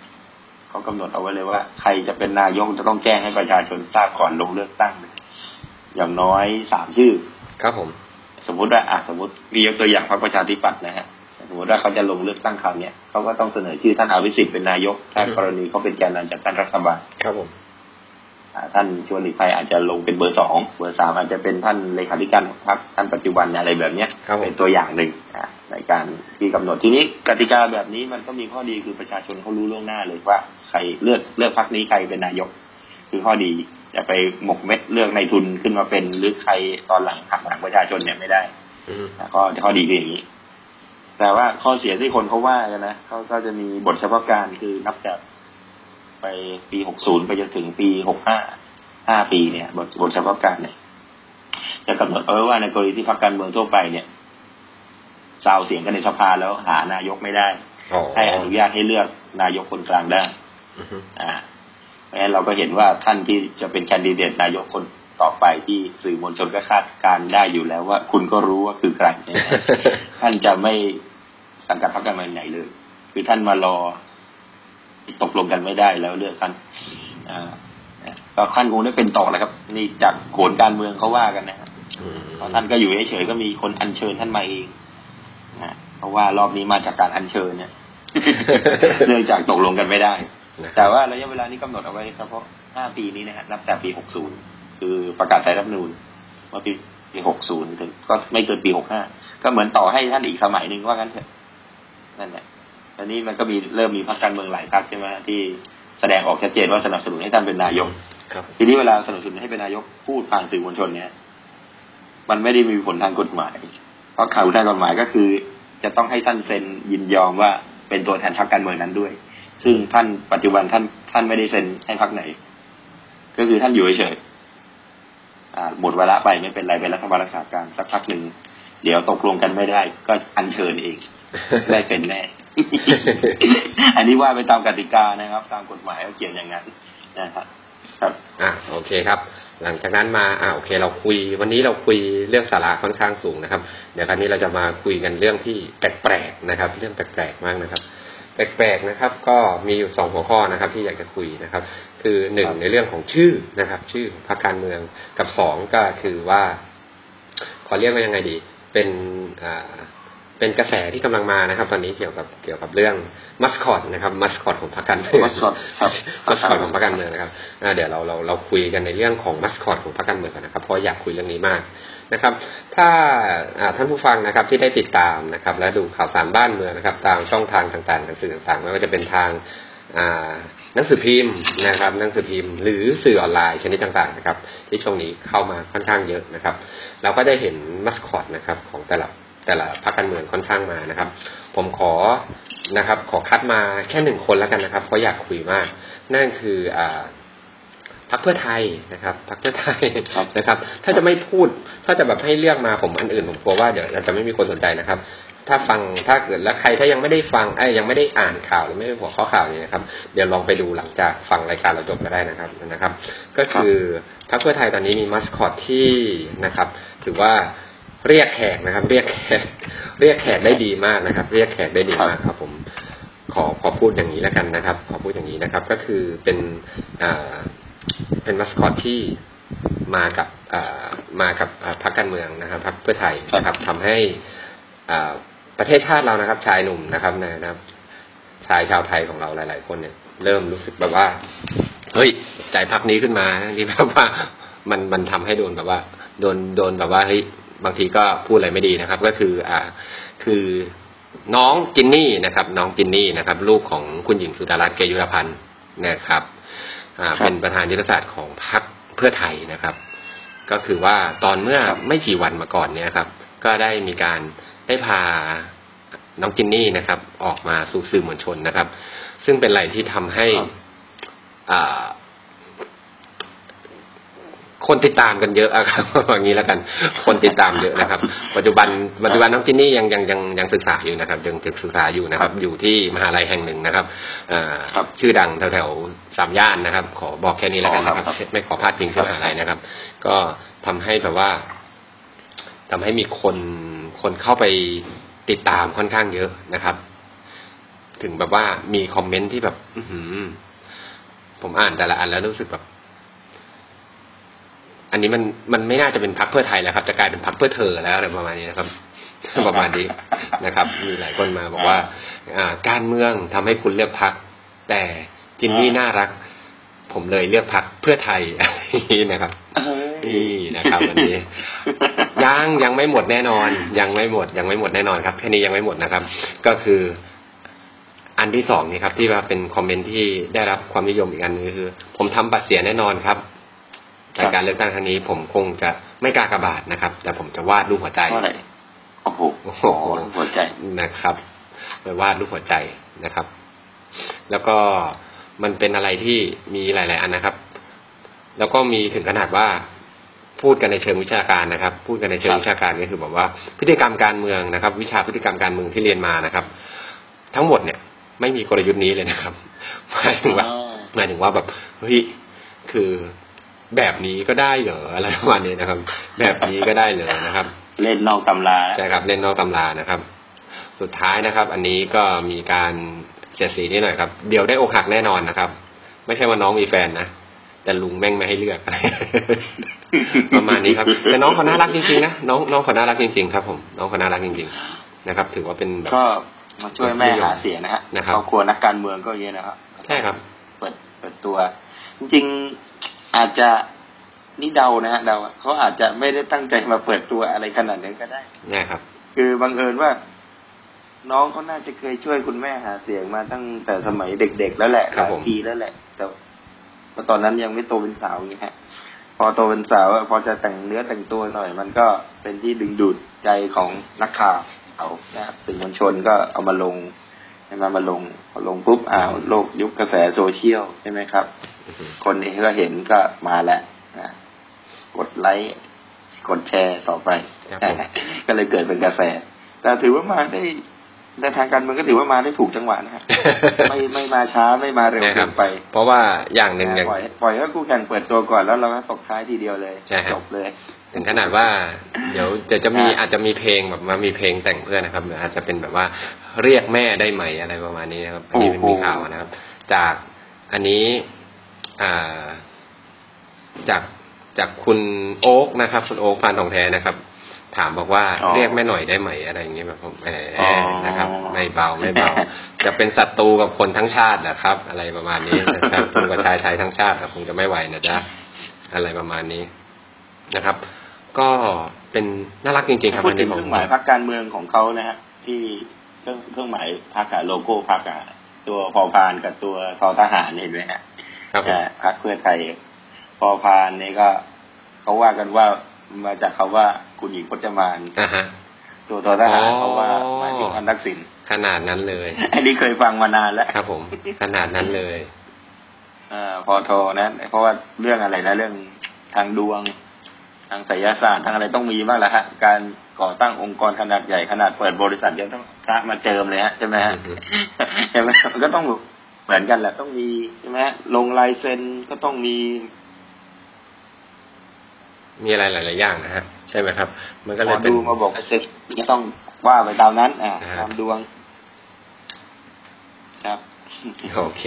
เขากำหนดเอาไว้เลยว่า ใครจะเป็นนายกจะต้องแจ้งให้ประชาชนทราบก่อนลงเลือกตั้ง อย่างน้อยสามชื่อ ครับผม สมมุติว่าอะสมมติมียกตัวอย่างพรรคประชาธิปัตย์นะฮะสมมติว่าเขาจะลงเลือกตั้งคราวเนี้ยเขาก็ต้องเสนอชื่อท่านอภิสิทธิ์เป็นนายกถ้ากรณีเขาเป็นแกนนำจากท่านรัฐบาลครับผมอ่า ท่านชวนหลีกภัยอาจจะลงเป็นเบอร์สองเบอร์สามอาจจะเป็นท่านเลขาธิการของพรรคท่านปัจจุบันอะไรแบบเนี้ยครับผมเป็นตัวอย่างหนึ่งอ่าในการที่กำหนดทีนี้กติกาแบบนี้มันก็มีข้อดีคือประชาชนเขารู้ล่วงหน้าเลยว่าใครเลือกเลือกพรรคนี้ใครเป็นนายก คือข้อดีอย่าไปหมกเม็ดเลือกในายทุนขึ้นมาเป็นหรือใครตอนหลังหักหลังประชาชนเนี่ยไม่ได้อืมอะก็ข้อดีคืออย่างนี้ แต่ว่าข้อเสียที่คนเขาว่ากันนะเขาก็จะมีบทเฉพาะการคือนับจาก ไปปีหกศูนย์ไปจนถึงปีหกห้าห้าปีเนี่ยบทบทเฉพาะการเนี่ยจะกำหนดเอาไว้ว่าในกรณีที่พรรคการเมืองทั่วไปเนี่ยซาวเสียงกันในสภาแล้วหานายกไม่ได้อ๋อให้อนุญาตให้เลือกนายกคนกลางได้อือฮึอ่าเพราะฉะนั้นเราก็เห็นว่าท่านที่จะเป็นแคนดิเดตนายกคนต่อไปที่สื่อมวลชนก็คาดการณ์ได้อยู่แล้วว่า คุณก็รู้ว่าคือใครใช่ไหมท่านจะไม่สังกัดพรรคการเมืองไหนเลย คือท่านมารอ ตกลงกันไม่ได้แล้วเลือกท่านอ่าก็ท่านคงได้เป็นต่อแล้วครับ นี่จากโขนการเมืองเขาว่ากันนะครับอืมเพราะท่านก็อยู่เฉยๆก็มีคนอัญเชิญท่านมาเองนะเพราะว่ารอบนี้มาจากการอัญเชิญเนี่ยเนื่องจากตกลงกันไม่ได้นะคแต่รับว่าระยะเวลานี้กำหนดเอาไว้เฉพาะ5ปีนี้นะฮะนับแต่ปี60คือประกาศใช้รัฐธรรมนูญเมื่อปีปี60ถึงก็ไม่เกินปี65ก็เหมือนต่อให้ท่านอีกสมัยหนึ่งว่างั้นเถอะนั่นแหละต อนนี้มันก็มีเริ่มมีพรรคการเมืองหลายพรรคใช่ไหมที่แสดงออกชัดเจนว่าสนับสนุนให้ท่านเป็นนายกครับทีนี้เวลาสนับสนุนให้เป็นนายกพูดผ่านสื่อมวลชนเนี่ย มันไม่ได้มีผลทางกฎหมาย เพราะข่าวทางกฎหมายก็คือ จะต้องให้ท่านเซ็นยินยอมว่าเป็นตัวแทนพรรคการเมืองนั้นด้วย ซึ่งท่านปัจจุบันท่านท่านไม่ได้เซ็นให้พรรคไหน ก็คือท่านอยู่เฉยๆอ่าหมดเวลาไปไม่เป็นไรเป็นรัฐบาลรักษาการสักพักหนึ่งเดี๋ยวตกลงกันไม่ได้ ก็อัญเชิญเองได้เป็นแน่ อันนี้ว่าไปตามกติกานะครับ ตามกฎหมายเขาเขียนอย่างนั้นนะครับครับอ่าโอเคครับ หลังจากนั้นมาอ่าโอเค เราคุย วันนี้เราคุยเรื่องสาระค่อนข้างสูงนะครับ เดี๋ยวคราวนี้เราจะมาคุยกันเรื่องที่แปลกๆนะครับ เรื่องแปลกๆมากนะครับ แปลกๆนะครับ ก็มีอยู่สองหัวข้อนะครับ ที่อยากจะคุยนะครับ คือหนึ่งครับในเรื่องของชื่อนะครับ ชื่อของพรรคการเมืองกับสองก็คือว่า ขอเรียกว่ายังไงดี เป็นอ่า เป็นกระแสที่กำลังมานะครับ ตอนนี้เกี่ยวกับเกี่ยวกับเรื่องมัสคอตนะครับมัสคอตของพรรคการเมือง mascot ครับมัสคอตของพรรคการเมืองนะครับอ่าเดี๋ยวเราเราเราคุยกันในเรื่องของมัสคอตของพรรคการเมืองกันนะครับเพราะอยากคุยเรื่องนี้มากนะครับ ถ้าอ่าท่านผู้ฟังนะครับที่ได้ติดตามนะครับ และดูข่าวสารบ้านเมืองนะครับ ตามช่องทางต่างๆทางสื่อต่างๆไม่ว่าจะเป็นทางอ่าหนังสือพิมพ์นะครับหนังสือพิมพ์ หรือสื่อออนไลน์ชนิดต่างๆนะครับ ที่ช่วงนี้เข้ามาค่อนข้างเยอะนะครับ เราก็ได้เห็นมัสคอตนะครับของแต่ละ แต่ละพรรคการเมืองค่อนข้างมานะครับ ผมขอนะครับ ขอคัดมาแค่หนึ่งคนแล้วกันนะครับเพราะอยากคุยมาก นั่นคืออ่าพรรคเพื่อไทยนะครับพรรคเพื่อไทยครับนะครับ ถ้าจะไม่พูด ถ้าจะแบบให้เลือกมาผมอันอื่นผมกลัวว่าเดี๋ยวจะไม่มีคนสนใจนะครับ ถ้าฟังถ้าเกิดแล้วใครถ้ายังไม่ได้ฟังไอ้ยยังไม่ได้อ่านข่าวหรือไม่ได้หัวข้อข่าวนี้นะครับ เดี๋ยวลองไปดูหลังจากฟังรายการเราจบก็ได้นะครับนะครับ ก็คือพรรคเพื่อไทยตอนนี้มีมัสคอตที่นะครับ ถือว่า เรียกแขกนะครับ เรียกแขกเรียกแขกได้ดีมากนะครับ เรียกแขกได้ดีมากครับ ผมขอขอพูดอย่างนี้แล้วกันนะครับ ขอพูดอย่างนี้นะครับ ก็คือเป็นอ่าเป็นมัสคอตที่มากับอ่ามากับอ่าพรรคการเมืองนะครับพรรคเพื่อไทยนะครับทำให้อ่าประเทศชาติเรานะครับ ชายหนุ่มนะครับนะครับ ชายชาวไทยของเราหลาย ๆ คนเนี่ย เริ่มรู้สึกแบบว่าเฮ้ยใจพักนี้ขึ้นมาที่แบบว่ามันมันทำให้โดนแบบว่า โดนโดนแบบว่าเฮ้ย บางทีก็พูดอะไรไม่ดีนะครับ ก็คืออ่าคือน้องจินนี่นะครับ น้องจินนี่นะครับ ลูกของคุณหญิงสุดารัตน์เกยุรพันธ์นะครับอ่าครับเป็นประธานยุทธศาสตร์ของพรรคเพื่อไทยนะครับ ก็คือว่าตอนเมื่อไม่กี่วันมาก่อนเนี่ยครับ ก็ได้มีการได้พาน้องจินนี่นะครับ ออกมาสู่สื่อมวลชนนะครับ ซึ่งเป็นอะไรที่ทำให้ครับอ่า คนติดตามกันเยอะอะครับอย่างนี้แล้วกัน คนติดตามเยอะนะครับ ปัจจุบันปัจจุบันน้องจินนี่ยังยังยังยังศึกษาอยู่นะครับ ยังศึกษาอยู่นะครับ อยู่ที่มหาลัยแห่งหนึ่งนะครับเอ่อครับชื่อดังแถวๆสามย่านนะครับ ขอบอกแค่นี้แล้วกันนะครับอ๋อครับไม่ขอพลาดพิงที่มหาลัยนะครับ ก็ทำให้แบบว่าทำให้มีคนคนเข้าไปติดตามค่อนข้างเยอะนะครับ ถึงแบบว่ามีคอมเมนต์ที่แบบ อื้อหือผมอ่านแต่ละอันแล้วรู้สึกแบบ อันนี้มันมันไม่น่าจะเป็นพักเพื่อไทยแล้วครับ จะกลายเป็นพักเพื่อเธอแล้วอะไรประมาณนี้นะครับประมาณนี้นะครับ มีหลายคนมาบอกว่า อ่า การเมืองทำให้คุณเลือกพัก แต่จินนี่น่ารัก ผมเลยเลือกพักเพื่อไทยนะครับนี่นะครับวันนี้ยังยังไม่หมดแน่นอน ยังไม่หมด ยังไม่หมดแน่นอนครับแค่นี้ยังไม่หมดนะครับ ก็คืออันที่สองนี่ครับ ที่ว่าเป็นคอมเมนต์ที่ได้รับความนิยมอีกอันนึงก็คือ ผมทำบัตรเสียแน่นอนครับครับ ในการเลือกตั้งครั้งนี้ ผมคงจะไม่กล้ากระบาดนะครับ แต่ผมจะวาดรูปหัวใจเท่าไหร่โอ้โหโอ้โหหัวใจนะครับไปวาดรูปหัวใจนะครับ แล้วก็มันเป็นอะไรที่มีหลาย ๆ อันนะครับ แล้วก็มีถึงขนาดว่าพูดกันในเชิงวิชาการนะครับ พูดกันในเชิงครับวิชาการก็คือแบบว่าพฤติกรรมการเมืองนะครับ วิชาพฤติกรรมการเมืองที่เรียนมานะครับ ทั้งหมดเนี่ย ไม่มีกลยุทธ์นี้เลยนะครับหมายถึงว่าอ๋อหมายถึงว่าแบบเฮ้ยคือ แบบนี้ก็ได้เหรออะไรประมาณนี้นะครับ แบบนี้ก็ได้เหรอนะครับ เล่นนอกตำราใช่ครับ เล่นนอกตำรานะครับ สุดท้ายนะครับ อันนี้ก็มีการเสียดสีนิดหน่อยครับ เดี๋ยวได้อกหักแน่นอนนะครับ ไม่ใช่ว่าน้องมีแฟนนะแต่ลุงแม่งไม่ให้เลือกประมาณนี้ครับแต่น้องเขาน่ารักจริงๆนะน้องน้องเขาน่ารักจริงๆครับ ผมน้องเขาน่ารักจริงๆนะครับ ถือว่าเป็นแบบก็มาช่วยแม่หาเสียงนะฮะนะครับครอบครัวนักการเมืองก็เยอะนะครับใช่ครับ เปิดเปิดตัว จริงๆ อาจจะนี่เดานะฮะเดาเขาอาจจะไม่ได้ตั้งใจมาเปิดตัวอะไรขนาดนั้นก็ได้ใช่ครับ คือบังเอิญว่า น้องเขาน่าจะเคยช่วยคุณแม่หาเสียงมาตั้งแต่สมัยเด็กๆแล้วแหละครับหลายผมปีแล้วแหละ แต่ว่าตอนนั้นยังไม่โตเป็นสาวอย่างนี้ฮะ พอโตเป็นสาวอะพอจะแต่งเนื้อแต่งตัวหน่อย มันก็เป็นที่ดึงดูดใจของนักข่าวเอานะครับสื่อมวลชนก็เอามาลงใช่ไหมมาลงพอลงปุ๊บอ้าวโลกยุคกระแสโซเชียลใช่ไหมครับอือฮึ คนเองก็เห็นก็มาแล้วนะกดไลค์กดแชร์ต่อไปครับผมก็เลยเกิดเป็นกระแส แต่ถือว่ามาได้ในทางการเมืองก็ถือว่ามาได้ถูกจังหวะนะฮะไม่ไม่มาช้าไม่มาเร็วใช่คเกิรับนไป เพราะว่าอย่างหนึ่งอย่างปล่อยปล่อยให้คู่แข่งเปิดตัวก่อนแล้วเราก็ตกท้ายทีเดียวเลยใช่ครับจบเลย ถึงขนาดว่า เดี๋ยวเดี๋ยวจะมีอ่าอาจจะมีเพลงแบบมามีเพลงแต่งเพื่อนนะครับหรืออาจจะเป็นแบบว่าเรียกแม่ได้ไหมอะไรประมาณนี้นะครับอันนี้เป็นมีข่าวนะครับ จากอันนี้อ่า จากจากคุณโอ๊กนะครับ คุณโอ๊กปานทองแท้นะครับ ถามบอกว่าอ๋อเรียกแม่หน่อยได้ไหมอะไรอย่างเงี้ยแบบผมแหมอ๋อนะครับ ไม่เบาไม่เบาจะเป็นศัตรูกับคนทั้งชาตินะครับ อะไรประมาณนี้นะครับคุณกับชายไทยทั้งชาติคงจะไม่ไหวนะจ๊ะอะไรประมาณนี้นะครับ ก็เป็นน่ารักจริงๆครับพูดอันถึนี้งขเคองรื่องหมายพรรคการเมืองของเขานะฮะที่เครื่องเครื่องหมายพรรคอะโลโก้พรรคอะตัวพอพานกับตัวทอทหารเห็นไหมฮะครับผมอ่า พรรคเพื่อไทย พอพานนี่ก็เขาว่ากันว่ามาจากคาว่าคุณหญิงพจมานอ่าฮะตัวทอทหารอ๋อเขาว่าหมายถึงอันทักษิณขนาดนั้นเลยอันนี้เคยฟังมานานแล้วครับ ผม ขนาดนั้นเลยอ่าพอโทนะเพราะว่าเรื่องอะไรนะเรื่องทางดวง ทางไสยศาสตร์ทางอะไรต้องมีบ้างแหละฮะการก่อตั้งองค์กรขนาดใหญ่ขนาดเปิดบริษัทยังต้องพระมาเจิมเลยฮะใช่ไหมฮะอือฮึใช่ไหมมันก็ต้อง เหมือนกันแหละต้องมีใช่ไหมฮะลงลายเซ็นก็ต้องมี มีอะไรหลาย ๆ อย่างนะฮะ ใช่ไหมครับ มันก็หเลมอยเป็นดูมาบอกเซ็นก็ต้องว่าไปตามนั้นอ่าอ่าตามดวง ครับโอเค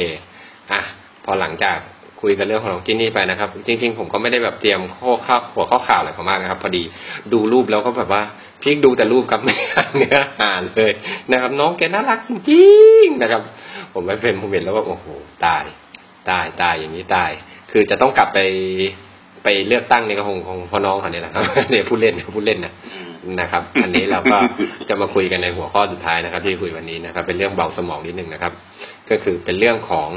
อะ พอหลังจากคุยกันเรื่องของน้องจินนี่ไปนะครับ จริง ๆ ผมก็ไม่ได้แบบเตรียมข้อข้าวหัวข้อข่าวอะไรเขามากนะครับ พอดีดูรูปแล้วก็แบบว่า พลิกดูแต่รูปครับไม่อ่านเนื้อหาเลยนะครับ น้องแกน่ารักจริงๆนะครับ ผมไม่เป็นผมเห็นแล้วว่าโอ้โหตาย ตายตายอย่างนี้ตาย คือจะต้องกลับไปไปเลือกตั้งในี่ก็คงคงพราะน้องเขาเนี่ยแหละครับเนี่ยพูดเล่นพูดเล่นนะนะครับ อันนี้เราก็จะมาคุยกันในหัวข้อสุดท้ายนะครับ ที่คุยวันนี้นะครับ เป็นเรื่องเบาสมองนิดนึงนะครับ ก็คือเป็นเรื่องของ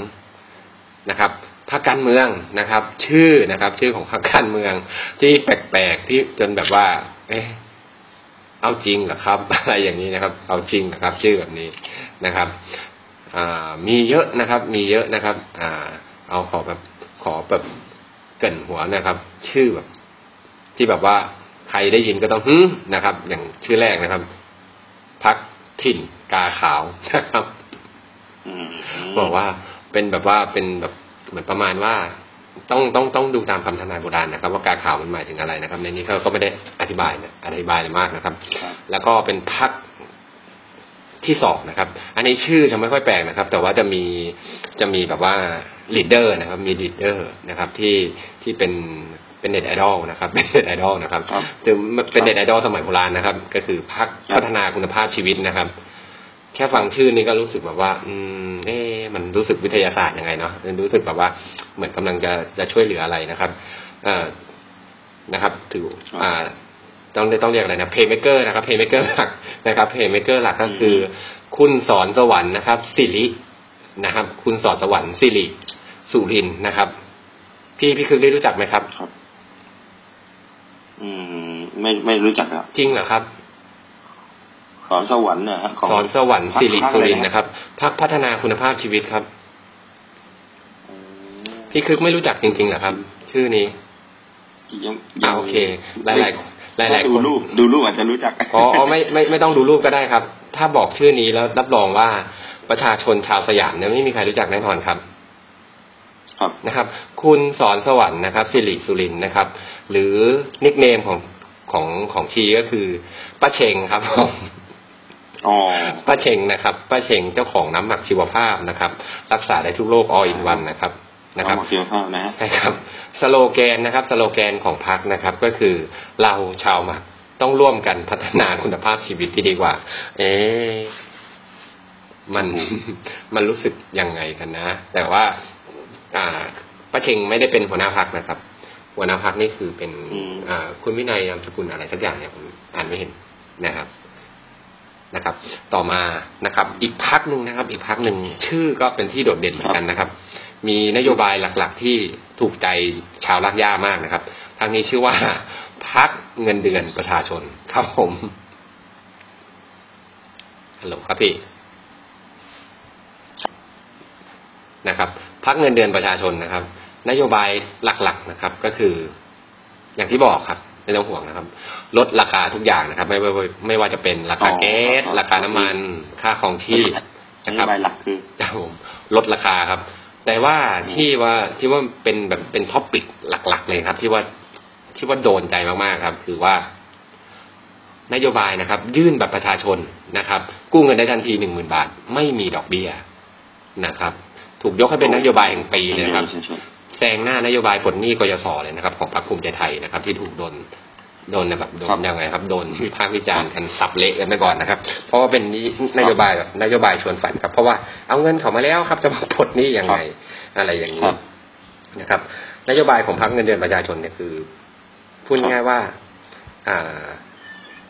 นะครับพรรคการเมืองนะครับ ชื่อนะครับ ชื่อของพรรคการเมืองที่แปลกๆที่จนแบบว่า เอ๊ะ เอาจริงเหรอครับ อะไรอย่างนี้นะครับ เอาจริงเหรอครับ ชื่อแบบนี้นะครับอ่ามีเยอะนะครับ มีเยอะนะครับอ่าเอาขอแบบขอแบบเกรินหัวนะครับ ชื่อแบบ ที่แบบว่าใครได้ยินก็ต้องฮึนะครับ อย่างชื่อแรกนะครับ พักถิ่นกาขาวนะครับอืมบอกว่าเป็นแบบว่าเป็นแบบเหมือนประมาณว่า ต้องต้องต้องดูตามคำทำนายโบราณนะครับ ว่ากาขาวมันหมายถึงอะไรนะครับ ในนี้เขาก็ไม่ได้อธิบายนะอธิบายมากนะครับครับ แล้วก็เป็นพักที่สองนะครับ อันนี้ชื่อจะไม่ค่อยแปลกนะครับ แต่ว่าจะมีจะมีแบบว่า leader นะครับ มี leader นะครับ ที่ที่เป็นเป็นเน็ตไอดอลนะครับ เป็นเน็ตไอดอลนะครับครับจึงเป็นเน็ตไอดอลสมัยโบราณนะครับ ก็คือพรรคครับพัฒนาคุณภาพชีวิตนะครับ แค่ฟังชื่อนี้ก็รู้สึกแบบว่า อืม เอ๊ะมันรู้สึกวิทยาศาสตร์ยังไงเนาะรู้สึกแบบว่าเหมือนกำลังจะจะช่วยเหลืออะไรนะครับเอ่อนะครับ ถืออ่า ต้องต้องเรียกอะไรนะ playmaker นะครับ playmaker หลักนะครับ playmaker หลักก็คือ คุณสอนสวรรค์นะครับสิรินะครับ คุณสอนสวรรค์สิริสุรินทร์นะครับ พี่พี่คือได้รู้จักไหมครับครับ อืม ไม่ไม่รู้จักครับ จริงเหรอครับส อนสวรรค์เนี่ยฮะของสอนสวรรค์สิริสุรินทร์นะครับพักพัฒนาคุณภาพชีวิตครับอืมพี่คึกไม่รู้จักจริงๆเหรอครับ ชื่อนี้ยังอ่าโอเค หลายๆหลายๆดูคนรูปดูรูปอาจจะรู้จักอ๋ออ๋อไม่ไม่ไม่ต้องดูรูปก็ได้ครับ ถ้าบอกชื่อนี้แล้วรับรองว่าประชาชนชาวสยามเนี่ยไม่มีใครรู้จักแน่นอนครับครับนะครับ คุณสอนสวรรค์นะครับสิริสุรินทร์นะครับ หรือนิกเนมของของของชีก็คือป้าเชงครับผมอ๋อ ป้าเชงนะครับป้าเชงเจ้าของน้ำหมักชีวภาพนะครับ รักษาได้ทุกโรค all in one นะครับนะครับเอามาเคียวข้าวนะฮะใช่ครับ สโลแกนนะครับ สโลแกนของพรรคนะครับ ก็คือเราชาวหมักต้องร่วมกันพัฒนาคุณภาพชีวิตที่ดีกว่า เอ๊ะมันมันรู้สึกยังไงกันนะ แต่ว่า อ่าป้าเชงไม่ได้เป็นหัวหน้าพักนะครับ หัวหน้าพักนี่คือเป็นอืมอ่าคุณวินัยนามสกุลอะไรสักอย่างเนี่ยผมอ่านไม่เห็นนะครับ นะครับ ต่อมานะครับ อีกพักหนึ่งนะครับ อีกพักหนึ่งชื่อก็เป็นที่โดดเด่นเหมือนกันนะครับ มีนโยบายหลัก ๆ ที่ถูกใจชาวรักย่ามากนะครับทางนี้ชื่อว่าพักเงินเดือนประชาชนครับผมฮัลโหลครับพี่นะครับพักเงินเดือนประชาชนนะครับ นโยบายหลัก ๆนะครับ ก็คือ อย่างที่บอกครับ ไม่ต้องห่วงนะครับ ลดราคาทุกอย่างนะครับ ไม่ไม่ไม่ไม่ว่าจะเป็นราคาอ๋อแก๊สราคาน้ำมันค่าครองชีพนะครับนโยบายหลักคือครับผมลดราคาครับ แต่ว่าที่ว่าที่ว่าเป็นแบบเป็น topic หลัก ๆ เลยครับ ที่ว่าที่ว่าโดนใจมากๆครับ คือว่านโยบายนะครับ ยื่นบัตรประชาชนนะครับ กู้เงินได้ทันทีหนึ่งหมื่นบาท ไม่มีดอกเบี้ยนะครับ ถูกยกให้เป็นนโยบายแห่งปีเลยนะครับ แซงหน้านโยบายปลดหนี้กยศเลยนะครับ ของพรรคภูมิใจไทยนะครับ ที่ถูกโดนโดนแบบโดนครับยังไงครับโดนวิพากษ์วิจารณ์กันสับเละกันไปก่อนนะครับ เพราะว่าเป็นนี้นโยบายแบบนโยบายชวนฝันครับ เพราะว่าเอาเงินเขามาแล้วครับ จะมาปลดหนี้ยังไงอะไรอย่างคนี้รับนะครับ นโยบายของพรรคเงินเดือนประชาชนเนี่ยคือพูดง่ายๆว่า อ่าเ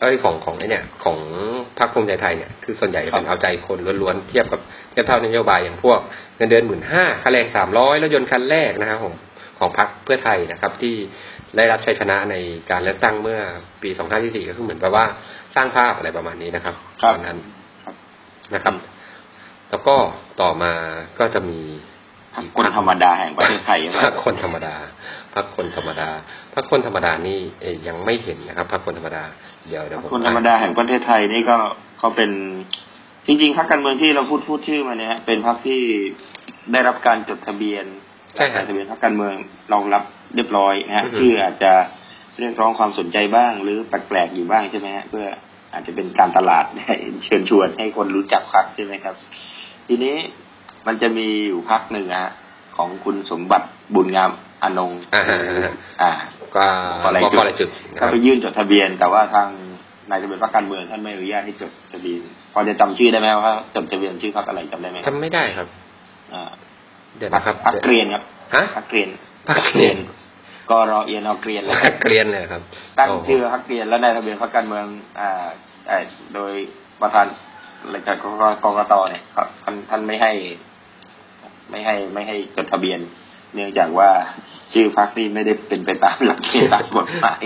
อ้ยของของไอ้เนี่ย ของพรรคภูมิใจไทยเนี่ยคือส่วนใหญ่จะเป็นครับเอาใจคนล้วนๆเทียบกับเทียบเท่านโยบายอย่างพวกเงินเดือนหมื่นห้าค่าแรงสามร้อยรถยนต์คันแรกนะครับผมของพรรคเพื่อไทยนะครับ ที่ได้รับชัยชนะในการเลือกตั้งเมื่อปีสองพันที่สี่ก็คือเหมือนแบบว่าสร้างภาพอะไรประมาณนี้นะครับครับตอนนั้นครับนะครับ แล้วก็ต่อมาก็จะมีพรรคคนธรรมดาแห่งประเทศไทยพักคนธรรมดา พักคนธรรมดาพักคนธรรมดานี่เอ่ยยังไม่เห็นนะครับพักคนธรรมดาเดี๋ยวเดี๋ยวผมคนธรรมดาแห่งประเทศไทยนี่ก็เขาเป็นจริงๆพรรคการเมืองที่เราพูดพูดชื่อมาเนี่ยเป็นพรรคที่ได้รับการจดทะเบียนใช่คการัรบทะเบียนพรรคการเมืองรองรับเรียบร้อยนะฮะอือฮึชื่ออาจจะเรียกร้องความสนใจบ้าง หรือแปลกๆอยู่บ้างใช่ไหมฮะเพื่ออาจจะเป็นการตลาดเชิญชวนให้คนรู้จักพรรคใช่ไหมครับ ทีนี้มันจะมีอยู่พรรคหนึ่งฮะ ของคุณสมบัติบุญงามอนงค์อ่าฮะอ่าฮะอ่า ก็ขออะไรบอกจุดอะไรจุดนะคก็รับไปยื่นจดทะเบียน แต่ว่าทางนายทะเบียนพรรคการเมืองท่านไม่อนุญาตให้จดทะเบียนพอจะจำชื่อได้ไหมว่าจดทะเบียนชื่อพรรคอะไรจำได้ไหมจำไม่ได้ครับ อ่า เดี๋ยวพรรนะครับพรรคเกรียนครับฮะพรรคเกรียนพรรคเกรียนกรอเอียนเอาเกรียนเลยพักเกรียนเลยครับตั้งโโหชื่อพรรคเกรียนและนายทะเบียนพรรคการเมือง อ่าเอ่อโดยประธานรายการกกกตเนี่ยครับท่านท่านไม่ให้ ไม่ให้ไม่ให้จดทะเบียน เนื่องจากว่าชื่อพรรคนี่ไม่ได้เป็นไปตามหลักเกณฑ์ตามกฎหมาย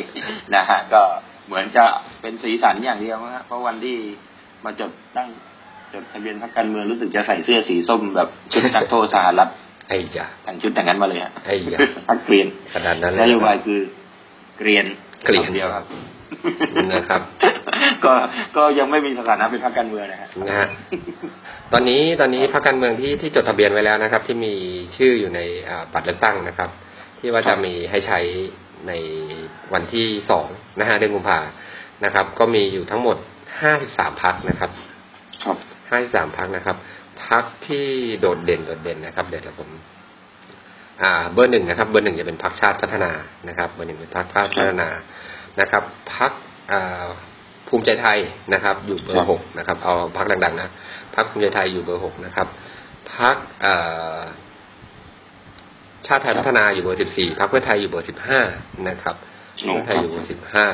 นะฮะก็เหมือนจะเป็นสีสันอย่างเดียวนะฮะเพราะวันที่มาจดตั้งจดทะเบียนพรรคการเมืองรู้สึกจะใส่เสื้อสีส้มแบบชุดนักโทษสหรัฐไอ้ยาแต่งชุดอย่างนั้นมาเลยฮะไอ้ยาพรรคเกรียนขนาดนั้นเลยนนะโยครับายคือเกรียนเกรียนคำเดียวครับ นะครับ ก็ก็ยังไม่มีสถานะเป็นพรรคการเมืองนะฮะนะฮะตอนนี้ตอนนี้พรรคการเมืองที่ที่จดทะเบียนไว้แล้วนะครับ ที่มีชื่ออยู่ในอ่าบัตรเลือกตั้งนะครับ ที่ว่าครัจะบมีให้ใช้ในวันที่สองนะฮะเดือนกุมภานะครับ ก็มีอยู่ทั้งหมดห้าสิบสามพักนะครับครับห้าสิบสามพักนะครับพักที่โดดเด่นโดดเด่นนะครับ เดี๋ยวเราผมอ่า เบอร์หนึ่งนะครับ เบอร์หนึ่งจะเป็นพักชาติพัฒนานะครับ เบอร์หนึ่งเป็นพักชาติพัฒนา นะครับพักอ่าภูมิใจไทยนะครับ อยู่เบอครัร์บหกนะครับเอาพักดังๆนะพักภูมิใจไทยอยู่เบอร์หกนะครับพักอ่าชาติไทยพัฒนาอยู่เบอร์สิบสี่พักเพื่อไทยอยู่เบอร์สิบห้านะครับโอ้เพื่อไทยอยู่เบอร์สิบห้า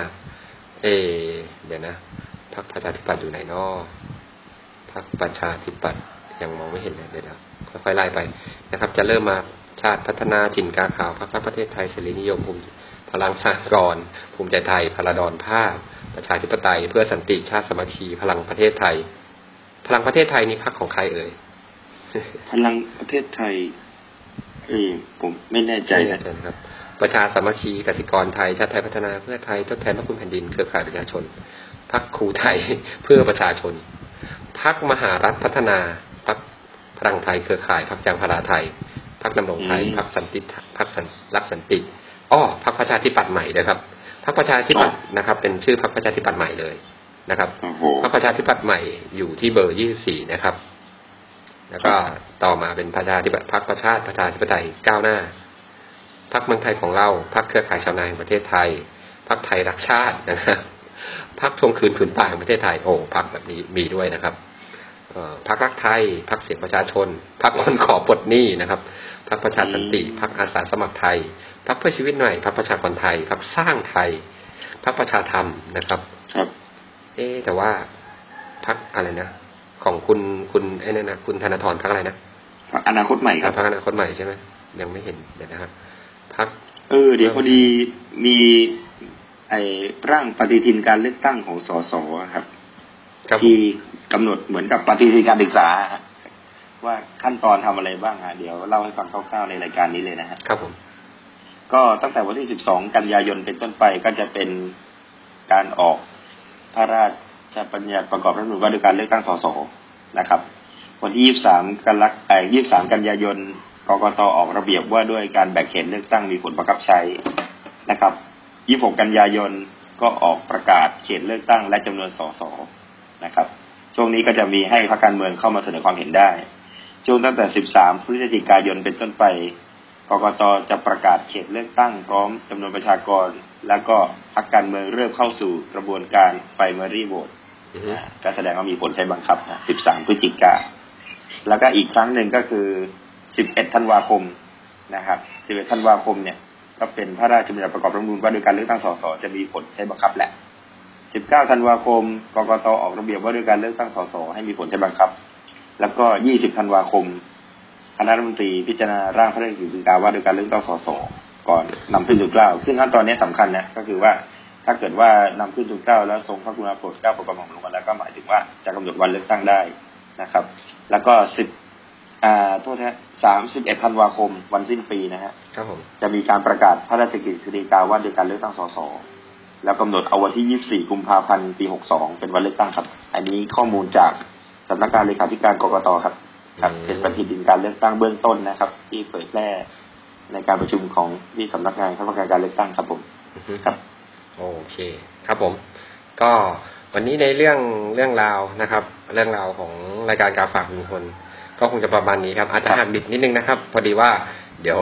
เออเดี๋ยวนะพักประชาธิปัตย์อยู่ไหนนอพรรคประชาธิปัตย์ยังมองไม่เห็นเลยเดี๋ยวๆค่อยๆไล่ไปนะครับ จะเริ่มมาชาติพัฒนาจินกาขาวพรรครักประเทศไทยเสรีนิยมภูมิ พลังสากรณ์ภูมิใจไทยพลดอนภาพ ประชาธิปไตย เพื่อสันติชาติสามัคคี พลังประเทศไทย พลังประเทศไทยนี่พรรคของใครเอ่ยพลังประเทศไทยเอ้ยผมไม่แน่ใจไม่นะแน่นะครับ ประชาสามัคคีกสิกรไทย ชาติไทยพัฒนาเพื่อไทยทดแทนพระคุณแผ่นดินเครือข่ายประชาชนพรรคครูไทยเพื่อประชาชนพรรคมหารัฐพัฒนาพรรคพลังไทยเครือข่ายพรรคจังพราไทยพรรคดำรงไทยอืมพรรคสันติพรรคสันรักสันติ อ้อพรรคประชาธิปัตย์ใหม่นะครับพรรคประชาธิปัตย์นะครับ เป็นชื่อพรรคประชาธิปัตย์ใหม่เลยนะครับโอ้โหพรรคประชาธิปัตย์ใหม่อยู่ที่เบอร์24นะครับ แล้วก็ต่อมาเป็นประชาธิปัตย์พรรคประชาธิประชาธิปไตยก้าวหน้าพรรคเมืองไทยของเราพรรคเครือข่ายชาวนาแห่งประเทศไทยพรรคไทยรักชาตินะครับพรรคทวงคืนผืนป่าแห่งประเทศไทยโอ้พรรคแบบนี้มีด้วยนะครับเอ่อพรรครักไทยพรรคเสียงประชาชนพรรคคนขอปลดหนี้นะครับพรรคประชาสันติพรรคอาสาสมัครไทย พรรคเพื่อชีวิตหน่อยพรรคประชากรไทยพรรคสร้างไทยพรรคประชาธรรมนะครับ ครับ เอ๊ะแต่ว่าพรรคอะไรนะของคุณคุณไอ้นั่นนะคุณธนาธรพรรคอะไรนะพรรคอนาคตใหม่ครับพรรคอนาคตใหม่ใช่ไหมยังไม่เห็นเดี๋ยวนะครับพรรคเออ เดี๋ยวพอดีมีไอ้ร่างปฏิทินการเลือกตั้งของสสครับครับผมที่กำหนดเหมือนกับปฏิทินการศึกษาฮะว่าขั้นตอนทำอะไรบ้างฮะเดี๋ยวเล่าให้ฟังคร่าวๆในรายการนี้เลยนะฮะครับผม ก็ตั้งแต่วันที่ 12 กันยายนเป็นต้นไปก็จะเป็นการออกพระราชบัญญัติประกอบรัฐธรรมนูญว่าด้วยการเลือกตั้งสสนะครับ วันที่ 23 กันลักเอ่อ23 กันยายนกกตออกระเบียบว่าด้วยการแบ่งเขตเลือกตั้งมีผลบังคับใช้นะครับ 26 กันยายนก็ออกประกาศเขตเลือกตั้งและจำนวนสสนะครับ ช่วงนี้ก็จะมีให้พรรคการเมืองเข้ามาเสนอความเห็นได้ ช่วงตั้งแต่ 13 พฤศจิกายนเป็นต้นไป กกตจะประกาศเขตเลือกตั้งพร้อมจำนวนประชากร แล้วก็พรรคการเมืองเริ่มเข้าสู่กระบวนการไ r ร m a r y vote อือฮึอ่าก็แสดงว่ามีผลใช้บังคับ 13 พฤศจิกา แล้วก็อีกครั้งหนึ่งก็คือ 11 ธันวาคมนะครับ 11 ธันวาคมเนี่ย ก็เป็นพระราชบัญญัติประกอบรัฐธรรมนูญว่าด้วยการเลือกตั้งสสจะมีผลใช้บังคับแหละ 19 ธันวาคม กกตออกระเบียบว่าด้วยการเลือกตั้งสสให้มีผลใช้บังคับ แล้วก็ 20 ธันวาคม คณะรัฐมนตรีพิจารณาร่างพระราชกฤษฎีกาว่าด้วยการเลือกตั้งสสก่อนนำขึ้นทูลเกล้าซึ่งขั้นตอนนี้สำคัญนะก็คือว่าถ้าเกิดว่านำขึ้นทูลเกล้าแล้วทรงพระกรุณาโปรดเกล้าโปรดกระหม่อมลงมาแล้วก็หมายถึงว่าจะกำหนดวันเลือกตั้งได้นะครับ แล้วก็สิบอ่าโทษนะสามสิบเอ็ดธันวาคมวันสิ้นปีนะฮะครับผมจะมีการประกาศพระราชกฤษฎีกาว่าด้วยการเลือกตั้งสสแล้วกำหนดเอาวันที่24กุมภาพันธ์ปี62เป็นวันเลือกตั้งครับ อันนี้ข้อมูลจากสำนักงานเลขาธิการกรกตครับ ครับเป็นปฏิทินการเลือกตั้งเบื้องต้นนะครับ ที่เผยแพร่ในการประชุมของที่สำนักงานคณะกรรมการการเลือกตั้งครับผมอือฮึครับโอเค ครับผม ก็วันนี้ในเรื่องเรื่องราวนะครับ เรื่องราวของรายการการฝากลุงพลก็คงจะประมาณนี้ครับ อาจจะหักดิบนิดนึงนะครับ พอดีว่าเดี๋ยว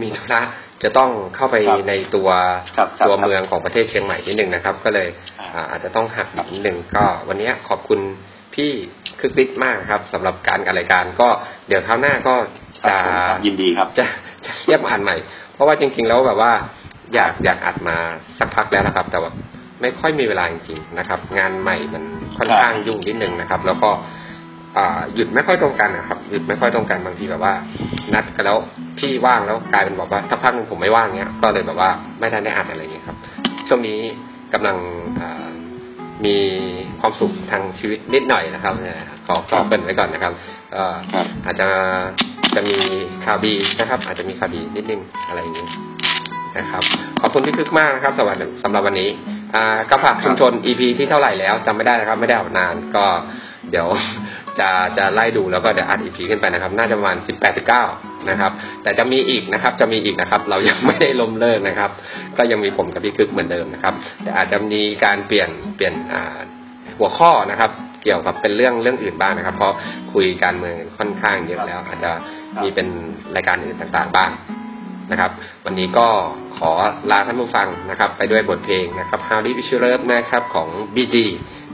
มีธุระจะต้องเข้าไปครับในตัวครับครับตัวเมืองของประเทศเชียงใหม่นิดนึงนะครับ ก็เลยอ่าอ่าอาจจะต้องหักดิบนิดนึงก็ วันนี้ขอบคุณพี่ คึกฤทธิ์มากครับสำหรับการการรายการก็เดี๋ยวคราวหน้าก็ครัจะบผมครับยินดีครับ จะจะเรียบอ่านใหม่ เพราะว่าจริง ๆ แล้วแบบว่า อยากอยากอัดมาสักพักแล้วนะครับ แต่ว่าไม่ค่อยมีเวลาจริงๆนะครับ งานใหม่มันค่อนข้างยุ่งนิดนึงนะครับ แล้วก็อ่าหยุดไม่ค่อยตรงกันนะครับ หยุดไม่ค่อยตรงกันบางทีแบบว่า นัดกันแล้วพี่ว่างแล้วกลายเป็นแบบว่าถ้าพักหนึงผมไม่ว่างเนี้ยก็เลยแบบว่าไม่ทันได้อัดอะไรอย่างเงี้ยครับช่วงนี้กำลังอ่า มีความสุขทางชีวิตนิดหน่อยนะครับเนี่ยขอขอเกรินไว้ก่อนนะครับเอ่อครับอาจจะจะมีข่าวดีนะครับ อาจจะมีข่าวดีนิดนึงอะไรอย่างนี้นะครับ ขอบคุณพี่คึกมากนะครับสำหรับสำหรับวันนี้อ่ากระผักชุมชน EP ที่เท่าไหร่แล้วจำไม่ได้นะครับ ไม่ได้ออกนานก็เดี๋ยว จะจะไล่ดูแล้วก็เดี๋ยวอัด EP ขึ้นไปนะครับ น่าจะประมาณสิบแปดสิบเก้านะครับ แต่จะมีอีกนะครับ จะมีอีกนะครับ เรายังไม่ได้ล้มเลิกนะครับ ก็ยังมีผมกับพี่คึกเหมือนเดิมนะครับ แต่อาจจะมีการเปลี่ยนเปลี่ยนหัวข้อนะครับ เกี่ยวกับเป็นเรื่องเรื่องอื่นบ้างนะครับ เพราะคุยการเมืองค่อนข้างเยอะแล้ว อาจจะมีเป็นรายการอื่นต่างๆบ้างนะครับ วันนี้ก็ขอลาท่านผู้ฟังนะครับ ไปด้วยบทเพลงนะครับ How Deep Is Your Love นะครับของ BG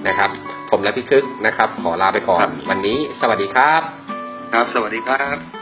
นะครับ ผมและพี่คึกนะครับ ขอลาไปก่อน วันนี้ สวัสดีครับ ครับ สวัสดีครับ